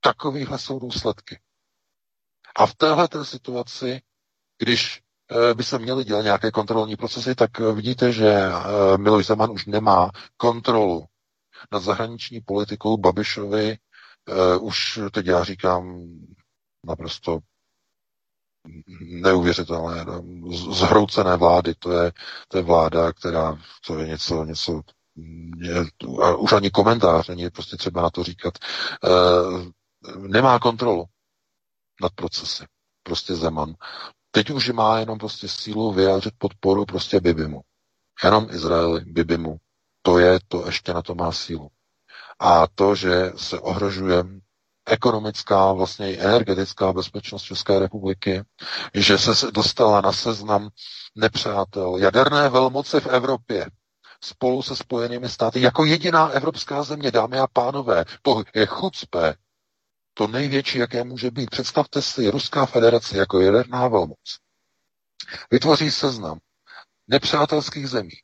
C: Takovýhle jsou důsledky. A v téhle situaci, když by se měly dělat nějaké kontrolní procesy, tak eh, vidíte, že eh, Miloš Zeman už nemá kontrolu nad zahraniční politikou Babišovi. Už teď já říkám naprosto neuvěřitelné, no, zhroucené vlády. To je, to je vláda, která, to je něco, něco je, a už ani komentář není prostě třeba na to říkat, nemá kontrolu nad procesy. Prostě Zeman. Teď už má jenom prostě sílu vyjádřit podporu prostě Bibimu. Jenom Izraeli, Bibimu. To je, to ještě na to má sílu. A to, že se ohrožuje ekonomická, vlastně i energetická bezpečnost České republiky, že se dostala na seznam nepřátel jaderné velmoci v Evropě spolu se spojenými státy jako jediná evropská země, dámy a pánové, to je chucpe, to největší, jaké může být. Představte si Ruská federace jako jaderná velmoc. Vytvoří seznam nepřátelských zemí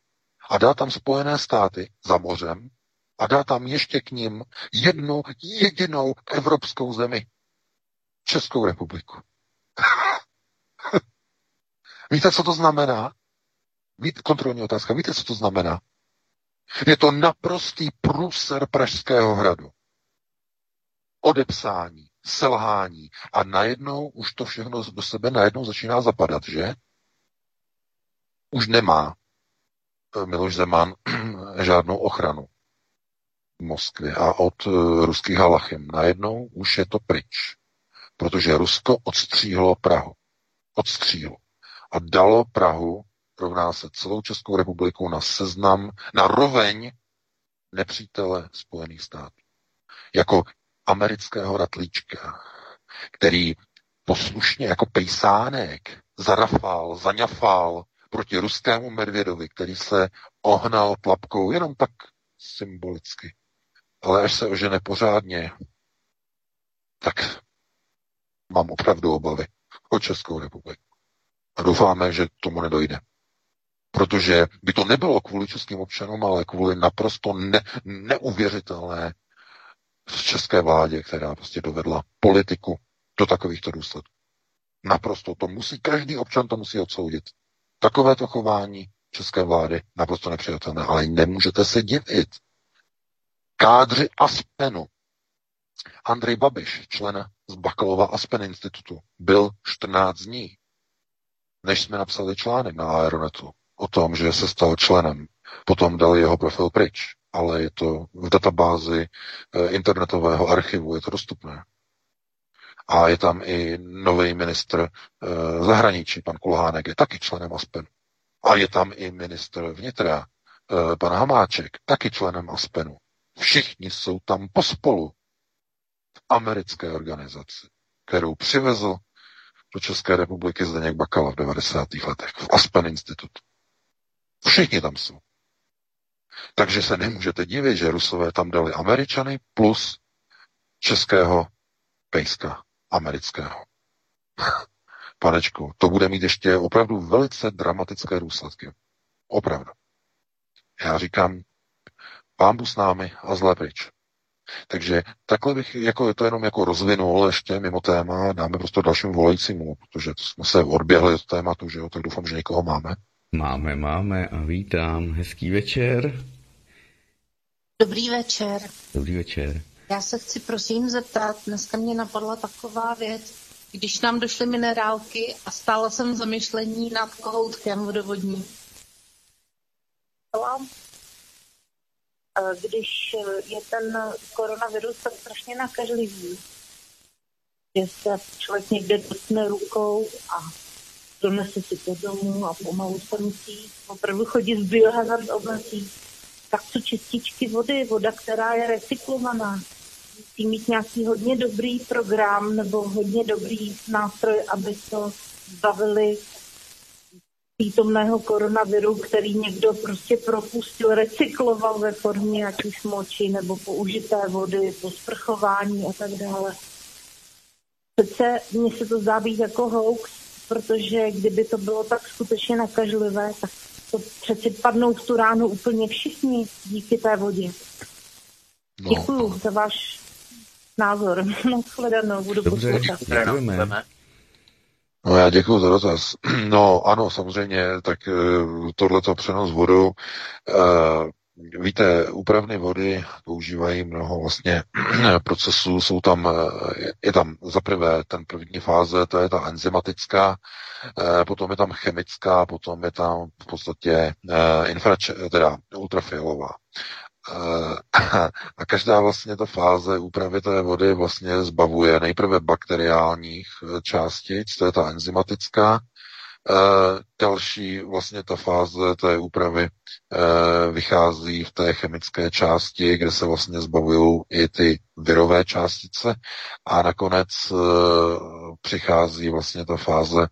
C: a dá tam Spojené státy za mořem a dá tam ještě k ním jednu jedinou evropskou zemi. Českou republiku. *laughs* Víte, co to znamená? Víte, kontrolní otázka. Víte, co to znamená? Je to naprostý průser Pražského hradu odepsání, selhání a najednou už to všechno do sebe najednou začíná zapadat, že? Už nemá eh, Miloš Zeman *clears throat* žádnou ochranu v Moskvě a od uh, ruských halachem. Najednou už je to pryč, protože Rusko odstříhlo Prahu. Odstříhlo. A dalo Prahu, rovná se celou Českou republikou, na seznam, na roveň nepřítele Spojených států. Jako amerického ratlíčka, který poslušně jako pejsánek zarafal, zaňafal proti ruskému medvědovi, který se ohnal tlapkou jenom tak symbolicky. Ale až se ožene pořádně, tak mám opravdu obavy o Českou republiku. A doufáme, že tomu nedojde. Protože by to nebylo kvůli českým občanům, ale kvůli naprosto ne, neuvěřitelné z české vládě, která prostě dovedla politiku do takovýchto důsledků. Naprosto to musí, každý občan to musí odsoudit. Takovéto chování české vlády naprosto nepřijatelné, ale nemůžete se divit. Kádři Aspenu. Andrej Babiš, člen z Bakalova Aspen institutu, byl 14 dní, než jsme napsali článek na Aeronetu o tom, že se stal členem. Potom dal jeho profil pryč, ale je to v databázi eh, internetového archivu, je to dostupné. A je tam i nový ministr eh, zahraničí, pan Kulhánek, je taky členem Aspenu. A je tam i ministr vnitra, eh, pan Hamáček, taky členem Aspenu. Všichni jsou tam pospolu v americké organizaci, kterou přivezl do České republiky Zdeněk Bakala v 90. letech, v Aspen Institutu. Všichni tam jsou. Takže se nemůžete divit, že Rusové tam dali Američany plus českého pejska amerického. *laughs* Panečku, to bude mít ještě opravdu velice dramatické důsledky. Opravdu. Já říkám, pán s námi a zlé pryč. Takže takhle bych jako, to jenom jako rozvinul ještě mimo téma, dáme prostě dalšímu volajícímu, protože jsme se odběhli od tématu, že jo, tak doufám, že někoho máme.
B: Máme, máme a vítám. Hezký večer.
I: Dobrý večer.
B: Dobrý večer.
I: Já se chci prosím zeptat, dneska mě napadla taková věc, když nám došly minerálky a stála jsem zamyšlení nad kohoutkem vodovodní. Když je ten koronavirus tak strašně nakažlivý, že se člověk někde dotkne rukou a donese si to domů a pomalu se musí opravdu chodit z biohazard oblastí, tak jsou čističky vody, voda, která je recyklovaná. Musí mít nějaký hodně dobrý program nebo hodně dobrý nástroj, aby to zbavili přítomného koronaviru, který někdo prostě propustil, recykloval ve formě už moči nebo použité vody, po sprchování a tak dále. Přece mně se to zdá být jako hoax, protože kdyby to bylo tak skutečně nakažlivé, tak to přeci padnou v tu ránu úplně všichni díky té vodě. No. Děkuju za váš názor. *laughs* No, shledanou, budu Dobře, poslouchat.
B: děkujeme.
C: No já děkuji za dotaz. *clears throat* No ano, samozřejmě, tak eh, tohleto přenos vodu. Víte, úpravny vody používají mnoho vlastně *clears throat* procesů, jsou tam, eh, je tam za prvé ten první fáze, to je ta enzymatická, potom je tam chemická, potom je tam v podstatě infrač, teda ultrafialová. Eh, *clears throat* a každá vlastně ta fáze úpravy té vody vlastně zbavuje nejprve bakteriálních eh, částic, to je ta enzymatická, eh, další vlastně ta fáze té úpravy vychází v té chemické části, kde se vlastně zbavují i ty virové částice. A nakonec přichází vlastně ta fáze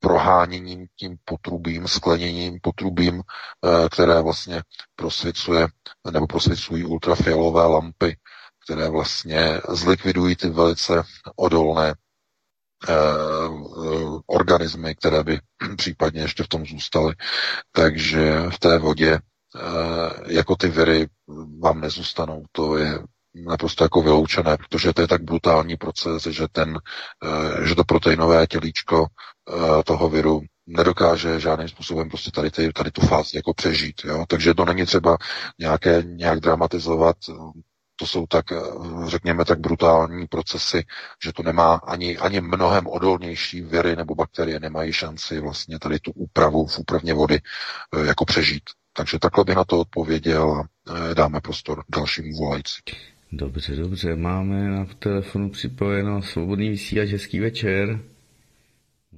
C: proháněním tím potrubím, skleněním potrubím, eh, které vlastně prosvěcuje nebo prosvěcují ultrafialové lampy, které vlastně zlikvidují ty velice odolné eh, organismy, které by *clears throat* případně ještě v tom zůstaly. Takže v té vodě eh, jako ty viry vám nezůstanou. To je naprosto jako vyloučené, protože to je tak brutální proces, že, ten, eh, že to proteinové tělíčko eh, toho viru nedokáže žádným způsobem prostě tady, ty, tady tu fázi jako přežít. Jo? Takže to není třeba nějaké, nějak dramatizovat, to jsou tak, eh, řekněme, tak brutální procesy, že to nemá ani, ani mnohem odolnější viry nebo bakterie nemají šanci vlastně tady tu úpravu v úpravně vody jako přežít. Takže takhle bych na to odpověděl a dáme prostor dalšímu volající.
B: Dobře, dobře, máme na telefonu připojeno svobodný vysílač, hezký večer.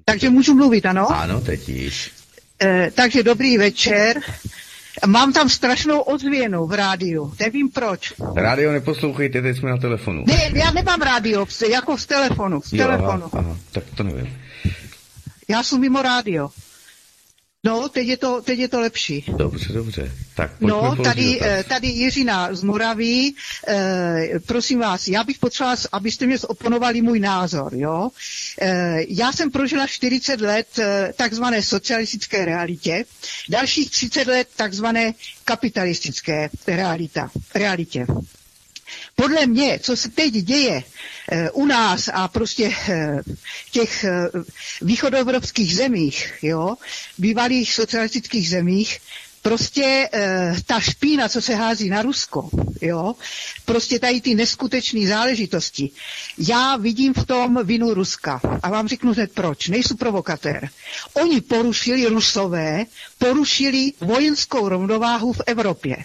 J: Takže můžu mluvit, ano?
B: Ano, teď již.
J: E, takže dobrý večer. Mám tam strašnou ozvěnu v rádiu, nevím proč.
B: Rádio neposlouchejte, teď jsme na telefonu.
J: Ne, já nemám rádio, jako z telefonu, z jo, telefonu.
B: Aha, aha, tak to nevím.
J: Já jsem mimo rádio. No, teď je to, teď je to lepší.
B: Dobře, dobře. Tak
J: no, tady, eh, tady Jiřina z Moraví, eh, prosím vás, já bych potřebovala, abyste mě oponovali můj názor, jo. Eh, já jsem prožila 40 let eh, takzvané socialistické realitě, dalších 30 let takzvané kapitalistické realita, realitě. Podle mě, co se teď děje e, u nás a prostě e, v těch e, východoevropských zemích, jo, bývalých socialistických zemích, prostě e, ta špína, co se hází na Rusko, jo, prostě tady ty neskutečné záležitosti. Já vidím v tom vinu Ruska. A vám řeknu hned proč. Nejsou provokatér. Oni porušili, Rusové, porušili vojenskou rovnováhu v Evropě.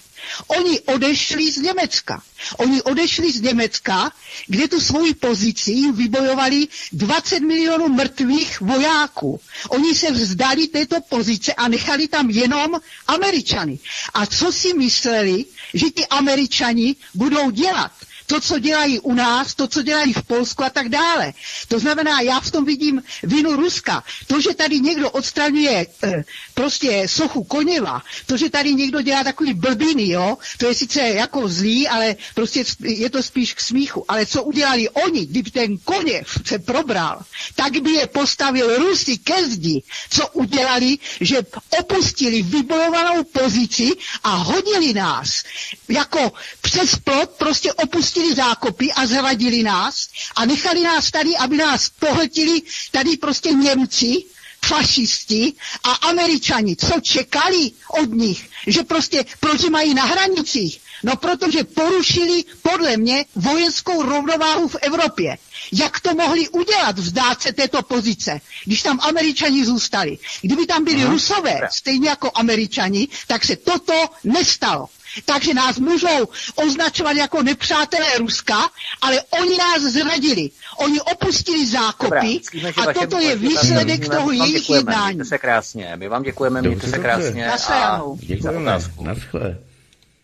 J: Oni odešli z Německa. Oni odešli z Německa, kde tu svoji pozici vybojovali 20 milionů mrtvých vojáků. Oni se vzdali této pozice a nechali tam jenom Američany. A co si mysleli, že ti Američani budou dělat? To, co dělají u nás, to, co dělají v Polsku a tak dále. To znamená, já v tom vidím vinu Ruska. To, že tady někdo odstraňuje e, prostě sochu Koněva, to, že tady někdo dělá takový blbiny, jo, to je sice jako zlý, ale prostě je to spíš k smíchu. Ale co udělali oni, kdyby ten Koněv se probral, tak by je postavil Rusy ke zdi. Co udělali, že opustili vybojovanou pozici a hodili nás jako přes plot prostě opustili opustili zákopy a zradili nás a nechali nás tady, aby nás pohltili tady prostě Němci, fašisti a američani, co čekali od nich, že prostě, proč mají na hranicích? No protože porušili podle mě vojenskou rovnováhu v Evropě. Jak to mohli udělat, vzdát se této pozice, když tam američani zůstali? Kdyby tam byli Aha. rusové, stejně jako američani, tak se toto nestalo. Takže nás můžou označovat jako nepřátelé Ruska, ale oni nás zradili. Oni opustili zákopy Dobrá, a toto je výsledek toho jejich jednání. Mějte
A: se krásně. My vám děkujeme, mějte se krásně.
J: A
B: děkujeme. Naschle.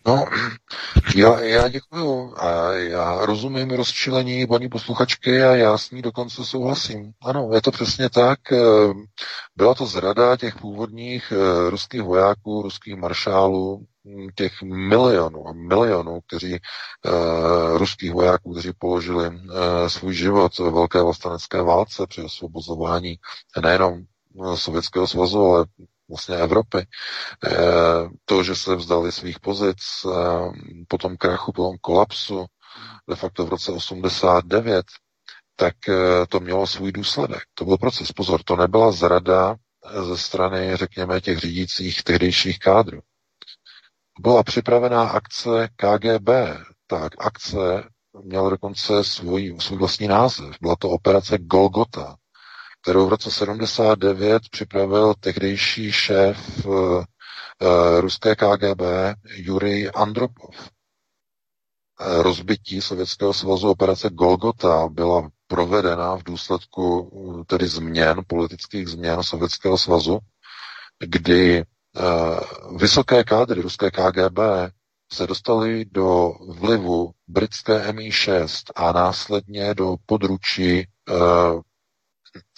C: No, já, já děkuju a já rozumím rozčilení paní posluchačky a já s ní dokonce souhlasím. Ano, je to přesně tak. Eh, byla to zrada těch původních eh, ruských vojáků, ruských maršálů, těch milionů a milionů, kteří, uh, ruských vojáků, kteří položili uh, svůj život ve velké vlastenecké válce při osvobozování nejenom Sovětského svazu, ale vlastně Evropy. Eh, to, že se vzdali svých pozic eh, po tom krachu, po tom kolapsu, de facto v roce 89, tak eh, to mělo svůj důsledek. To byl proces. Pozor, to nebyla zrada ze strany, řekněme, těch řídících tehdejších kádrů. Byla připravená akce KGB. Tak akce měla dokonce svůj, svůj vlastní název. Byla to operace Golgota kterou v roce 79 připravil tehdejší šéf uh, ruské KGB Jurij Andropov. Uh, rozbití Sovětského svazu operace Golgota byla provedena v důsledku tedy změn, politických změn Sovětského svazu, kdy vysoké kádry ruské KGB se dostali do vlivu britské MI6 a následně do područí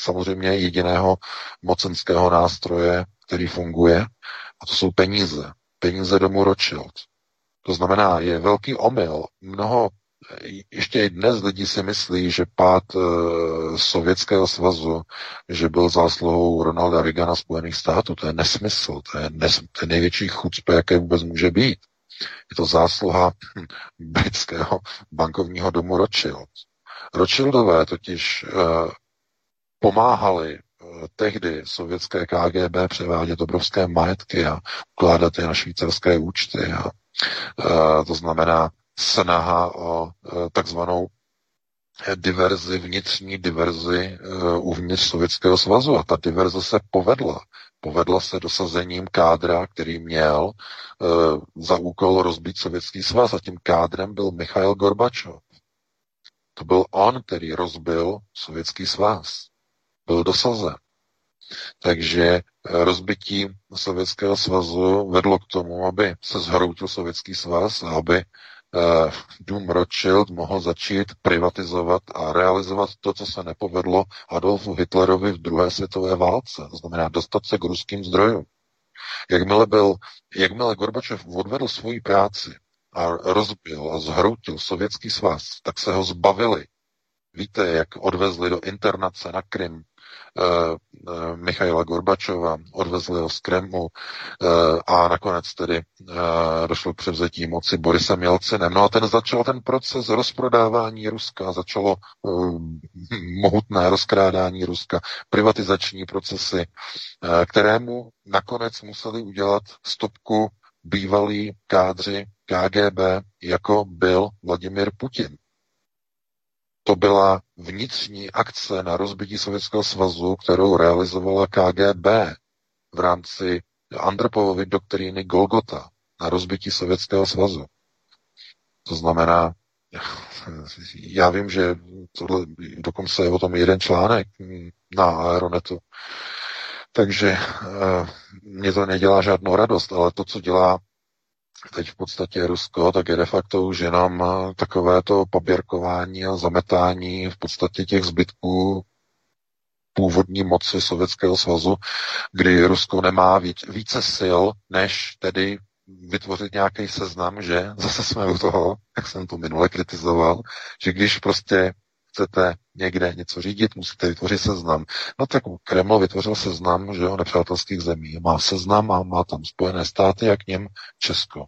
C: samozřejmě jediného mocenského nástroje, který funguje, a to jsou peníze. Peníze domu Rothschild. To znamená, je velký omyl. Mnoho, ještě i dnes lidi si myslí, že pád e, Sovětského svazu, že byl zásluhou Ronalda Reagana Spojených států. To je nesmysl, to je, nes, to je největší chucpe, jaké vůbec může být. Je to zásluha britského bankovního domu Rothschild. Rothschildové totiž e, pomáhali eh, tehdy sovětské KGB převádět obrovské majetky a ukládat je na švýcarské účty. A, eh, to znamená snaha o eh, takzvanou diverzi, vnitřní diverzi uvnitř Sovětského svazu. A ta diverze se povedla. Povedla se dosazením kádra, který měl uh, za úkol rozbít Sovětský svaz a tím kádrem byl Michail Gorbačov. To byl on, který rozbil Sovětský svaz byl dosazen. Takže rozbití Sovětského svazu vedlo k tomu, aby se zhroutil Sovětský svaz a aby Dům Rothschild mohl začít privatizovat a realizovat to, co se nepovedlo Adolfu Hitlerovi v druhé světové válce. To znamená dostat se k ruským zdrojům. Jakmile, byl, jakmile Gorbačov odvedl svoji práci a rozbil a zhroutil sovětský svaz, tak se ho zbavili. Víte, jak odvezli do internace na Krym Eh, eh, Michaila Gorbačova, odvezli ho z Kremlu eh, a nakonec tedy došlo k převzetí moci Borisem Jelcinem. No a ten začal ten proces rozprodávání Ruska, začalo mohutné rozkrádání Ruska, privatizační procesy, kterému nakonec museli udělat stopku bývalí kádři KGB, jako byl Vladimir Putin to byla vnitřní akce na rozbití Sovětského svazu, kterou realizovala KGB v rámci Andropovovy doktríny Golgota na rozbití Sovětského svazu. To znamená, já vím, že tohle, dokonce je o tom jeden článek na Aeronetu, takže uh, mě to nedělá žádnou radost, ale to, co dělá teď v podstatě Rusko, tak je de facto už jenom eh, takové to papírkování a zametání v podstatě těch zbytků původní moci Sovětského svazu, kdy Rusko nemá víc, více sil, než tedy vytvořit nějaký seznam, že *laughs* zase jsme u toho, jak jsem to minule kritizoval, že když prostě chcete někde něco řídit, musíte vytvořit seznam. No tak Kreml vytvořil seznam, že o nepřátelských zemí. Má seznam a má tam Spojené státy a k něm Česko.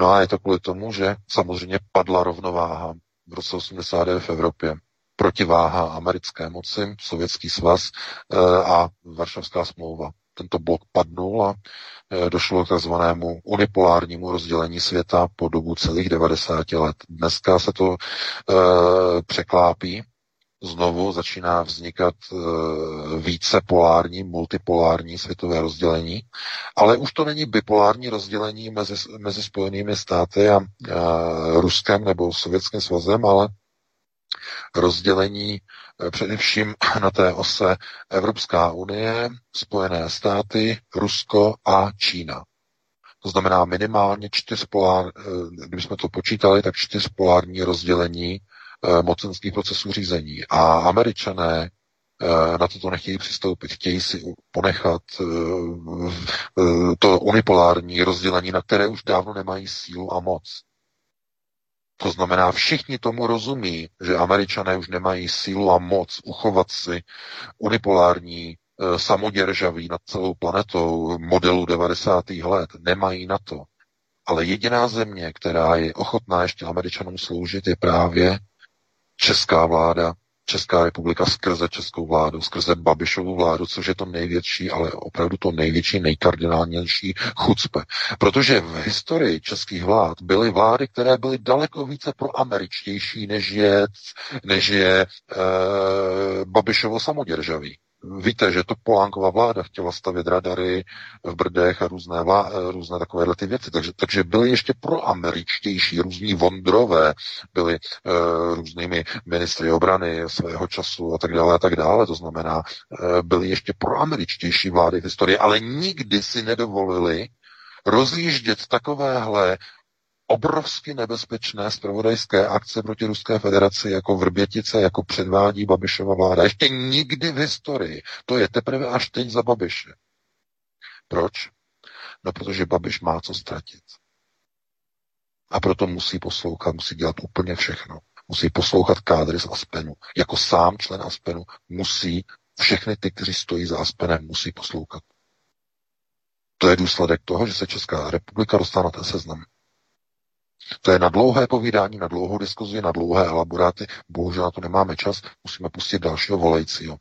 C: No a je to kvůli tomu, že samozřejmě padla rovnováha v roce 89 v Evropě. Protiváha americké moci, Sovětský svaz eh, a Varšavská smlouva. Tento blok padnul a eh, došlo k takzvanému unipolárnímu rozdělení světa po dobu celých 90 let. Dneska se to e, překlápí znovu začíná vznikat e, více polární, multipolární světové rozdělení, ale už to není bipolární rozdělení mezi, mezi Spojenými státy a, a Ruskem nebo Sovětským svazem, ale rozdělení e, především na té ose Evropská unie, Spojené státy, Rusko a Čína. To znamená minimálně čtyřpolár, e, kdybychom to počítali, tak čtyřpolární rozdělení Eh, mocenských procesů řízení. A američané eh, na toto nechtějí přistoupit. Chtějí si ponechat eh, to unipolární rozdělení, na které už dávno nemají sílu a moc. To znamená, všichni tomu rozumí, že američané už nemají sílu a moc uchovat si unipolární samoděržaví nad celou planetou modelu 90. let. Nemají na to. Ale jediná země, která je ochotná ještě američanům sloužit, je právě česká vláda, Česká republika skrze českou vládu, skrze Babišovu vládu, což je to největší, ale opravdu to největší, nejkardinálnější chucpe. Protože v historii českých vlád byly vlády, které byly daleko více proameričtější, než je, než je e, Babišovo samoděržaví. Víte, že to Polánková vláda chtěla stavět radary v Brdech a různé, vlá, různé takovéhle ty věci. Takže, takže byly ještě proameričtější, různí Vondrové, byli uh, různými ministry obrany svého času a tak dále a tak dále. To znamená, uh, byly ještě proameričtější vlády v historii, ale nikdy si nedovolili rozjíždět takovéhle obrovsky nebezpečné spravodajské akce proti Ruské federaci jako Vrbětice, jako předvádí Babišova vláda. Ještě nikdy v historii. To je teprve až teď za Babiše. Proč? No, protože Babiš má co ztratit. A proto musí poslouchat, musí dělat úplně všechno. Musí poslouchat kádry z Aspenu. Jako sám člen Aspenu musí všechny ty, kteří stojí za Aspenem, musí poslouchat. To je důsledek toho, že se Česká republika dostala na ten seznam. To je na dlouhé povídání, na dlouhou diskuzi, na dlouhé elaboráty. Bohužel na to nemáme čas, musíme pustit dalšího volajícího.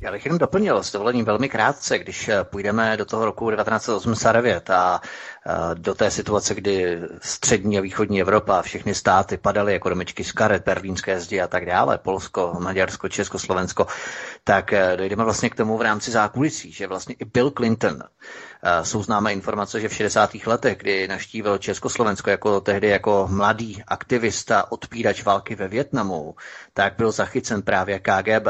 A: Já bych jenom doplnil s dovolením velmi krátce, když eh, půjdeme do toho roku 1989 a eh, do té situace, kdy střední a východní Evropa, všechny státy padaly jako domečky z karet, berlínské zdi a tak dále, Polsko, Maďarsko, Česko, Slovensko, tak eh, dojdeme vlastně k tomu v rámci zákulisí, že vlastně i Bill Clinton jsou známé informace, že v 60. letech, kdy naštívil Československo jako tehdy jako mladý aktivista, odpírač války ve Větnamu, tak byl zachycen právě KGB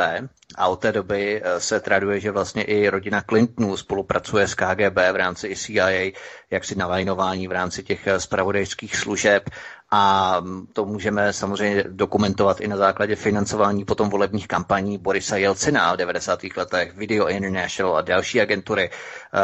A: a od té doby eh, se traduje, že vlastně i rodina Clintonů spolupracuje s KGB v rámci i CIA, jaksi navajnování v rámci těch spravodajských služeb a to můžeme samozřejmě dokumentovat i na základě financování potom volebních kampaní Borisa Jelcina v 90. letech, Video International a další agentury,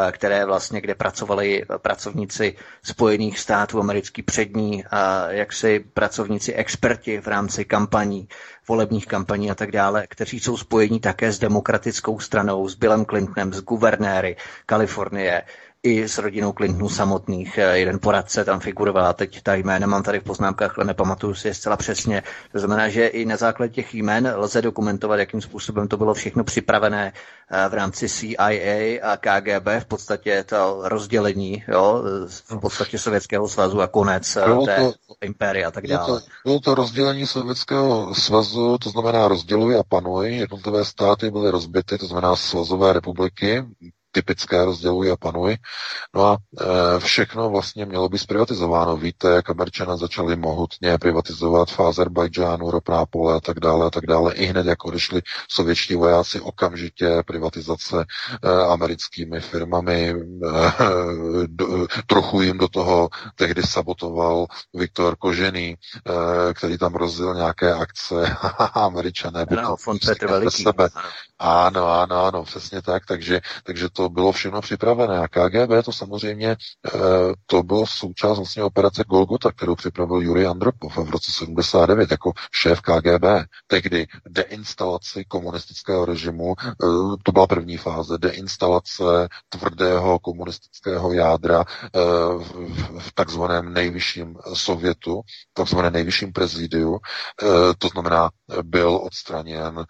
A: eh, které vlastně, kde pracovali pracovníci Spojených států, americký přední, jaksi pracovníci experti v rámci kampaní, volebních kampaní a tak dále, kteří jsou spojení také s demokratickou stranou, s Billem Clintonem, s guvernéry Kalifornie, i s rodinou Clintonů samotných. Eh, jeden poradce tam figuroval, teď ta jména mám tady v poznámkách, ale nepamatuju si je zcela přesně. To znamená, že i na základě těch jmén lze dokumentovat, jakým způsobem to bylo všechno připravené eh, v rámci CIA a KGB, v podstatě to rozdělení, jo, v podstatě Sovětského svazu a konec eh, bylo té to, impérie a tak dále.
C: Bylo to, bylo to rozdělení Sovětského svazu, to znamená rozděluj a panuj, jednotlivé státy byly rozbity, to znamená svazové republiky, typické rozděluj a panuj. No a e, všechno vlastně mělo být zprivatizováno. Víte, jak Američané začali mohutně privatizovat v Azerbajdžánu, ropná pole a tak dále a tak dále. I hned, jako odešli sovětští vojáci, okamžitě privatizace e, americkými firmami. E, do, trochu jim do toho tehdy sabotoval Viktor Kožený, e, který tam rozdělil nějaké akce. *laughs* Američané by
A: to Petr Veliký.
C: Sebe. Ano, ano, ano, přesně tak. Takže, takže to bylo všechno připravené. A KGB to samozřejmě, eh, to bylo součást vlastně operace Golgota, kterou připravil Jurij Andropov v roce 79 jako šéf KGB. Tehdy deinstalaci komunistického režimu, eh, to byla první fáze, deinstalace tvrdého komunistického jádra eh, v takzvaném nejvyšším sovětu, takzvaném nejvyšším prezidiu, to znamená, byl odstraněn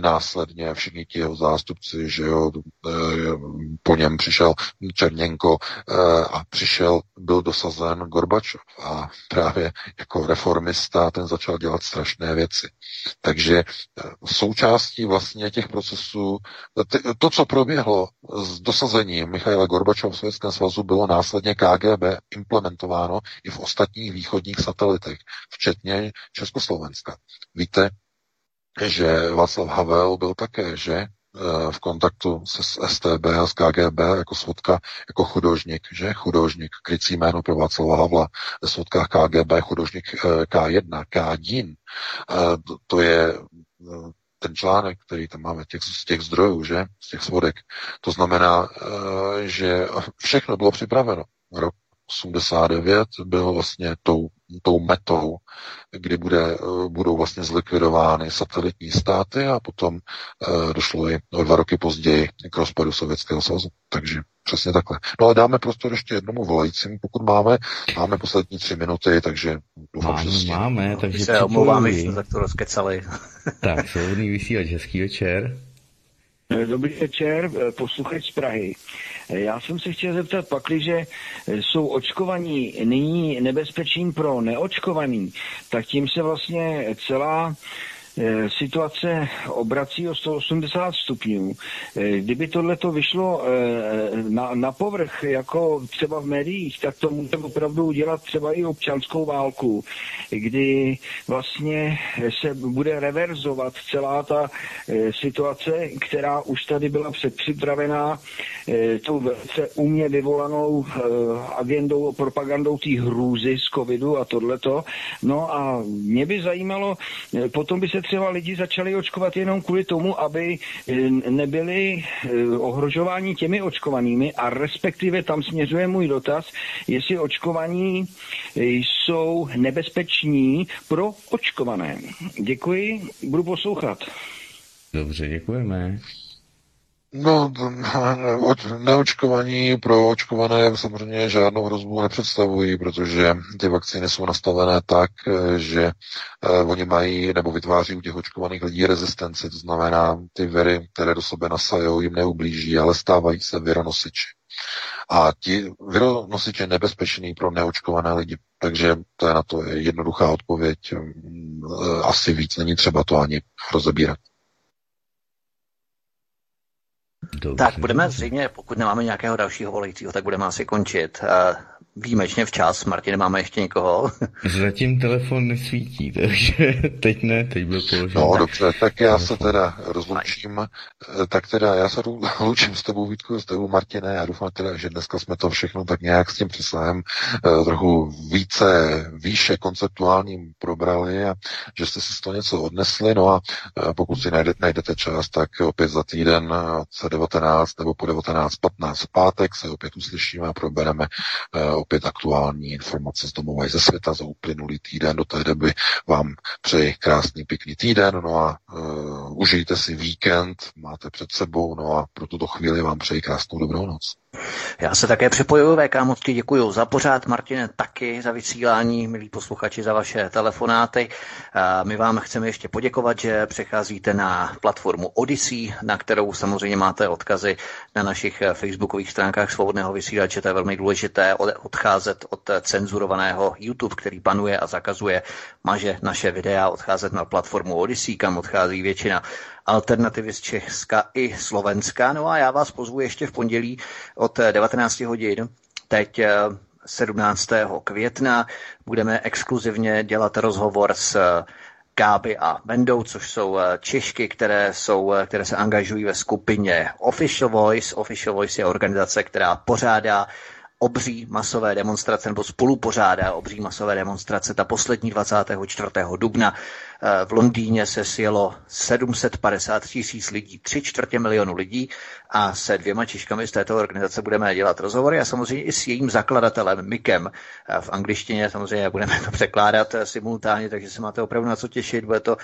C: následně všichni ti jeho zástupci, že jo, po něm přišel Černěnko eh, a přišel, byl dosazen Gorbačov a právě jako reformista ten začal dělat strašné věci. Takže eh, součástí vlastně těch procesů, to, co proběhlo s dosazením Michaila Gorbačova v Sovětském svazu, bylo následně KGB implementováno i v ostatních východních satelitech, včetně Československa. Víte, že Václav Havel byl také, že Eh, v kontaktu se STB a s KGB jako svodka, jako chudožník, že? Chudožník, krycí jméno pro Václava Havla, svodkách KGB, chudožník eh, K1, Kádin. Eh, to je ten článek, který tam máme těch, z těch zdrojů, že? Z těch svodek. To znamená, že všechno bylo připraveno. Rok 89 byl vlastně tou, tou metou, kdy bude, budou vlastně zlikvidovány satelitní státy a potom uh, došlo i o dva roky později k rozpadu Sovětského svazu. Takže přesně takhle. No ale dáme prostor ještě jednomu volajícímu, pokud máme. Máme poslední tři minuty, takže
B: doufám, máme, že máme, takže
A: se omlouváme, že jsme tak to rozkecali. *laughs*
B: tak, svobodný vysílač, hezký večer.
K: Dobrý večer, posluchač z Prahy. Já jsem se chtěl zeptat, pakliže jsou očkovaní nyní nebezpečím pro neočkovaný, tak tím se vlastně celá situace obrací o 180 stupňů. Eh, kdyby tohle to vyšlo eh, na, na povrch, jako třeba v médiích, tak to může opravdu udělat třeba i občanskou válku, kdy vlastně se bude reverzovat celá ta situace, která už tady byla předpřipravená tou velice umě vyvolanou agendou, propagandou té hrůzy z covidu a tohleto. No a mě by zajímalo, potom by se třeba lidi začali očkovat jenom kvůli tomu, aby eh, nebyli eh, ohrožováni těmi očkovanými a respektive tam směřuje můj dotaz, jestli očkovaní eh, jsou nebezpeční pro očkované. Děkuji, budu poslouchat.
B: Dobře, děkujeme.
C: No, neočkovaní pro očkované samozřejmě žádnou hrozbu nepředstavují, protože ty vakcíny jsou nastavené tak, že eh, oni mají nebo vytváří u těch očkovaných lidí rezistenci, to znamená, ty viry, které do sebe nasajou, jim neublíží, ale stávají se vironosiči. A ti vironosič je nebezpečný pro neočkované lidi. Takže to je na to jednoduchá odpověď. Mm, eh, asi víc není třeba to ani rozebírat.
A: Dobře, tak budeme zřejmě, pokud nemáme nějakého dalšího volajícího, tak budeme asi končit. Výjimečně včas. Martin, máme ještě někoho? *laughs*
B: Zatím telefon nesvítí, *laughs* takže teď ne, teď byl položen.
C: No dobře, tak já se teda rozloučím. Eh, tak teda já se *laughs* loučím s tebou, Vítku, s tebou, Martine. Já doufám teda, že dneska jsme to všechno tak nějak s tím přesahem eh, trochu více, výše konceptuálním probrali a že jste si z toho něco odnesli. No a eh, pokud si najdete, najdete čas, tak opět za týden se 19 nebo po 19.15 v pátek se opět uslyšíme a probereme opět aktuální informace z domova i ze světa za uplynulý týden. Do té doby vám přeji krásný, pěkný týden, no a uh, užijte si víkend, máte před sebou, no a pro tuto chvíli vám přeji krásnou dobrou noc.
A: Já se také připojuju, VK, moc ti děkuji za pořád, Martine, taky za vysílání, milí posluchači, za vaše telefonáty. My vám chceme ještě poděkovat, že přecházíte na platformu Odyssey, na kterou samozřejmě máte odkazy na našich facebookových stránkách svobodného vysílače. To je velmi důležité odcházet od cenzurovaného YouTube, který panuje a zakazuje, maže naše videa, odcházet na platformu Odyssey, kam odchází většina alternativy z Česka i Slovenska. No a já vás pozvu ještě v pondělí od 19 hodin. Teď 17. Eh, května budeme exkluzivně dělat rozhovor s eh, Gáby a Vendou, což jsou eh, Češky, které, jsou, které se angažují ve skupině Official Voice. Official Voice je organizace, která pořádá obří masové demonstrace nebo spolupořádá obří masové demonstrace. Ta poslední 24. dubna Eh, v Londýně se sjelo 750 tisíc lidí, tři čtvrtě milionu lidí a se dvěma Češkami z této organizace budeme dělat rozhovory a samozřejmě i s jejím zakladatelem Mikem eh, v angličtině. Samozřejmě budeme to překládat eh, simultánně, takže se máte opravdu na co těšit. Bude to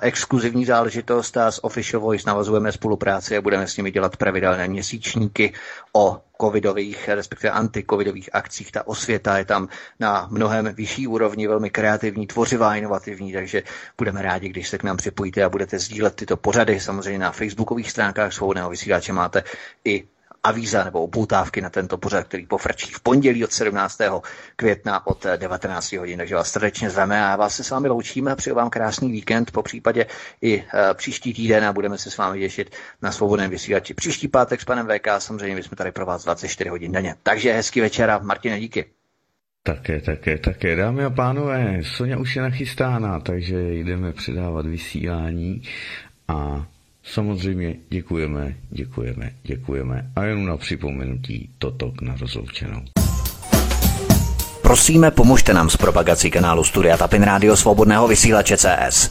A: exkluzivní záležitost a s Official Voice navazujeme spolupráci a budeme s nimi dělat pravidelné měsíčníky o covidových, respektive antikovidových akcích. Ta osvěta je tam na mnohem vyšší úrovni, velmi kreativní, tvořivá, inovativní, takže Budeme rádi, když se k nám připojíte a budete sdílet tyto pořady. Samozřejmě na facebookových stránkách svobodného vysílače máte i avíza nebo upoutávky na tento pořad, který pofrčí v pondělí od 17. května od 19 hodin. Takže vás srdečně zveme a vás se s vámi loučíme. Přeju vám krásný víkend, po případě i e, příští týden a budeme se s vámi těšit na svobodném vysílači. Příští pátek s panem VK, samozřejmě my jsme tady pro vás 24 hodin denně. Takže hezký večer a Martine, díky.
B: Také, také, také. Dámy a pánové, Sonja už je nachystána, takže jdeme předávat vysílání a samozřejmě děkujeme, děkujeme, děkujeme. A jenom na připomenutí Totok na rozloučenou.
A: Prosíme, pomožte nám s propagací kanálu Studia Tapin Rádio Svobodného vysílače CS.